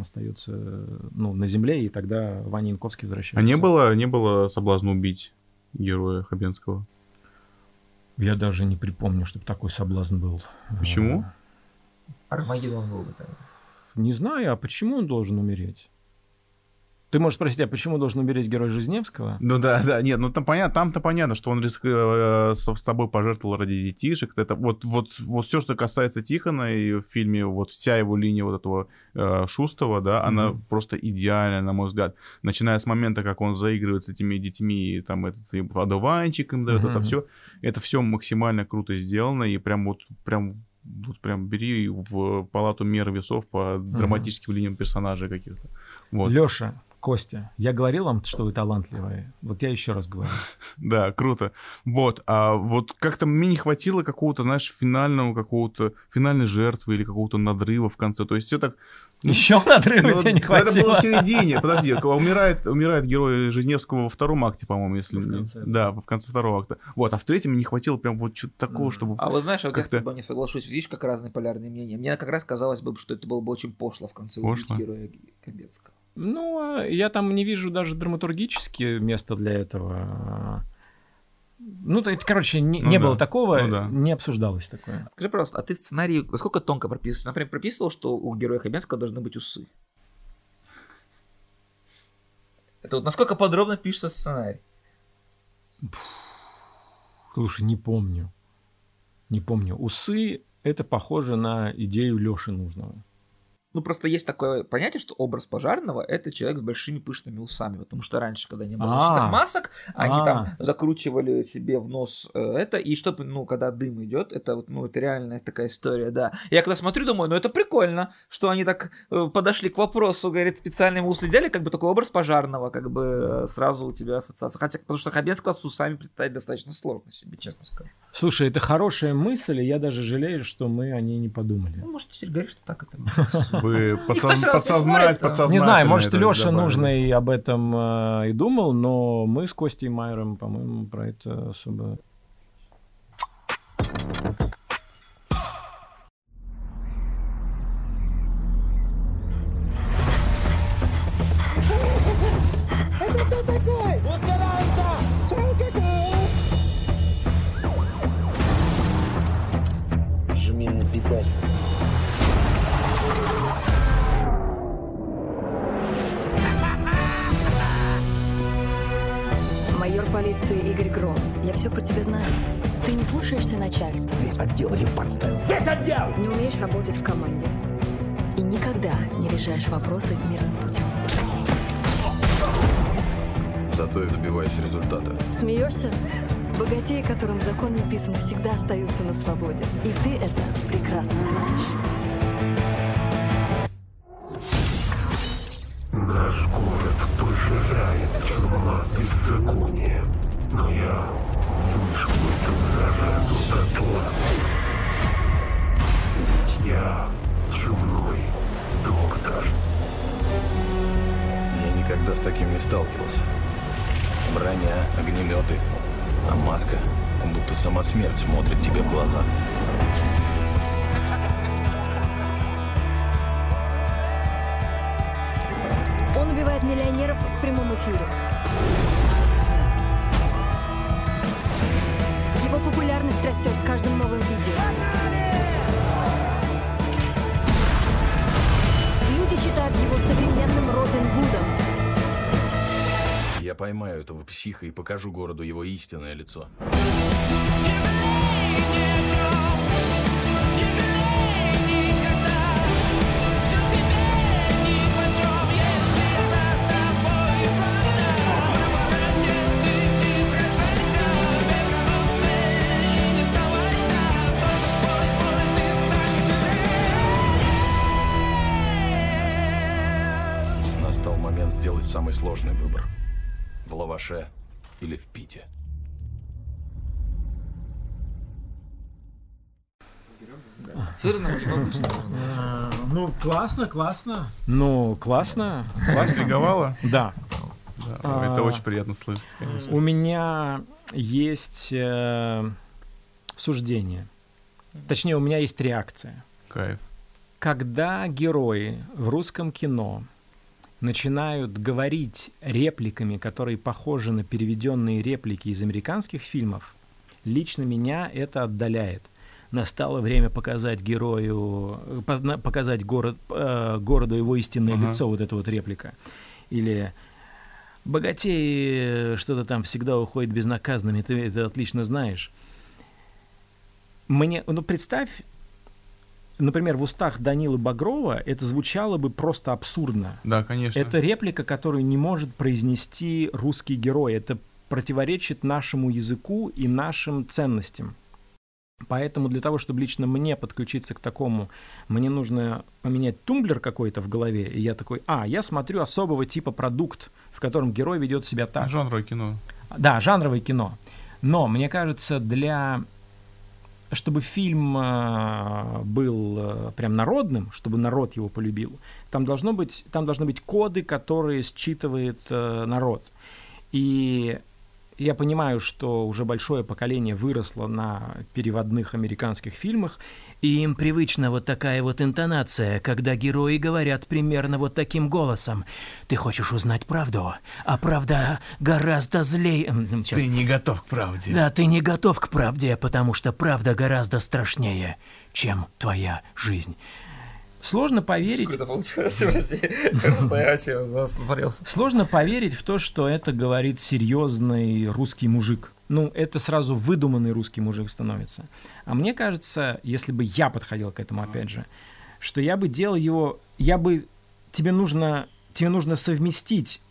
остается ну, на земле, и тогда Ваня Янковский возвращается. А не было, не было соблазна убить героя Хабенского? Я даже не припомню, чтобы такой соблазн был. Почему? Армагеддон был бы тогда. Не знаю, а почему он должен умереть? Ты можешь спросить, а почему должен умереть герой Жизневского? Ну да, да, нет, ну там понятно, там-то понятно, что он риск, э, с собой пожертвовал ради детишек. Это вот, вот, вот все, что касается Тихона и в фильме, вот вся его линия вот этого э, Шустова, да, она Мгм. просто идеальная, на мой взгляд. Начиная с момента, как он заигрывает с этими детьми, и там этот и одуванчик им дает, это Мгм. все, это все максимально круто сделано, и прям вот, прям вот прям бери в палату мер весов по драматическим линиям персонажей каких-то. Вот. Леша, Костя, я говорил вам, что вы талантливые. Вот я еще раз говорю. [laughs] Да, круто. Вот, а вот как-то мне не хватило какого-то, знаешь, финального какого-то, финальной жертвы или какого-то надрыва в конце. То есть все так... ну, Еще надрыва ну, тебе не Это было хватило. в середине. Подожди, умирает, умирает герой Жизневского во втором акте, по-моему, если... В не- конце, Да, в конце второго акта. Вот, а в третьем мне не хватило прям вот что-то такого, чтобы... А вот знаешь, вот я с тобой не соглашусь. Видишь, как разные полярные мнения. Мне как раз казалось бы, что это было бы очень пошло в конце убить героя Кобецкого. Ну, а я там не вижу даже драматургически места для этого. Ну, то есть, короче, не, Ну не да, было такого, ну да. не обсуждалось такое. Скажи, пожалуйста, а ты в сценарии насколько тонко прописывал? Например, прописывал, что у героя Хабенского должны быть усы? Это вот насколько подробно пишется сценарий? Слушай, не помню. Не помню. Усы — это похоже на идею Лёши нужного. Ну, просто есть такое понятие, что образ пожарного — это человек с большими пышными усами, потому что раньше, когда не было А. носительных масок, они А. там закручивали себе в нос э, это, и чтобы, ну, когда дым идет, это вот, ну, это реальная такая история, да. Я когда смотрю, думаю, ну, это прикольно, что они так э, подошли к вопросу, говорит, специально ему уследили, как бы такой образ пожарного, как бы э, сразу у тебя ассоциация. Хотя, потому что Хабенского с усами представить достаточно сложно себе, честно скажу. Слушай, это хорошая мысль, и я даже жалею, что мы о ней не подумали. Ну, может, теперь говоришь, что так это [laughs] [laughs] Никто подсоз- подсознать, подсознательно Не знаю, может, Леша добавили. нужный об этом э, и думал, но мы с Костей Майером, по-моему, про это особо... умеешь работать в команде. И никогда не решаешь вопросы мирным путем. Зато я добиваюсь результата. Смеешься? Богатеи, которым закон не писан, всегда остаются на свободе. И ты это прекрасно знаешь. Наш город пожирает чума беззакония. Но я сталкивался. Броня, огнеметы, а маска, будто сама смерть смотрит тебе в глаза. Он убивает миллионеров в прямом эфире. поймаю этого психа и покажу городу его истинное лицо. Настал момент сделать самый сложный выбор – в лаваше или в пите. Получится. А, Ну, классно, классно. Ну, классно. Лиговало? Да. Да, А, Это очень приятно слышать, конечно. У меня есть э, суждение. Точнее, у меня есть реакция. Кайф. Когда герои в русском кино начинают говорить репликами, которые похожи на переведенные реплики из американских фильмов, лично меня это отдаляет. Настало время показать герою, показать город, э, городу его истинное Ага. лицо, вот эта вот реплика. Или богатей э, что-то там всегда уходит безнаказанными, ты это отлично знаешь. Мне, ну представь, например, в устах Данилы Багрова это звучало бы просто абсурдно. Да, конечно. Это реплика, которую не может произнести русский герой. Это противоречит нашему языку и нашим ценностям. Поэтому для того, чтобы лично мне подключиться к такому, мне нужно поменять тумблер какой-то в голове, и я такой, а, я смотрю особого типа продукт, в котором герой ведет себя так. Жанровое кино. Да, жанровое кино. Но мне кажется, для чтобы фильм э, был э, прям народным, чтобы народ его полюбил, там должно быть, там должны быть коды, которые считывает э, народ. И я понимаю, что уже большое поколение выросло на переводных американских фильмах, и им привычна вот такая вот интонация, когда герои говорят примерно вот таким голосом. Ты хочешь узнать правду, а правда гораздо злее... М, щас. Ты не готов к правде. Да, ты не готов к правде, потому что правда гораздо страшнее, чем твоя жизнь. Сложно поверить... Сложно поверить в то, что это говорит серьезный русский мужик. Ну, это сразу выдуманный русский мужик становится. А мне кажется, если бы я подходил к этому, опять же, что я бы делал его, я бы, тебе нужно, тебе нужно совместить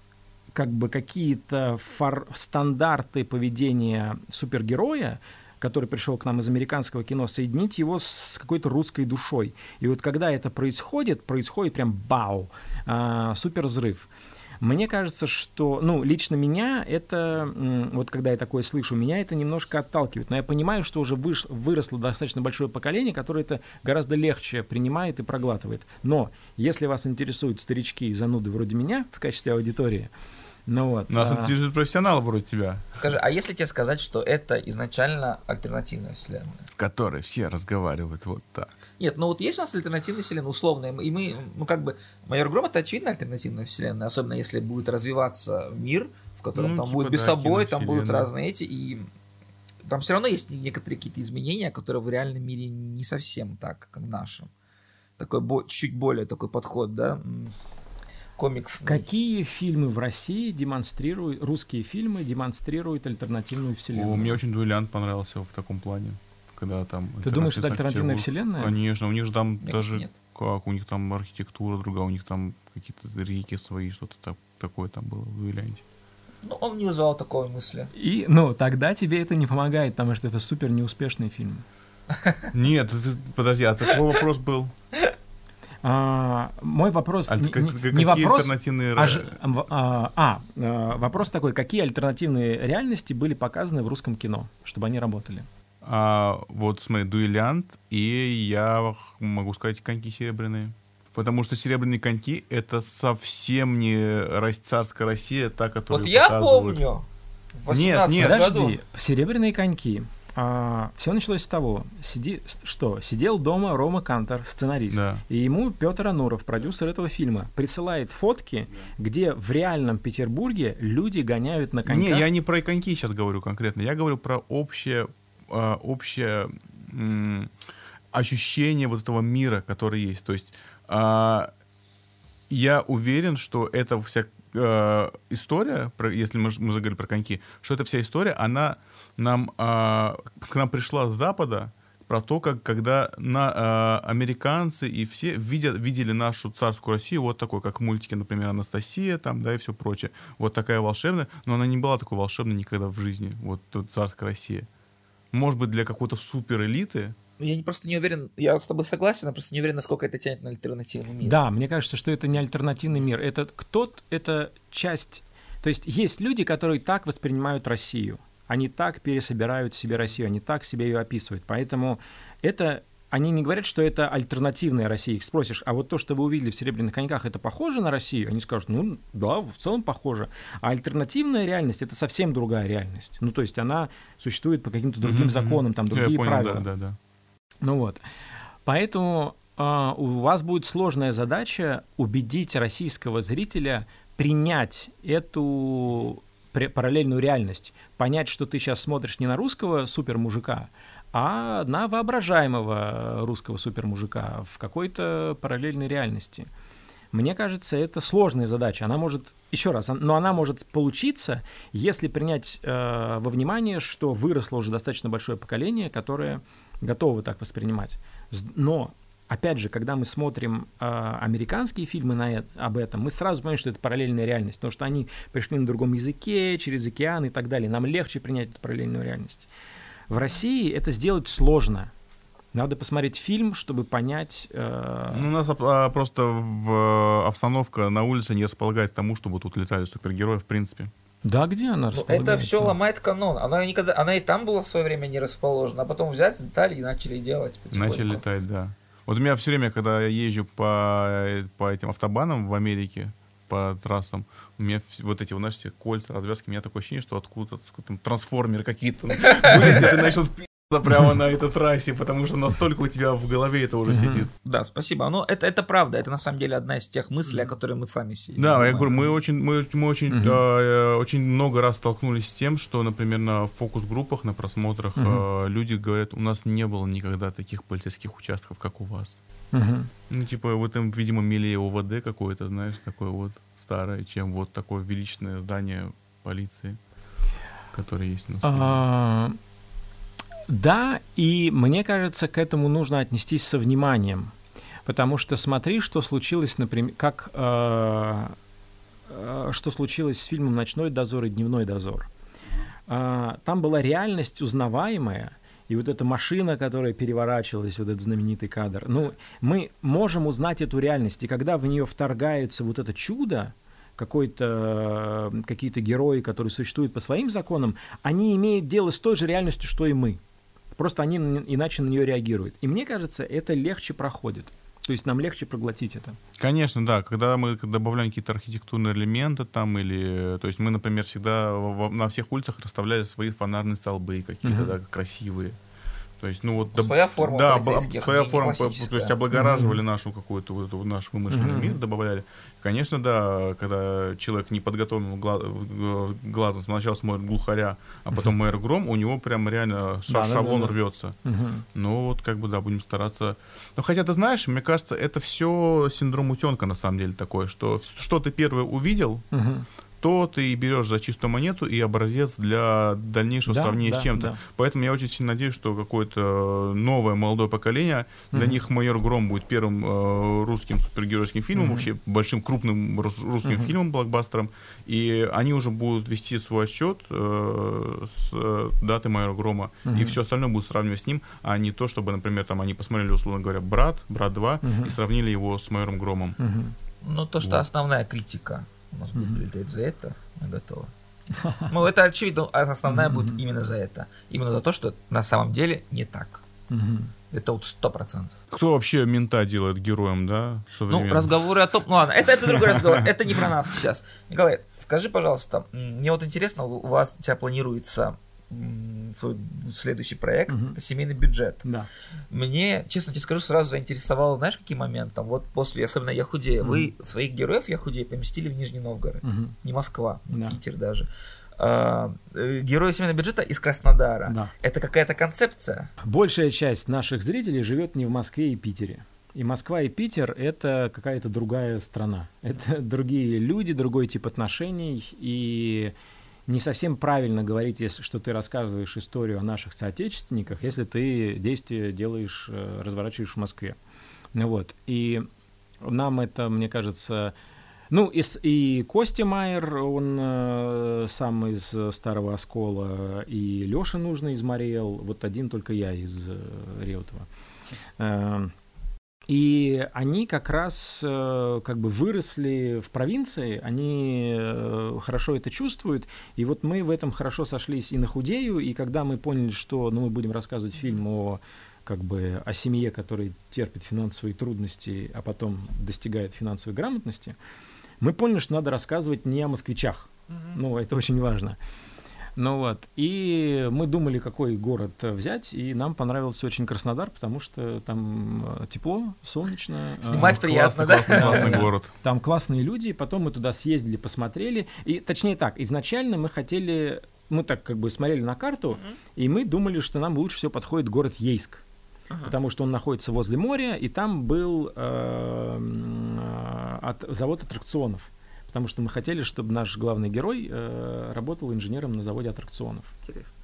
как бы какие-то фор- стандарты поведения супергероя, который пришел к нам из американского кино, соединить его с, какой-то русской душой. И вот когда это происходит, происходит прям бау, а, супер взрыв. Мне кажется, что, ну, лично меня это, вот когда я такое слышу, меня это немножко отталкивает. Но я понимаю, что уже выш- выросло достаточно большое поколение, которое это гораздо легче принимает и проглатывает. Но если вас интересуют старички и зануды вроде меня в качестве аудитории, ну вот. Нас а, интересует профессионал вроде тебя, Скажи, а если тебе сказать, что это изначально альтернативная вселенная? в которой все разговаривают вот так. Нет, ну вот есть у нас альтернативная вселенная, условная, и мы, ну как бы, Майор Гром это очевидно альтернативная вселенная, особенно если будет развиваться мир, в котором Ну, там типа, будет без да, собой, там будут разные эти, и там все равно есть некоторые какие-то изменения, которые в реальном мире не совсем так, как в нашем. Такой бо- чуть более такой подход, да, м, комиксный. Какие фильмы в России демонстрируют, русские фильмы демонстрируют альтернативную вселенную? О, мне очень дуэлянт понравился в таком плане. Когда там Ты думаешь, это альтернативная вселенная? Конечно, у них же там Мне даже нет. как, у них там архитектура другая, у них там какие-то реки свои, что-то так, такое там было в дуэлянте. Ну, он не вызывал такой мысли. И, ну, тогда тебе это не помогает, потому что это супер неуспешный фильм. [laughs] Нет, подожди, а какой вопрос был? А, мой вопрос Аль- не, как- не- как- не какие вопрос, альтернативные а, а, а, э, вопрос такой: какие альтернативные реальности были показаны в русском кино, чтобы они работали? А, вот смотри, дуэлянт, и я могу сказать коньки серебряные. Потому что серебряные коньки это совсем не царская Россия, та, которую Вот я показывают. помню, в Нет, 18 нет, году. Подожди, серебряные коньки. все началось с того, сиди, что сидел дома Рома Кантор, сценарист, Да. и ему Петр Ануров, продюсер этого фильма, присылает фотки, где в реальном Петербурге люди гоняют на коньках. Не, я не про коньки сейчас говорю конкретно. Я говорю про общее, а, общее ощущение вот этого мира, который есть. То есть а, я уверен, что эта вся э, история, про- если мы, мы заговорили про коньки, что эта вся история, она нам, а, к нам пришла с Запада, про то, как когда на, а, американцы и все видят, видели нашу царскую Россию вот такой, как в мультике, например, Анастасия, там, да, и все прочее. Вот такая волшебная, но она не была такой волшебной никогда в жизни, вот тут царская Россия. Может быть, для какой-то супер элиты, Я не, просто не уверен, я с тобой согласен, но просто не уверен, насколько это тянет на альтернативный мир. Да, мне кажется, что это не альтернативный мир. Это кто-то, это часть... То есть есть люди, которые так воспринимают Россию. Они так пересобирают себе Россию, они так себе ее описывают. Поэтому это они не говорят, что это альтернативная Россия. Их спросишь, а вот то, что вы увидели в «Серебряных коньках», это похоже на Россию? Они скажут, ну да, в целом похоже. А альтернативная реальность — это совсем другая реальность. Ну то есть она существует по каким-то другим mm-hmm. законам, там другие Я понял, правила. Да, да, да. Ну вот. Поэтому э, у вас будет сложная задача убедить российского зрителя принять эту параллельную реальность, понять, что ты сейчас смотришь не на русского супермужика, а на воображаемого русского супермужика в какой-то параллельной реальности. Мне кажется, это сложная задача. Она может, еще раз, но она может получиться, если принять э, во внимание, что выросло уже достаточно большое поколение, которое готово так воспринимать. Но опять же, когда мы смотрим э, американские фильмы на это, об этом, мы сразу понимаем, что это параллельная реальность, потому что они пришли на другом языке, через океан и так далее. Нам легче принять эту параллельную реальность. В России это сделать сложно. Надо посмотреть фильм, чтобы понять. Э... Ну, у нас а, просто в, обстановка на улице не располагает к тому, чтобы тут летали супергерои, в принципе. Да, где она ну, Это все ломает канон. Она никогда, она и там была в свое время не расположена, а потом взять, детали и начали делать. Начали летать, да. Вот у меня все время, когда я езжу по, по этим автобанам в Америке, по трассам, у меня вот эти, знаешь, все кольца, развязки, у меня такое ощущение, что откуда-то откуда там трансформеры какие-то вылетят и начнут прямо на этой трассе, потому что настолько у тебя в голове это уже сидит. Да, спасибо. Ну, это, это правда. Это на самом деле одна из тех мыслей, о которых мы сами все. Да, я говорю, мы очень, мы, мы очень, uh очень много раз столкнулись с тем, что, например, на фокус-группах, на просмотрах uh люди говорят, у нас не было никогда таких полицейских участков, как у вас. Ну, типа, вот им, видимо, милее ОВД какое-то, знаешь, такое вот старое, чем вот такое величественное здание полиции, которое есть у нас. Да, и мне кажется, к этому нужно отнестись со вниманием, потому что смотри, что случилось, например, как э, э, что случилось с фильмом "Ночной дозор" и "Дневной дозор". Э, там была реальность узнаваемая, и вот эта машина, которая переворачивалась, вот этот знаменитый кадр. Ну, мы можем узнать эту реальность, и когда в нее вторгается вот это чудо, какой-то какие-то герои, которые существуют по своим законам, они имеют дело с той же реальностью, что и мы. Просто они иначе на нее реагируют. И мне кажется, это легче проходит. То есть нам легче проглотить это. Конечно, да. Когда мы добавляем какие-то архитектурные элементы там или... То есть мы, например, всегда на всех улицах расставляли свои фонарные столбы какие-то, uh-huh. да, красивые. То есть, ну вот, ну, своя форма да, своя форма, то есть облагораживали mm-hmm. нашу какую-то вот, наш вымышленный mm-hmm. мир, добавляли. Конечно, да, когда человек не подготовлен глаз, глазом, сначала смотрит глухаря, а потом мэр гром, у него прям реально да, шаблон да, да, рвется. Mm-hmm. Ну вот как бы да, будем стараться. Но хотя ты знаешь, мне кажется, это все синдром утенка на самом деле такое, что что ты первое увидел, mm-hmm то ты берешь за чистую монету и образец для дальнейшего да, сравнения да, с чем-то. Да. Поэтому я очень сильно надеюсь, что какое-то новое молодое поколение, mm для них «Майор Гром» будет первым э, русским супергеройским фильмом, mm вообще большим крупным рус- русским mm фильмом, блокбастером, и они уже будут вести свой отсчет э, с э, даты «Майора Грома», mm и все остальное будут сравнивать с ним, а не то, чтобы, например, там они посмотрели, условно говоря, «Брат», «Брат 2» mm и сравнили его с «Майором Громом. mm Ну, то, что вот. основная критика у нас будет прилететь за это, мы готовы. [laughs] Ну, это очевидно, а основная будет именно за это. Именно за то, что на самом деле не так. Это вот сто процентов. Кто вообще мента делает героем, да? Ну, разговоры о том... Ну ладно, это, это другой разговор. [laughs] Это не про нас сейчас. Николай, скажи, пожалуйста, мне вот интересно, у вас, у тебя планируется свой следующий проект, угу. это семейный бюджет. Да. Мне, честно тебе скажу, сразу заинтересовало, знаешь, какие моменты? Там, вот после, особенно «Я худею», угу. вы своих героев «Я худею» поместили в Нижний Новгород, угу. не Москва, не да. Питер даже. А, э, герои семейного бюджета из Краснодара. Да. Это какая-то концепция? Большая часть наших зрителей живет не в Москве и Питере. И Москва и Питер — это какая-то другая страна. Это [laughs] другие люди, другой тип отношений. И не совсем правильно говорить, если, что ты рассказываешь историю о наших соотечественниках, если ты действия делаешь, э, разворачиваешь в Москве. Вот. И нам это, мне кажется, Ну, и, и Костя Майер, он э, сам из Старого Оскола, и Леша нужно из Мариэл, вот один только я из э, Реутова. Э, и они как раз э, как бы выросли в провинции, они э, хорошо это чувствуют, и вот мы в этом хорошо сошлись и на худею, и когда мы поняли, что ну, мы будем рассказывать фильм о как бы о семье, которая терпит финансовые трудности, а потом достигает финансовой грамотности, мы поняли, что надо рассказывать не о москвичах. Ну, это очень важно. Ну вот, и мы думали, какой город взять, и нам понравился очень Краснодар, потому что там э, тепло, солнечно. Снимать э, приятно, да? классный, классный город. Там классные люди, и потом мы туда съездили, посмотрели. И точнее так, изначально мы хотели, мы так как бы смотрели на карту, и мы думали, что нам лучше всего подходит город Ейск. Потому что он находится возле моря, и там был э, м, э, от, завод аттракционов. Потому что мы хотели, чтобы наш главный герой э, работал инженером на заводе аттракционов. Интересно.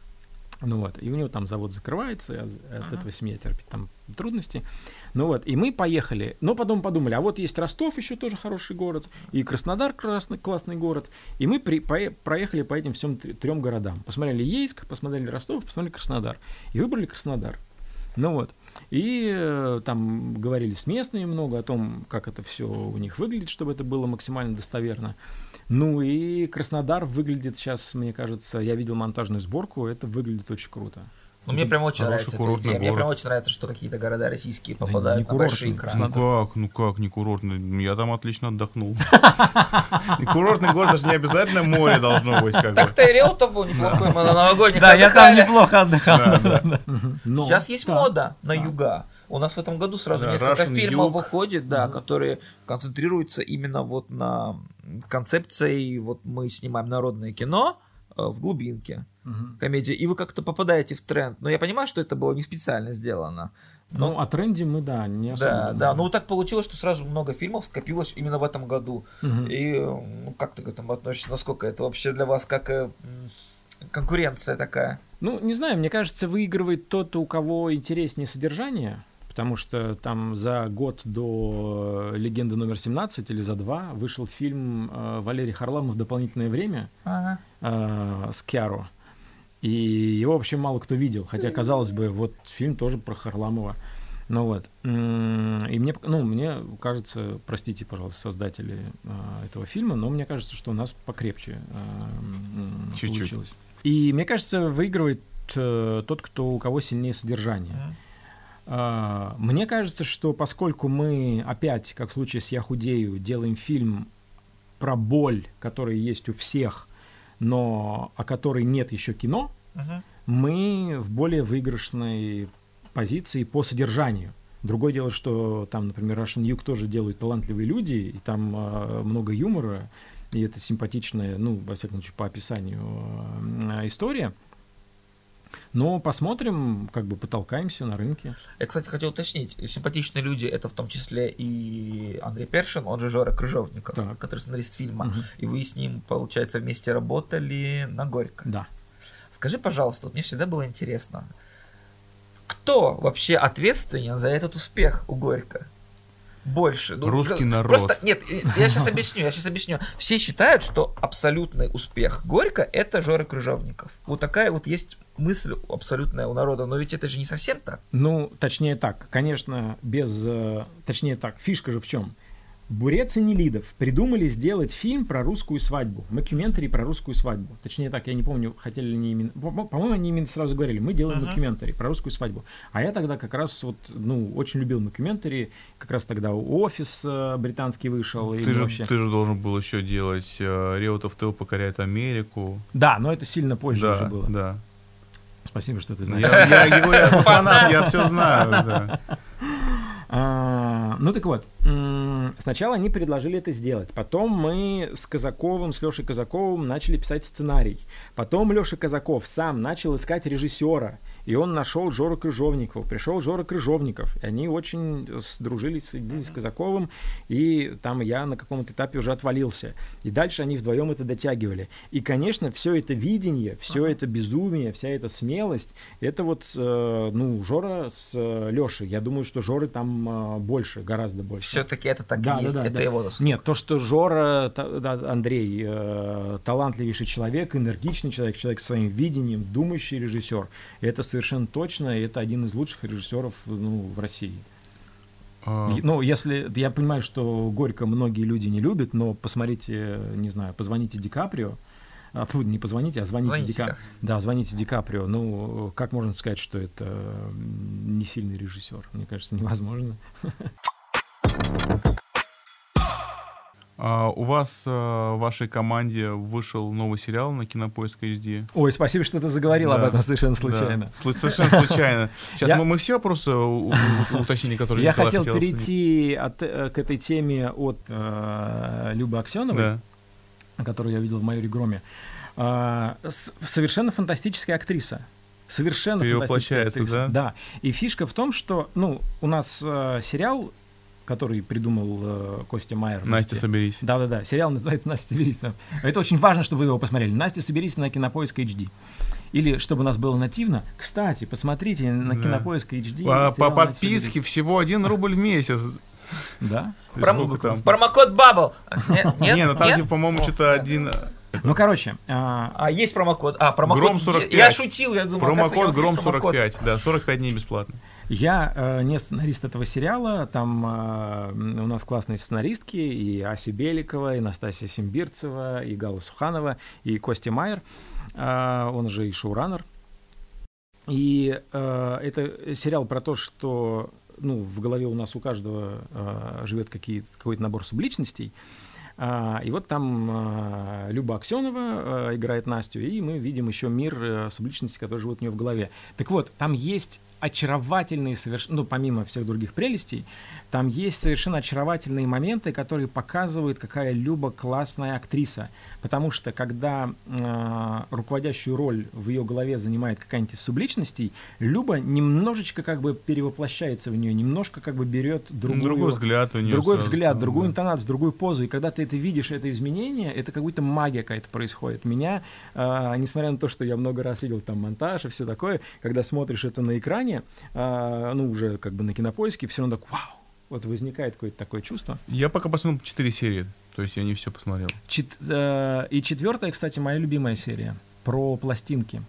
Ну вот, и у него там завод закрывается, и от Ага. этого семья терпит там трудности. Ну вот, и мы поехали, но потом подумали, а вот есть Ростов еще тоже хороший город, и Краснодар красный, классный город, и мы при, пое- проехали по этим всем тр- трем городам. Посмотрели Ейск, посмотрели Ростов, посмотрели Краснодар, и выбрали Краснодар. Ну вот, и э, там говорили с местными много о том, как это все у них выглядит, чтобы это было максимально достоверно. Ну и Краснодар выглядит сейчас, мне кажется, я видел монтажную сборку, это выглядит очень круто. Ну, мне прям очень нравится эта идея. Мне город. прям очень нравится, что какие-то города российские Да попадают не на большие экраны. Ну как, ну как, не курортный? Я там отлично отдохнул. [laughs] Курортный город даже не обязательно море должно быть, Так ты и Реутов был неплохой, мы на новогодних Да, я там неплохо отдыхал. Да, да. Сейчас есть да. мода на юга. У нас в этом году сразу Да, несколько Russian фильмов юг. выходит, да, которые концентрируются именно вот на концепции, вот мы снимаем народное кино в глубинке, Мгм. комедия, и вы как-то попадаете в тренд. Но я понимаю, что это было не специально сделано. Но, Ну, о тренде мы, да, не особо. да, думаем. да, ну так получилось, что сразу много фильмов скопилось именно в этом году. Мгм. И э, ну, как ты к этому относишься? Насколько это вообще для вас как э, конкуренция такая? Ну, не знаю, мне кажется, выигрывает тот, у кого интереснее содержание, потому что там за год до «Легенды номер 17» или за два вышел фильм э, Валерий Харламов «Дополнительное время» э, с Киаро. И его вообще мало кто видел, хотя, казалось бы, вот фильм тоже про Харламова. Ну вот. И мне, ну, мне кажется, простите, пожалуйста, создатели э, этого фильма, но мне кажется, что у нас покрепче э, Чуть-чуть. получилось. И мне кажется, выигрывает э, тот, кто у кого сильнее содержание. Мгм. А, Мне кажется, что поскольку мы опять, как в случае с Я худею, делаем фильм про боль, которая есть у всех, но о которой нет еще кино, Мгм. мы в более выигрышной позиции по содержанию. Другое дело, что там, например, Russian Юг тоже делают талантливые люди, и там э, много юмора, и это симпатичная, ну, во всяком случае, по описанию э, история. Но посмотрим, как бы потолкаемся на рынке. Я, кстати, хотел уточнить, симпатичные люди это в том числе и Андрей Першин, он же Жора Крыжовников, Так. который сценарист фильма. Мгм. И вы с ним, получается, вместе работали на Горько. Да. Скажи, пожалуйста, вот мне всегда было интересно, кто вообще ответственен за этот успех у Горько? Больше. Ну, Русский народ. Просто, нет, я сейчас объясню, я сейчас объясню. Все считают, что абсолютный успех Горько – это Жора Крыжовников. Вот такая вот есть мысль абсолютная у народа, но ведь это же не совсем так. Ну, точнее так, конечно, без... э, Точнее так, фишка же в чем? Бурец и Нелидов придумали сделать фильм про русскую свадьбу. Мокюментари про русскую свадьбу. Точнее так, я не помню, хотели ли они именно... по- По-моему, они именно сразу говорили, мы делаем мокюментари про русскую свадьбу. А я тогда как раз вот, ну, очень любил мокюментари. Как раз тогда офис э, британский вышел. и Ты же, вообще... ты же должен был еще делать э, Реутов Тыл покоряет Америку. Да, но это сильно позже да, уже было. да. Спасибо, что ты Я, знаешь. я его я [laughs] фанат, я все знаю. да. А, ну так вот, сначала они предложили это сделать. Потом мы с Казаковым, с Лешей Казаковым начали писать сценарий. Потом Леша Казаков сам начал искать режиссера. И он нашел Жору Крыжовникова. Пришел Жора Крыжовников. И они очень сдружились, соединились с Казаковым. И там я на каком-то этапе уже отвалился. И дальше они вдвоем это дотягивали. И, конечно, все это видение, все это безумие, вся эта смелость, это вот, э, ну, Жора с э, Лешей. Я думаю, что Жоры там э, больше, гораздо больше. Все-таки это так Да, и есть, да, да, это да. его заслуга. Нет, то, что Жора, та- да, Андрей, э, талантливейший человек, энергичный человек, человек с своим видением, думающий режиссер, это совершенно точно, и это один из лучших режиссеров ну, в России. А, Ну, если я понимаю, что Горько многие люди не любят, но посмотрите, не знаю, позвоните Ди Каприо. А, не позвоните, а звоните, Звоните Ди Ка- как? Да, звоните Ди Каприо. Ну, как можно сказать, что это не сильный режиссер? Мне кажется, невозможно. [laughs] а у вас э, в вашей команде вышел новый сериал на Кинопоиск HD. Ой, спасибо, что ты заговорил об Да, этом совершенно да. случайно. Слу- Совершенно случайно. Сейчас Я- мы, мы все вопросы уточнили, которые Я хотел обсудить. перейти от, э, к этой теме от э, Любы Аксеновой, Да. которую я видел в майоре Громе. С- совершенно фантастическая актриса. Совершенно фантастическая да? Да. И фишка в том, что ну, у нас э, сериал, который придумал э, Костя Майер. Настя, вместе- соберись. Да-да-да, сериал называется «Настя, соберись». Это очень важно, чтобы вы его посмотрели. «Настя, соберись» на Кинопоиск HD. Или, чтобы у нас было нативно, кстати, посмотрите на Да. Кинопоиск HD. По, по сериал «Настя, подписке соберись». всего 1 рубль в месяц. Да? Там? Промокод Бабл. Нет, нет, [laughs] Не, ну там, нет? по-моему, что-то один... Ну, короче, а, А, есть промокод. А, промокод. Гром я- 45. Я шутил, я думал, Промокод Гром есть промокод. 45. Да, 45 дней бесплатно. Я э, не сценарист этого сериала, там э, у нас классные сценаристки, и Ася Беликова, и Настасья Симбирцева, и Галла Суханова, и Костя Майер, э, он же и шоураннер. И э, это сериал про то, что ну, в голове у нас у каждого э, живет какой-то набор субличностей. А, и вот там а, Люба Аксенова а, играет Настю, и мы видим еще мир э, субличностей, которые живут у нее в голове. Так вот, там есть очаровательные, соверш- ну, помимо всех других прелестей, там есть совершенно очаровательные моменты, которые показывают, какая Люба классная актриса. Потому что, когда э, руководящую роль в ее голове занимает какая-нибудь из субличностей, Люба немножечко как бы перевоплощается в нее, немножко как бы берет другую, Другой взгляд у нее другой сразу взгляд, там, другую да. интонацию, другую позу. И когда ты это видишь, это изменение, это как будто магия какая-то происходит. Меня, а, несмотря на то, что я много раз видел там монтаж и все такое, когда смотришь это на экране, а, ну, уже как бы на кинопоиске, все равно так, вау, вот возникает какое-то такое чувство. Я пока посмотрел 4 серии. То есть я не все посмотрел. Чет- э, и четвертая, кстати, моя любимая серия про пластинки.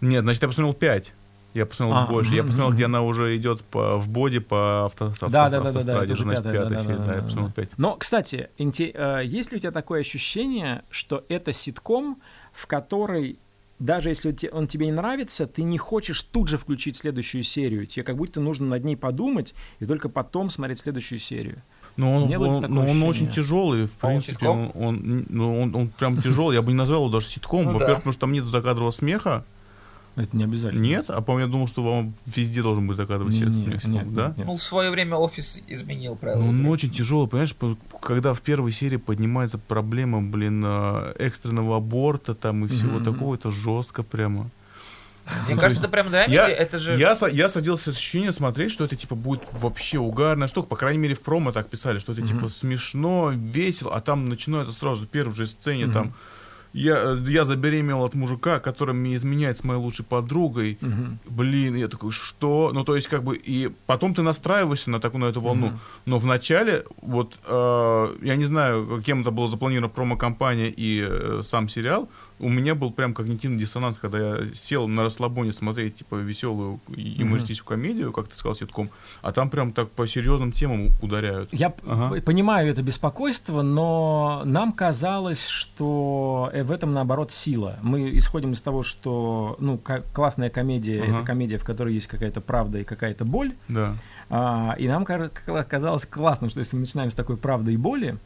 Нет, значит, я посмотрел 5. Я посмотрел А, больше. Я мгм, посмотрел, мгм. где она уже идет по, в боди по авто, авто- Да, да, да, да, да, автостраде. это значит, пятая, пятая да, серия. да, Да, да, я да, посмотрел да. 5. Но, кстати, инте- э, есть ли у тебя такое ощущение, что это ситком, в который даже если он тебе не нравится, ты не хочешь тут же включить следующую серию. Тебе как будто нужно над ней подумать и только потом смотреть следующую серию. Но он, Не было он- такого но он ощущения? очень тяжелый, в А он принципе. Он, он, ну, он, он прям тяжелый. Я бы не назвал его даже ситком. Ну Во-первых, да. потому что там нет закадрового смеха. Это не обязательно. Нет, а по-моему, я думал, что вам везде должен быть закадровый Нет, смех, нет, ситком, нет, да? нет. Ну, в свое время офис изменил правила. Ну, он очень тяжелый, понимаешь, по- когда в первой серии поднимается проблема, блин, э, экстренного аборта там и всего Мгм, такого, это жестко прямо. Мне кажется, это прям драмеди, Я, это же... я, я садился с ощущением смотреть, что это типа будет вообще угарная штука. По крайней мере, в промо так писали, что это типа смешно, весело, а там начинается сразу в первой же сцене там. Я, э, я забеременел от мужика, который мне изменяет с моей лучшей подругой. Мгм. Блин, я такой, что? Ну, то есть, как бы, и потом ты настраиваешься на такую, на эту волну. Но в начале, вот, э, я не знаю, кем это было запланировано промо-компания и э, сам сериал, у меня был прям когнитивный диссонанс, когда я сел на расслабоне смотреть, типа, веселую юмористическую комедию, как ты сказал, ситком, а там прям так по серьезным темам ударяют. Я Ага. понимаю это беспокойство, но нам казалось, что э, в этом наоборот сила. Мы исходим из того, что ну, классная комедия Ага. это комедия, в которой есть какая-то правда и какая-то боль. Да. А, и нам казалось классным, что если мы начинаем с такой правды и боли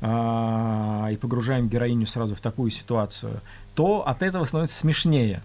и погружаем героиню сразу в такую ситуацию, то от этого становится смешнее.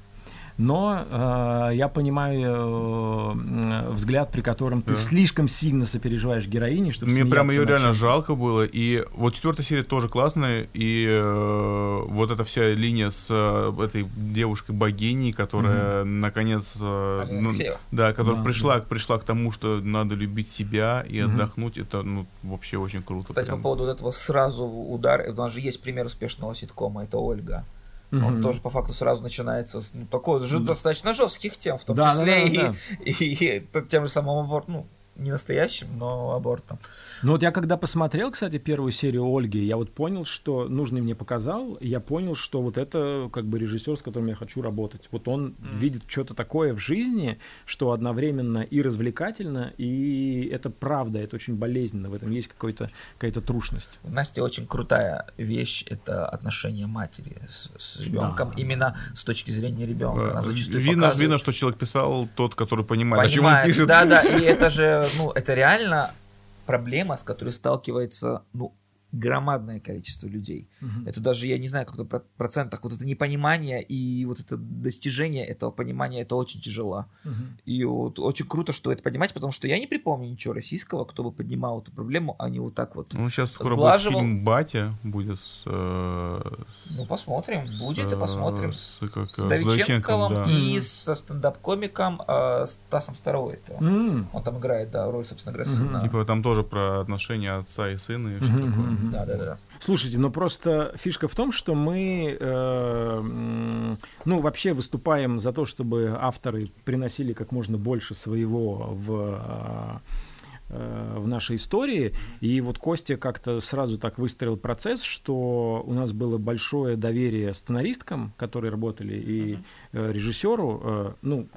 Но э, я понимаю э, взгляд, при котором ты Да. слишком сильно сопереживаешь героине, чтобы Мне прям ее реально жалко было. И вот четвертая серия тоже классная. И э, вот эта вся линия с э, этой девушкой богиней, которая наконец... э, ну, да, которая Да, пришла, пришла к тому, что надо любить себя и Мгм. отдохнуть. Это ну, вообще очень круто. Кстати, по прям. поводу вот этого сразу удар, у нас же есть пример успешного ситкома, это Ольга. Он Мгм. тоже по факту сразу начинается с ну, такой же достаточно жестких тем, в том Да, числе да, да. и, и- и т- тем же самым абортом, ну, не настоящим, но абортом. Ну вот я когда посмотрел, кстати, первую серию Ольги, я вот понял, что нужный мне показал, я понял, что вот это как бы режиссер, с которым я хочу работать. Вот он видит что-то такое в жизни, что одновременно и развлекательно, и это правда, это очень болезненно, в этом есть какой-то, какая-то трушность. Насте очень крутая вещь это отношение матери с, с ребенком, именно с точки зрения ребенка. Нам Э, зачастую Видно, показывают- видно, что человек писал тот, который понимает, о чем он понимает. пишет. Да, да, и это же, ну, это реально проблема, с которой сталкивается, ну, громадное количество людей. Это даже, я не знаю, как-то про- процентах, вот это непонимание и вот это достижение этого понимания, это очень тяжело. И вот очень круто, что вы это поднимаете, потому что я не припомню ничего российского, кто бы поднимал эту проблему, а не вот так вот. Ну, сейчас скоро будет сглаживал. фильм «Батя», будет с... э, Ну, посмотрим, будет с, и посмотрим. э, С, как, С с Давидченковым да. и со стендап-комиком э, Стасом Старовойтовым. М. Он там играет, да, роль, собственно говоря, сына. Типа там тоже про отношения отца и сына и все такое. Мгм. Да, да, да. Слушайте, ну просто фишка в том, что мы, э, ну, вообще выступаем за то, чтобы авторы приносили как можно больше своего в э, в нашей истории. И вот Костя как-то сразу так выстроил процесс, что у нас было большое доверие сценаристкам, которые работали, и э, режиссеру. э, ну,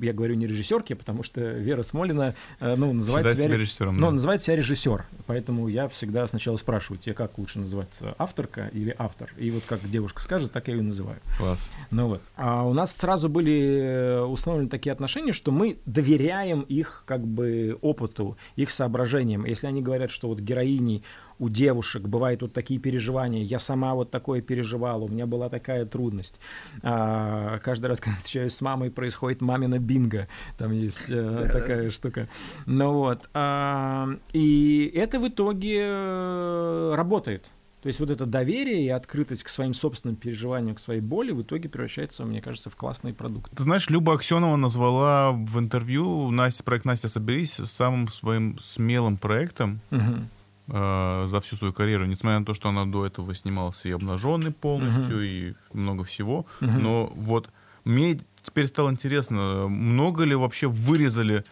я говорю не режиссерке, потому что Вера Смолина, э, ну, называет Считает себя, себя ре- режиссером, ну, да. называет себя режиссер. Поэтому я всегда сначала спрашиваю, тебе как лучше называться, авторка или автор? И вот как девушка скажет, так я ее называю. Класс. Ну вот. А у нас сразу были э, установлены такие отношения, что мы доверяем их как бы опыту, их соображениям. Если они говорят, что вот героиней у девушек бывают вот такие переживания, я сама вот такое переживала, у меня была такая трудность. А, каждый раз, когда встречаюсь с мамой, происходит мамина бинго, там есть э, такая штука. Ну вот. а, и это в итоге э, работает. То есть вот это доверие и открытость к своим собственным переживаниям, к своей боли в итоге превращается, мне кажется, в классный продукт. Ты знаешь, Люба Аксенова назвала в интервью Настя, проект «Настя, соберись» самым своим смелым проектом Мгм. Э, за всю свою карьеру, несмотря на то, что она до этого снималась и обнаженный полностью, и много всего. Мгм. Но вот мне теперь стало интересно, много ли вообще вырезали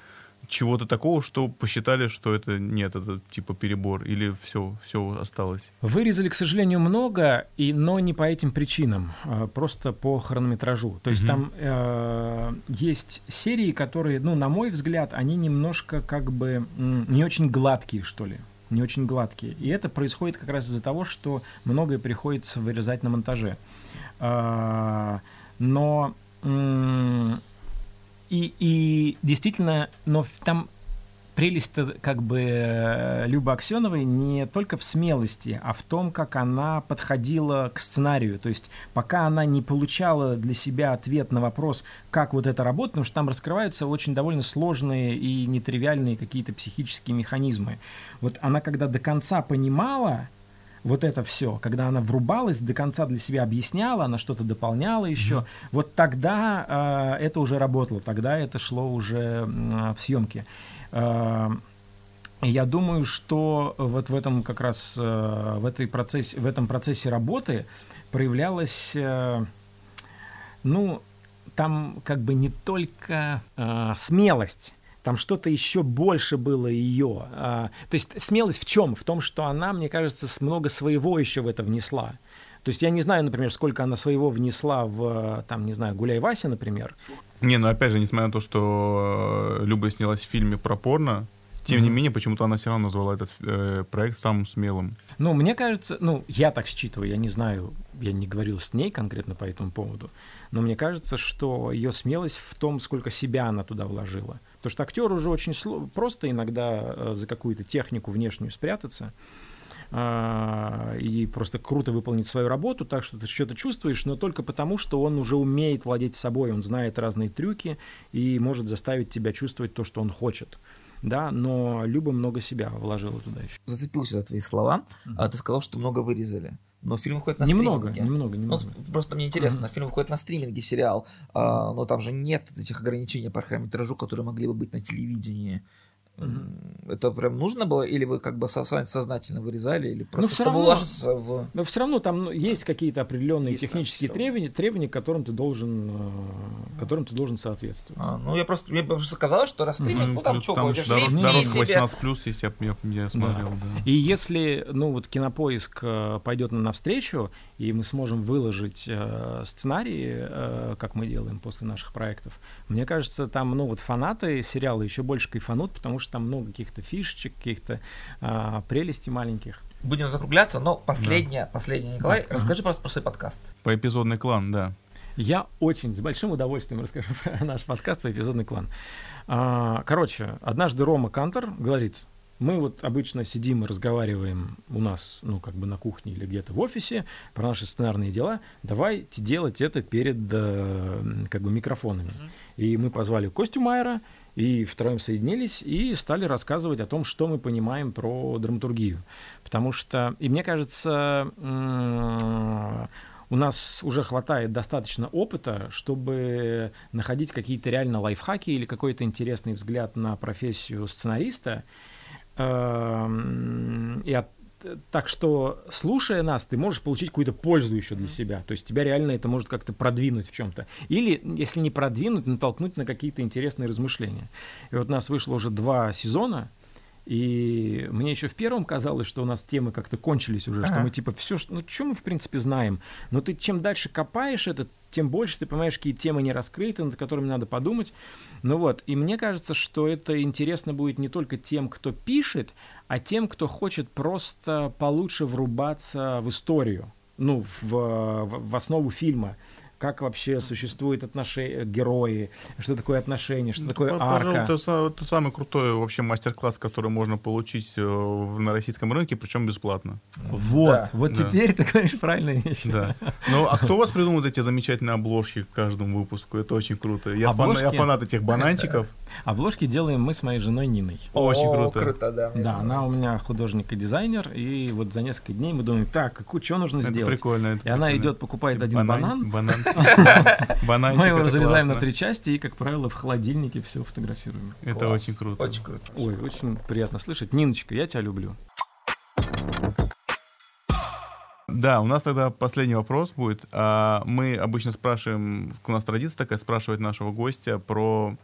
чего-то такого, что посчитали, что это нет, это типа перебор, или все, все осталось? Вырезали, к сожалению, много, и, но не по этим причинам, а просто по хронометражу. То есть Мгм. там э, есть серии, которые, ну, на мой взгляд, они немножко как бы не очень гладкие, что ли. Не очень гладкие. И это происходит как раз из-за того, что многое приходится вырезать на монтаже. А, но и, и действительно, но там прелесть как бы э, Любы Аксеновой не только в смелости, а в том, как она подходила к сценарию. То есть пока она не получала для себя ответ на вопрос, как вот это работает, потому что там раскрываются очень довольно сложные и нетривиальные какие-то психические механизмы. Вот она когда до конца понимала, вот это все, когда она врубалась, до конца для себя объясняла, она что-то дополняла еще, вот тогда э, это уже работало, тогда это шло уже м, в съемки. Э, я думаю, что вот в этом как раз э, в, этой процессе, в этом процессе работы проявлялась, э, ну, там как бы не только э, смелость, там что-то еще больше было ее. А, то есть смелость в чем? В том, что она, мне кажется, много своего еще в это внесла. То есть я не знаю, например, сколько она своего внесла в, там, не знаю, «Гуляй, Вася», например. Не, ну опять же, несмотря на то, что э, Люба снялась в фильме про порно, тем не Мгм. менее, почему-то она все равно назвала этот э, проект самым смелым. Ну, мне кажется, ну, я так считываю, я не знаю, я не говорил с ней конкретно по этому поводу, но мне кажется, что ее смелость в том, сколько себя она туда вложила. Потому что актеру уже очень сло- просто иногда э, за какую-то технику внешнюю спрятаться. Э, и просто круто выполнить свою работу, так что ты что-то чувствуешь, но только потому, что он уже умеет владеть собой, он знает разные трюки и может заставить тебя чувствовать то, что он хочет да, но Люба много себя вложила туда еще. Зацепился за твои слова. Mm-hmm. А, ты сказал, что много вырезали. Но фильм выходит на немного, стриминге. Немного, немного, ну, Просто мне интересно, mm-hmm. фильм выходит на стриминге, сериал, а, но там же нет этих ограничений по хронометражу, которые могли бы быть на телевидении. Угу. Это прям нужно было, или вы как бы сознательно вырезали, или просто но все равно, в... Но все равно там ну, есть какие-то определенные есть технические требования, требования, которым ты должен, э, которым ты должен соответствовать. А, ну я просто мне просто казалось, что раз угу. ну там что, там хочешь, дорож, дорожка 18 плюс, если я, я, я смотрел. Да. Да. И если ну вот кинопоиск э, пойдет нам навстречу, и мы сможем выложить э, сценарии, э, как мы делаем после наших проектов, мне кажется, там, ну, вот фанаты сериала еще больше кайфанут, потому что там много каких-то фишечек, каких-то э, прелестей маленьких. Будем закругляться, но последнее, да. последнее, Николай, да. расскажи просто про свой подкаст. По эпизодный клан, да. Я очень с большим удовольствием расскажу про [laughs] наш подкаст по эпизодный клан. А, короче, однажды Рома Кантор говорит, мы вот обычно сидим и разговариваем у нас, ну, как бы на кухне или где-то в офисе про наши сценарные дела. Давайте делать это перед, э, как бы, микрофонами. И мы позвали Костю Майера, и втроем соединились и стали рассказывать о том, что мы понимаем про драматургию. Потому что, и мне кажется, у нас уже хватает достаточно опыта, чтобы находить какие-то реально лайфхаки или какой-то интересный взгляд на профессию сценариста, Эм, и от так что, слушая нас, ты можешь получить какую-то пользу еще для себя. То есть тебя реально это может как-то продвинуть в чем-то. Или, если не продвинуть, натолкнуть на какие-то интересные размышления. И вот у нас вышло уже два сезона, и мне еще в первом казалось, что у нас темы как-то кончились уже, ага. что мы типа все, ну что мы в принципе знаем. Но ты чем дальше копаешь это, тем больше ты понимаешь, какие темы не раскрыты, над которыми надо подумать. Ну вот, и мне кажется, что это интересно будет не только тем, кто пишет, а тем, кто хочет просто получше врубаться в историю, ну, в, в, в основу фильма как вообще существуют отношения, герои, что такое отношения, что такое Пожалуй, арка. Пожалуй, это самый крутой вообще мастер-класс, который можно получить э, на российском рынке, причем бесплатно. Вот, да. вот да. теперь ты говоришь правильные вещи. Да. Ну, а кто у вас придумал эти замечательные обложки к каждому выпуску? Это очень круто. Я, фан, я фанат этих бананчиков. Обложки делаем мы с моей женой Ниной. Очень круто. круто, да. Да, она у меня художник и дизайнер, и вот за несколько дней мы думаем, так, какую, что нужно это сделать? Прикольно, это и прикольно. она идет, покупает один банан. Банан. [laughs] Мы его разрезаем на три части и, как правило, в холодильнике все фотографируем. Это очень круто. Очень круто. Ой, очень приятно слышать. Ниночка, я тебя люблю. Да, у нас тогда последний вопрос будет. А, мы обычно спрашиваем, у нас традиция такая, спрашивать нашего гостя про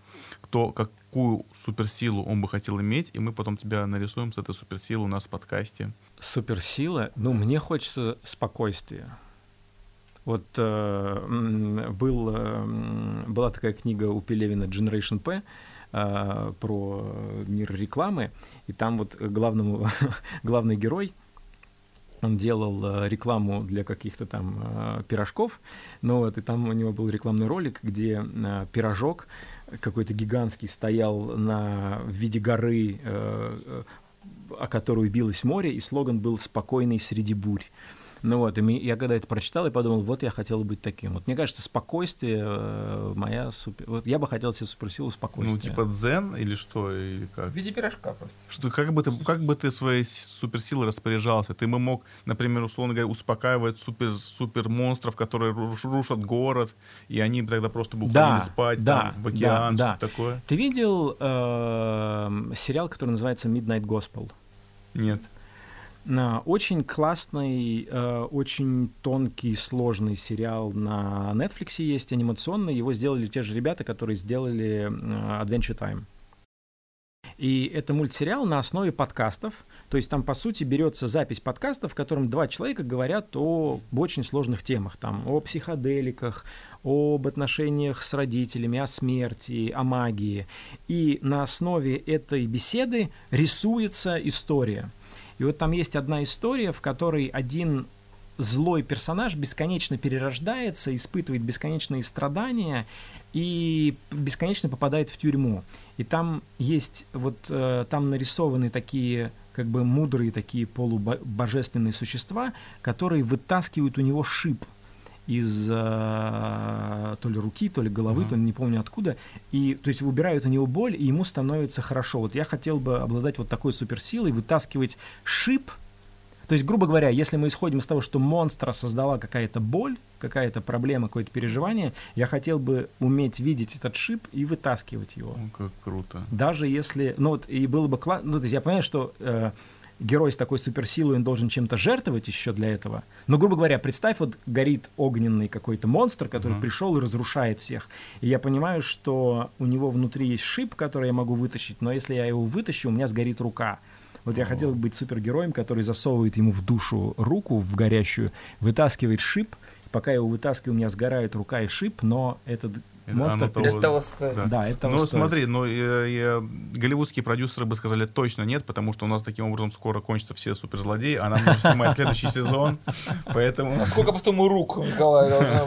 то, какую суперсилу он бы хотел иметь, и мы потом тебя нарисуем с этой суперсилой у нас в подкасте. Суперсила? Ну, мне хочется спокойствия. Вот э, был, э, была такая книга у Пелевина «Generation P», э, про мир рекламы, и там вот главному, [laughs] главный герой, он делал э, рекламу для каких-то там э, пирожков, ну вот, и там у него был рекламный ролик, где э, пирожок какой-то гигантский стоял на, в виде горы, э, э о которую билось море, и слоган был «Спокойный среди бурь». Ну вот, и я когда это прочитал, я подумал, вот я хотел быть таким. Вот мне кажется, спокойствие э, моя супер... Вот я бы хотел себе суперсилу спокойствия. Ну, типа дзен или что? Или как? В виде пирожка просто. Что, как, бы ты, как бы ты своей суперсилой распоряжался? Ты бы мог, например, условно говоря, успокаивать супер, супер монстров, которые рушат город, и они тогда просто бы уходили да, спать да, там, в океан, да, да. такое? Ты видел э, сериал, который называется Midnight Gospel? Нет. Очень классный, э, очень тонкий, сложный сериал на Netflix есть, анимационный. Его сделали те же ребята, которые сделали э, Adventure Time. И это мультсериал на основе подкастов. То есть там, по сути, берется запись подкастов, в котором два человека говорят о, очень сложных темах. Там, о психоделиках, об отношениях с родителями, о смерти, о магии. И на основе этой беседы рисуется история. И вот там есть одна история, в которой один злой персонаж бесконечно перерождается, испытывает бесконечные страдания и бесконечно попадает в тюрьму. И там есть вот э, там нарисованы такие как бы мудрые такие полубожественные существа, которые вытаскивают у него шип из э, то ли руки, то ли головы, mm-hmm. то ли не помню откуда, и то есть убирают у него боль, и ему становится хорошо. Вот я хотел бы обладать вот такой суперсилой, вытаскивать шип. То есть, грубо говоря, если мы исходим из того, что монстра создала какая-то боль, какая-то проблема, какое-то переживание, я хотел бы уметь видеть этот шип и вытаскивать его. О, как круто. Даже если, ну вот, и было бы классно, ну, то есть я понимаю, что э, герой с такой суперсилой, он должен чем-то жертвовать еще для этого. Но, грубо говоря, представь, вот горит огненный какой-то монстр, который uh-huh. пришел и разрушает всех. И я понимаю, что у него внутри есть шип, который я могу вытащить, но если я его вытащу, у меня сгорит рука. Вот я хотел бы быть супергероем, который засовывает ему в душу руку, в горящую, вытаскивает шип, пока я его вытаскиваю, у меня сгорает рука и шип, но этот Монстр того, без того стоит. Да, да это Ну, смотри, ну, э, э, голливудские продюсеры бы сказали точно нет, потому что у нас таким образом скоро кончатся все суперзлодеи, а нам нужно снимать следующий сезон, [laughs] поэтому... А сколько потом у рук у Николая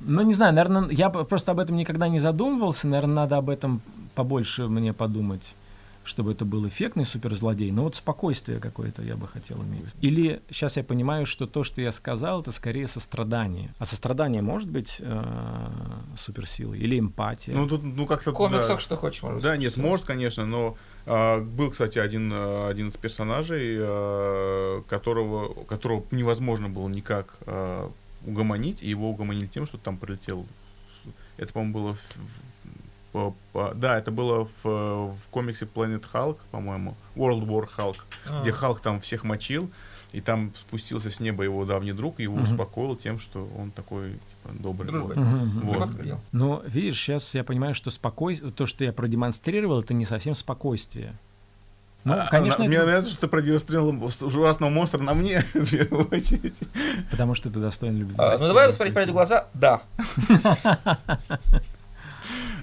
Ну, не знаю, наверное, я просто об этом никогда не задумывался, наверное, надо об этом побольше мне подумать чтобы это был эффектный суперзлодей, но вот спокойствие какое-то я бы хотел иметь. Или сейчас я понимаю, что то, что я сказал, это скорее сострадание. А сострадание может быть э, суперсилой? Или эмпатия? Ну, тут, ну как-то... В комиксах да. что хочешь, может Да, нет, может, конечно, но э, был, кстати, один, э, один из персонажей, э, которого, которого невозможно было никак э, угомонить, и его угомонили тем, что там прилетел это, по-моему, было в, да, это было в, в комиксе Planet Hulk, по-моему, World War Hulk, а. где Халк там всех мочил, и там спустился с неба его давний друг, и его угу. успокоил тем, что он такой типа, добрый. Вот. Угу. Вот. Но видишь, сейчас я понимаю, что спокойствие, то, что я продемонстрировал, это не совсем спокойствие. Ну, а, конечно, мне это... нравится, что ты продемонстрировал ужасного монстра на мне, [laughs] в первую очередь. Потому что ты достоин любви. А, ну давай посмотреть пройти глаза. Да. [laughs]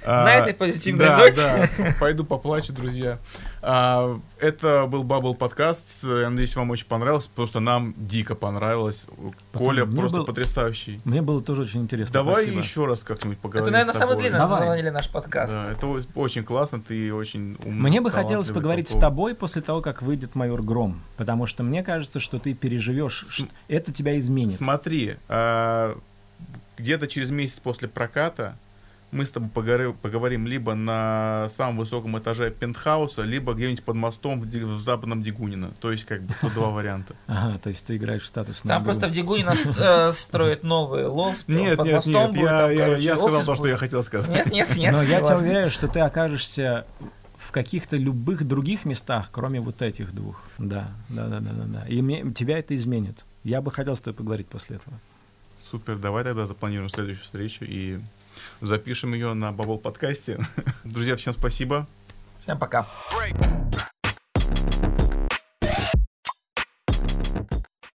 На этой позитивной да, ноте. Да. Пойду поплачу, друзья. А, это был Бабл подкаст. Я надеюсь, вам очень понравилось, потому что нам дико понравилось. Пацаны, Коля просто был... потрясающий. Мне было тоже очень интересно. Давай спасибо. еще раз как-нибудь поговорим. Это, наверное, самый длинный название наш подкаст. Да, это очень классно, ты очень умный. Мне бы хотелось поговорить толковый. с тобой после того, как выйдет майор Гром. Потому что мне кажется, что ты переживешь. С... Это тебя изменит. Смотри, а, где-то через месяц после проката мы с тобой поговорим, поговорим либо на самом высоком этаже пентхауса, либо где-нибудь под мостом в, в западном Дегунино. То есть, как бы, по два варианта. [laughs] Ага, то есть ты играешь в статус. Там просто в Дегунино [laughs] э, строят новый лофт. Нет, нет, нет, я сказал то, что я хотел сказать. Нет, нет, нет. Но я тебя уверяю, что ты окажешься в каких-то любых других местах, кроме вот этих двух. Да, да, да, да, да. да. И мне, тебя это изменит. Я бы хотел с тобой поговорить после этого. Супер, давай тогда запланируем следующую встречу и запишем ее на Бабл подкасте. [laughs] Друзья, всем спасибо. Всем пока. Break.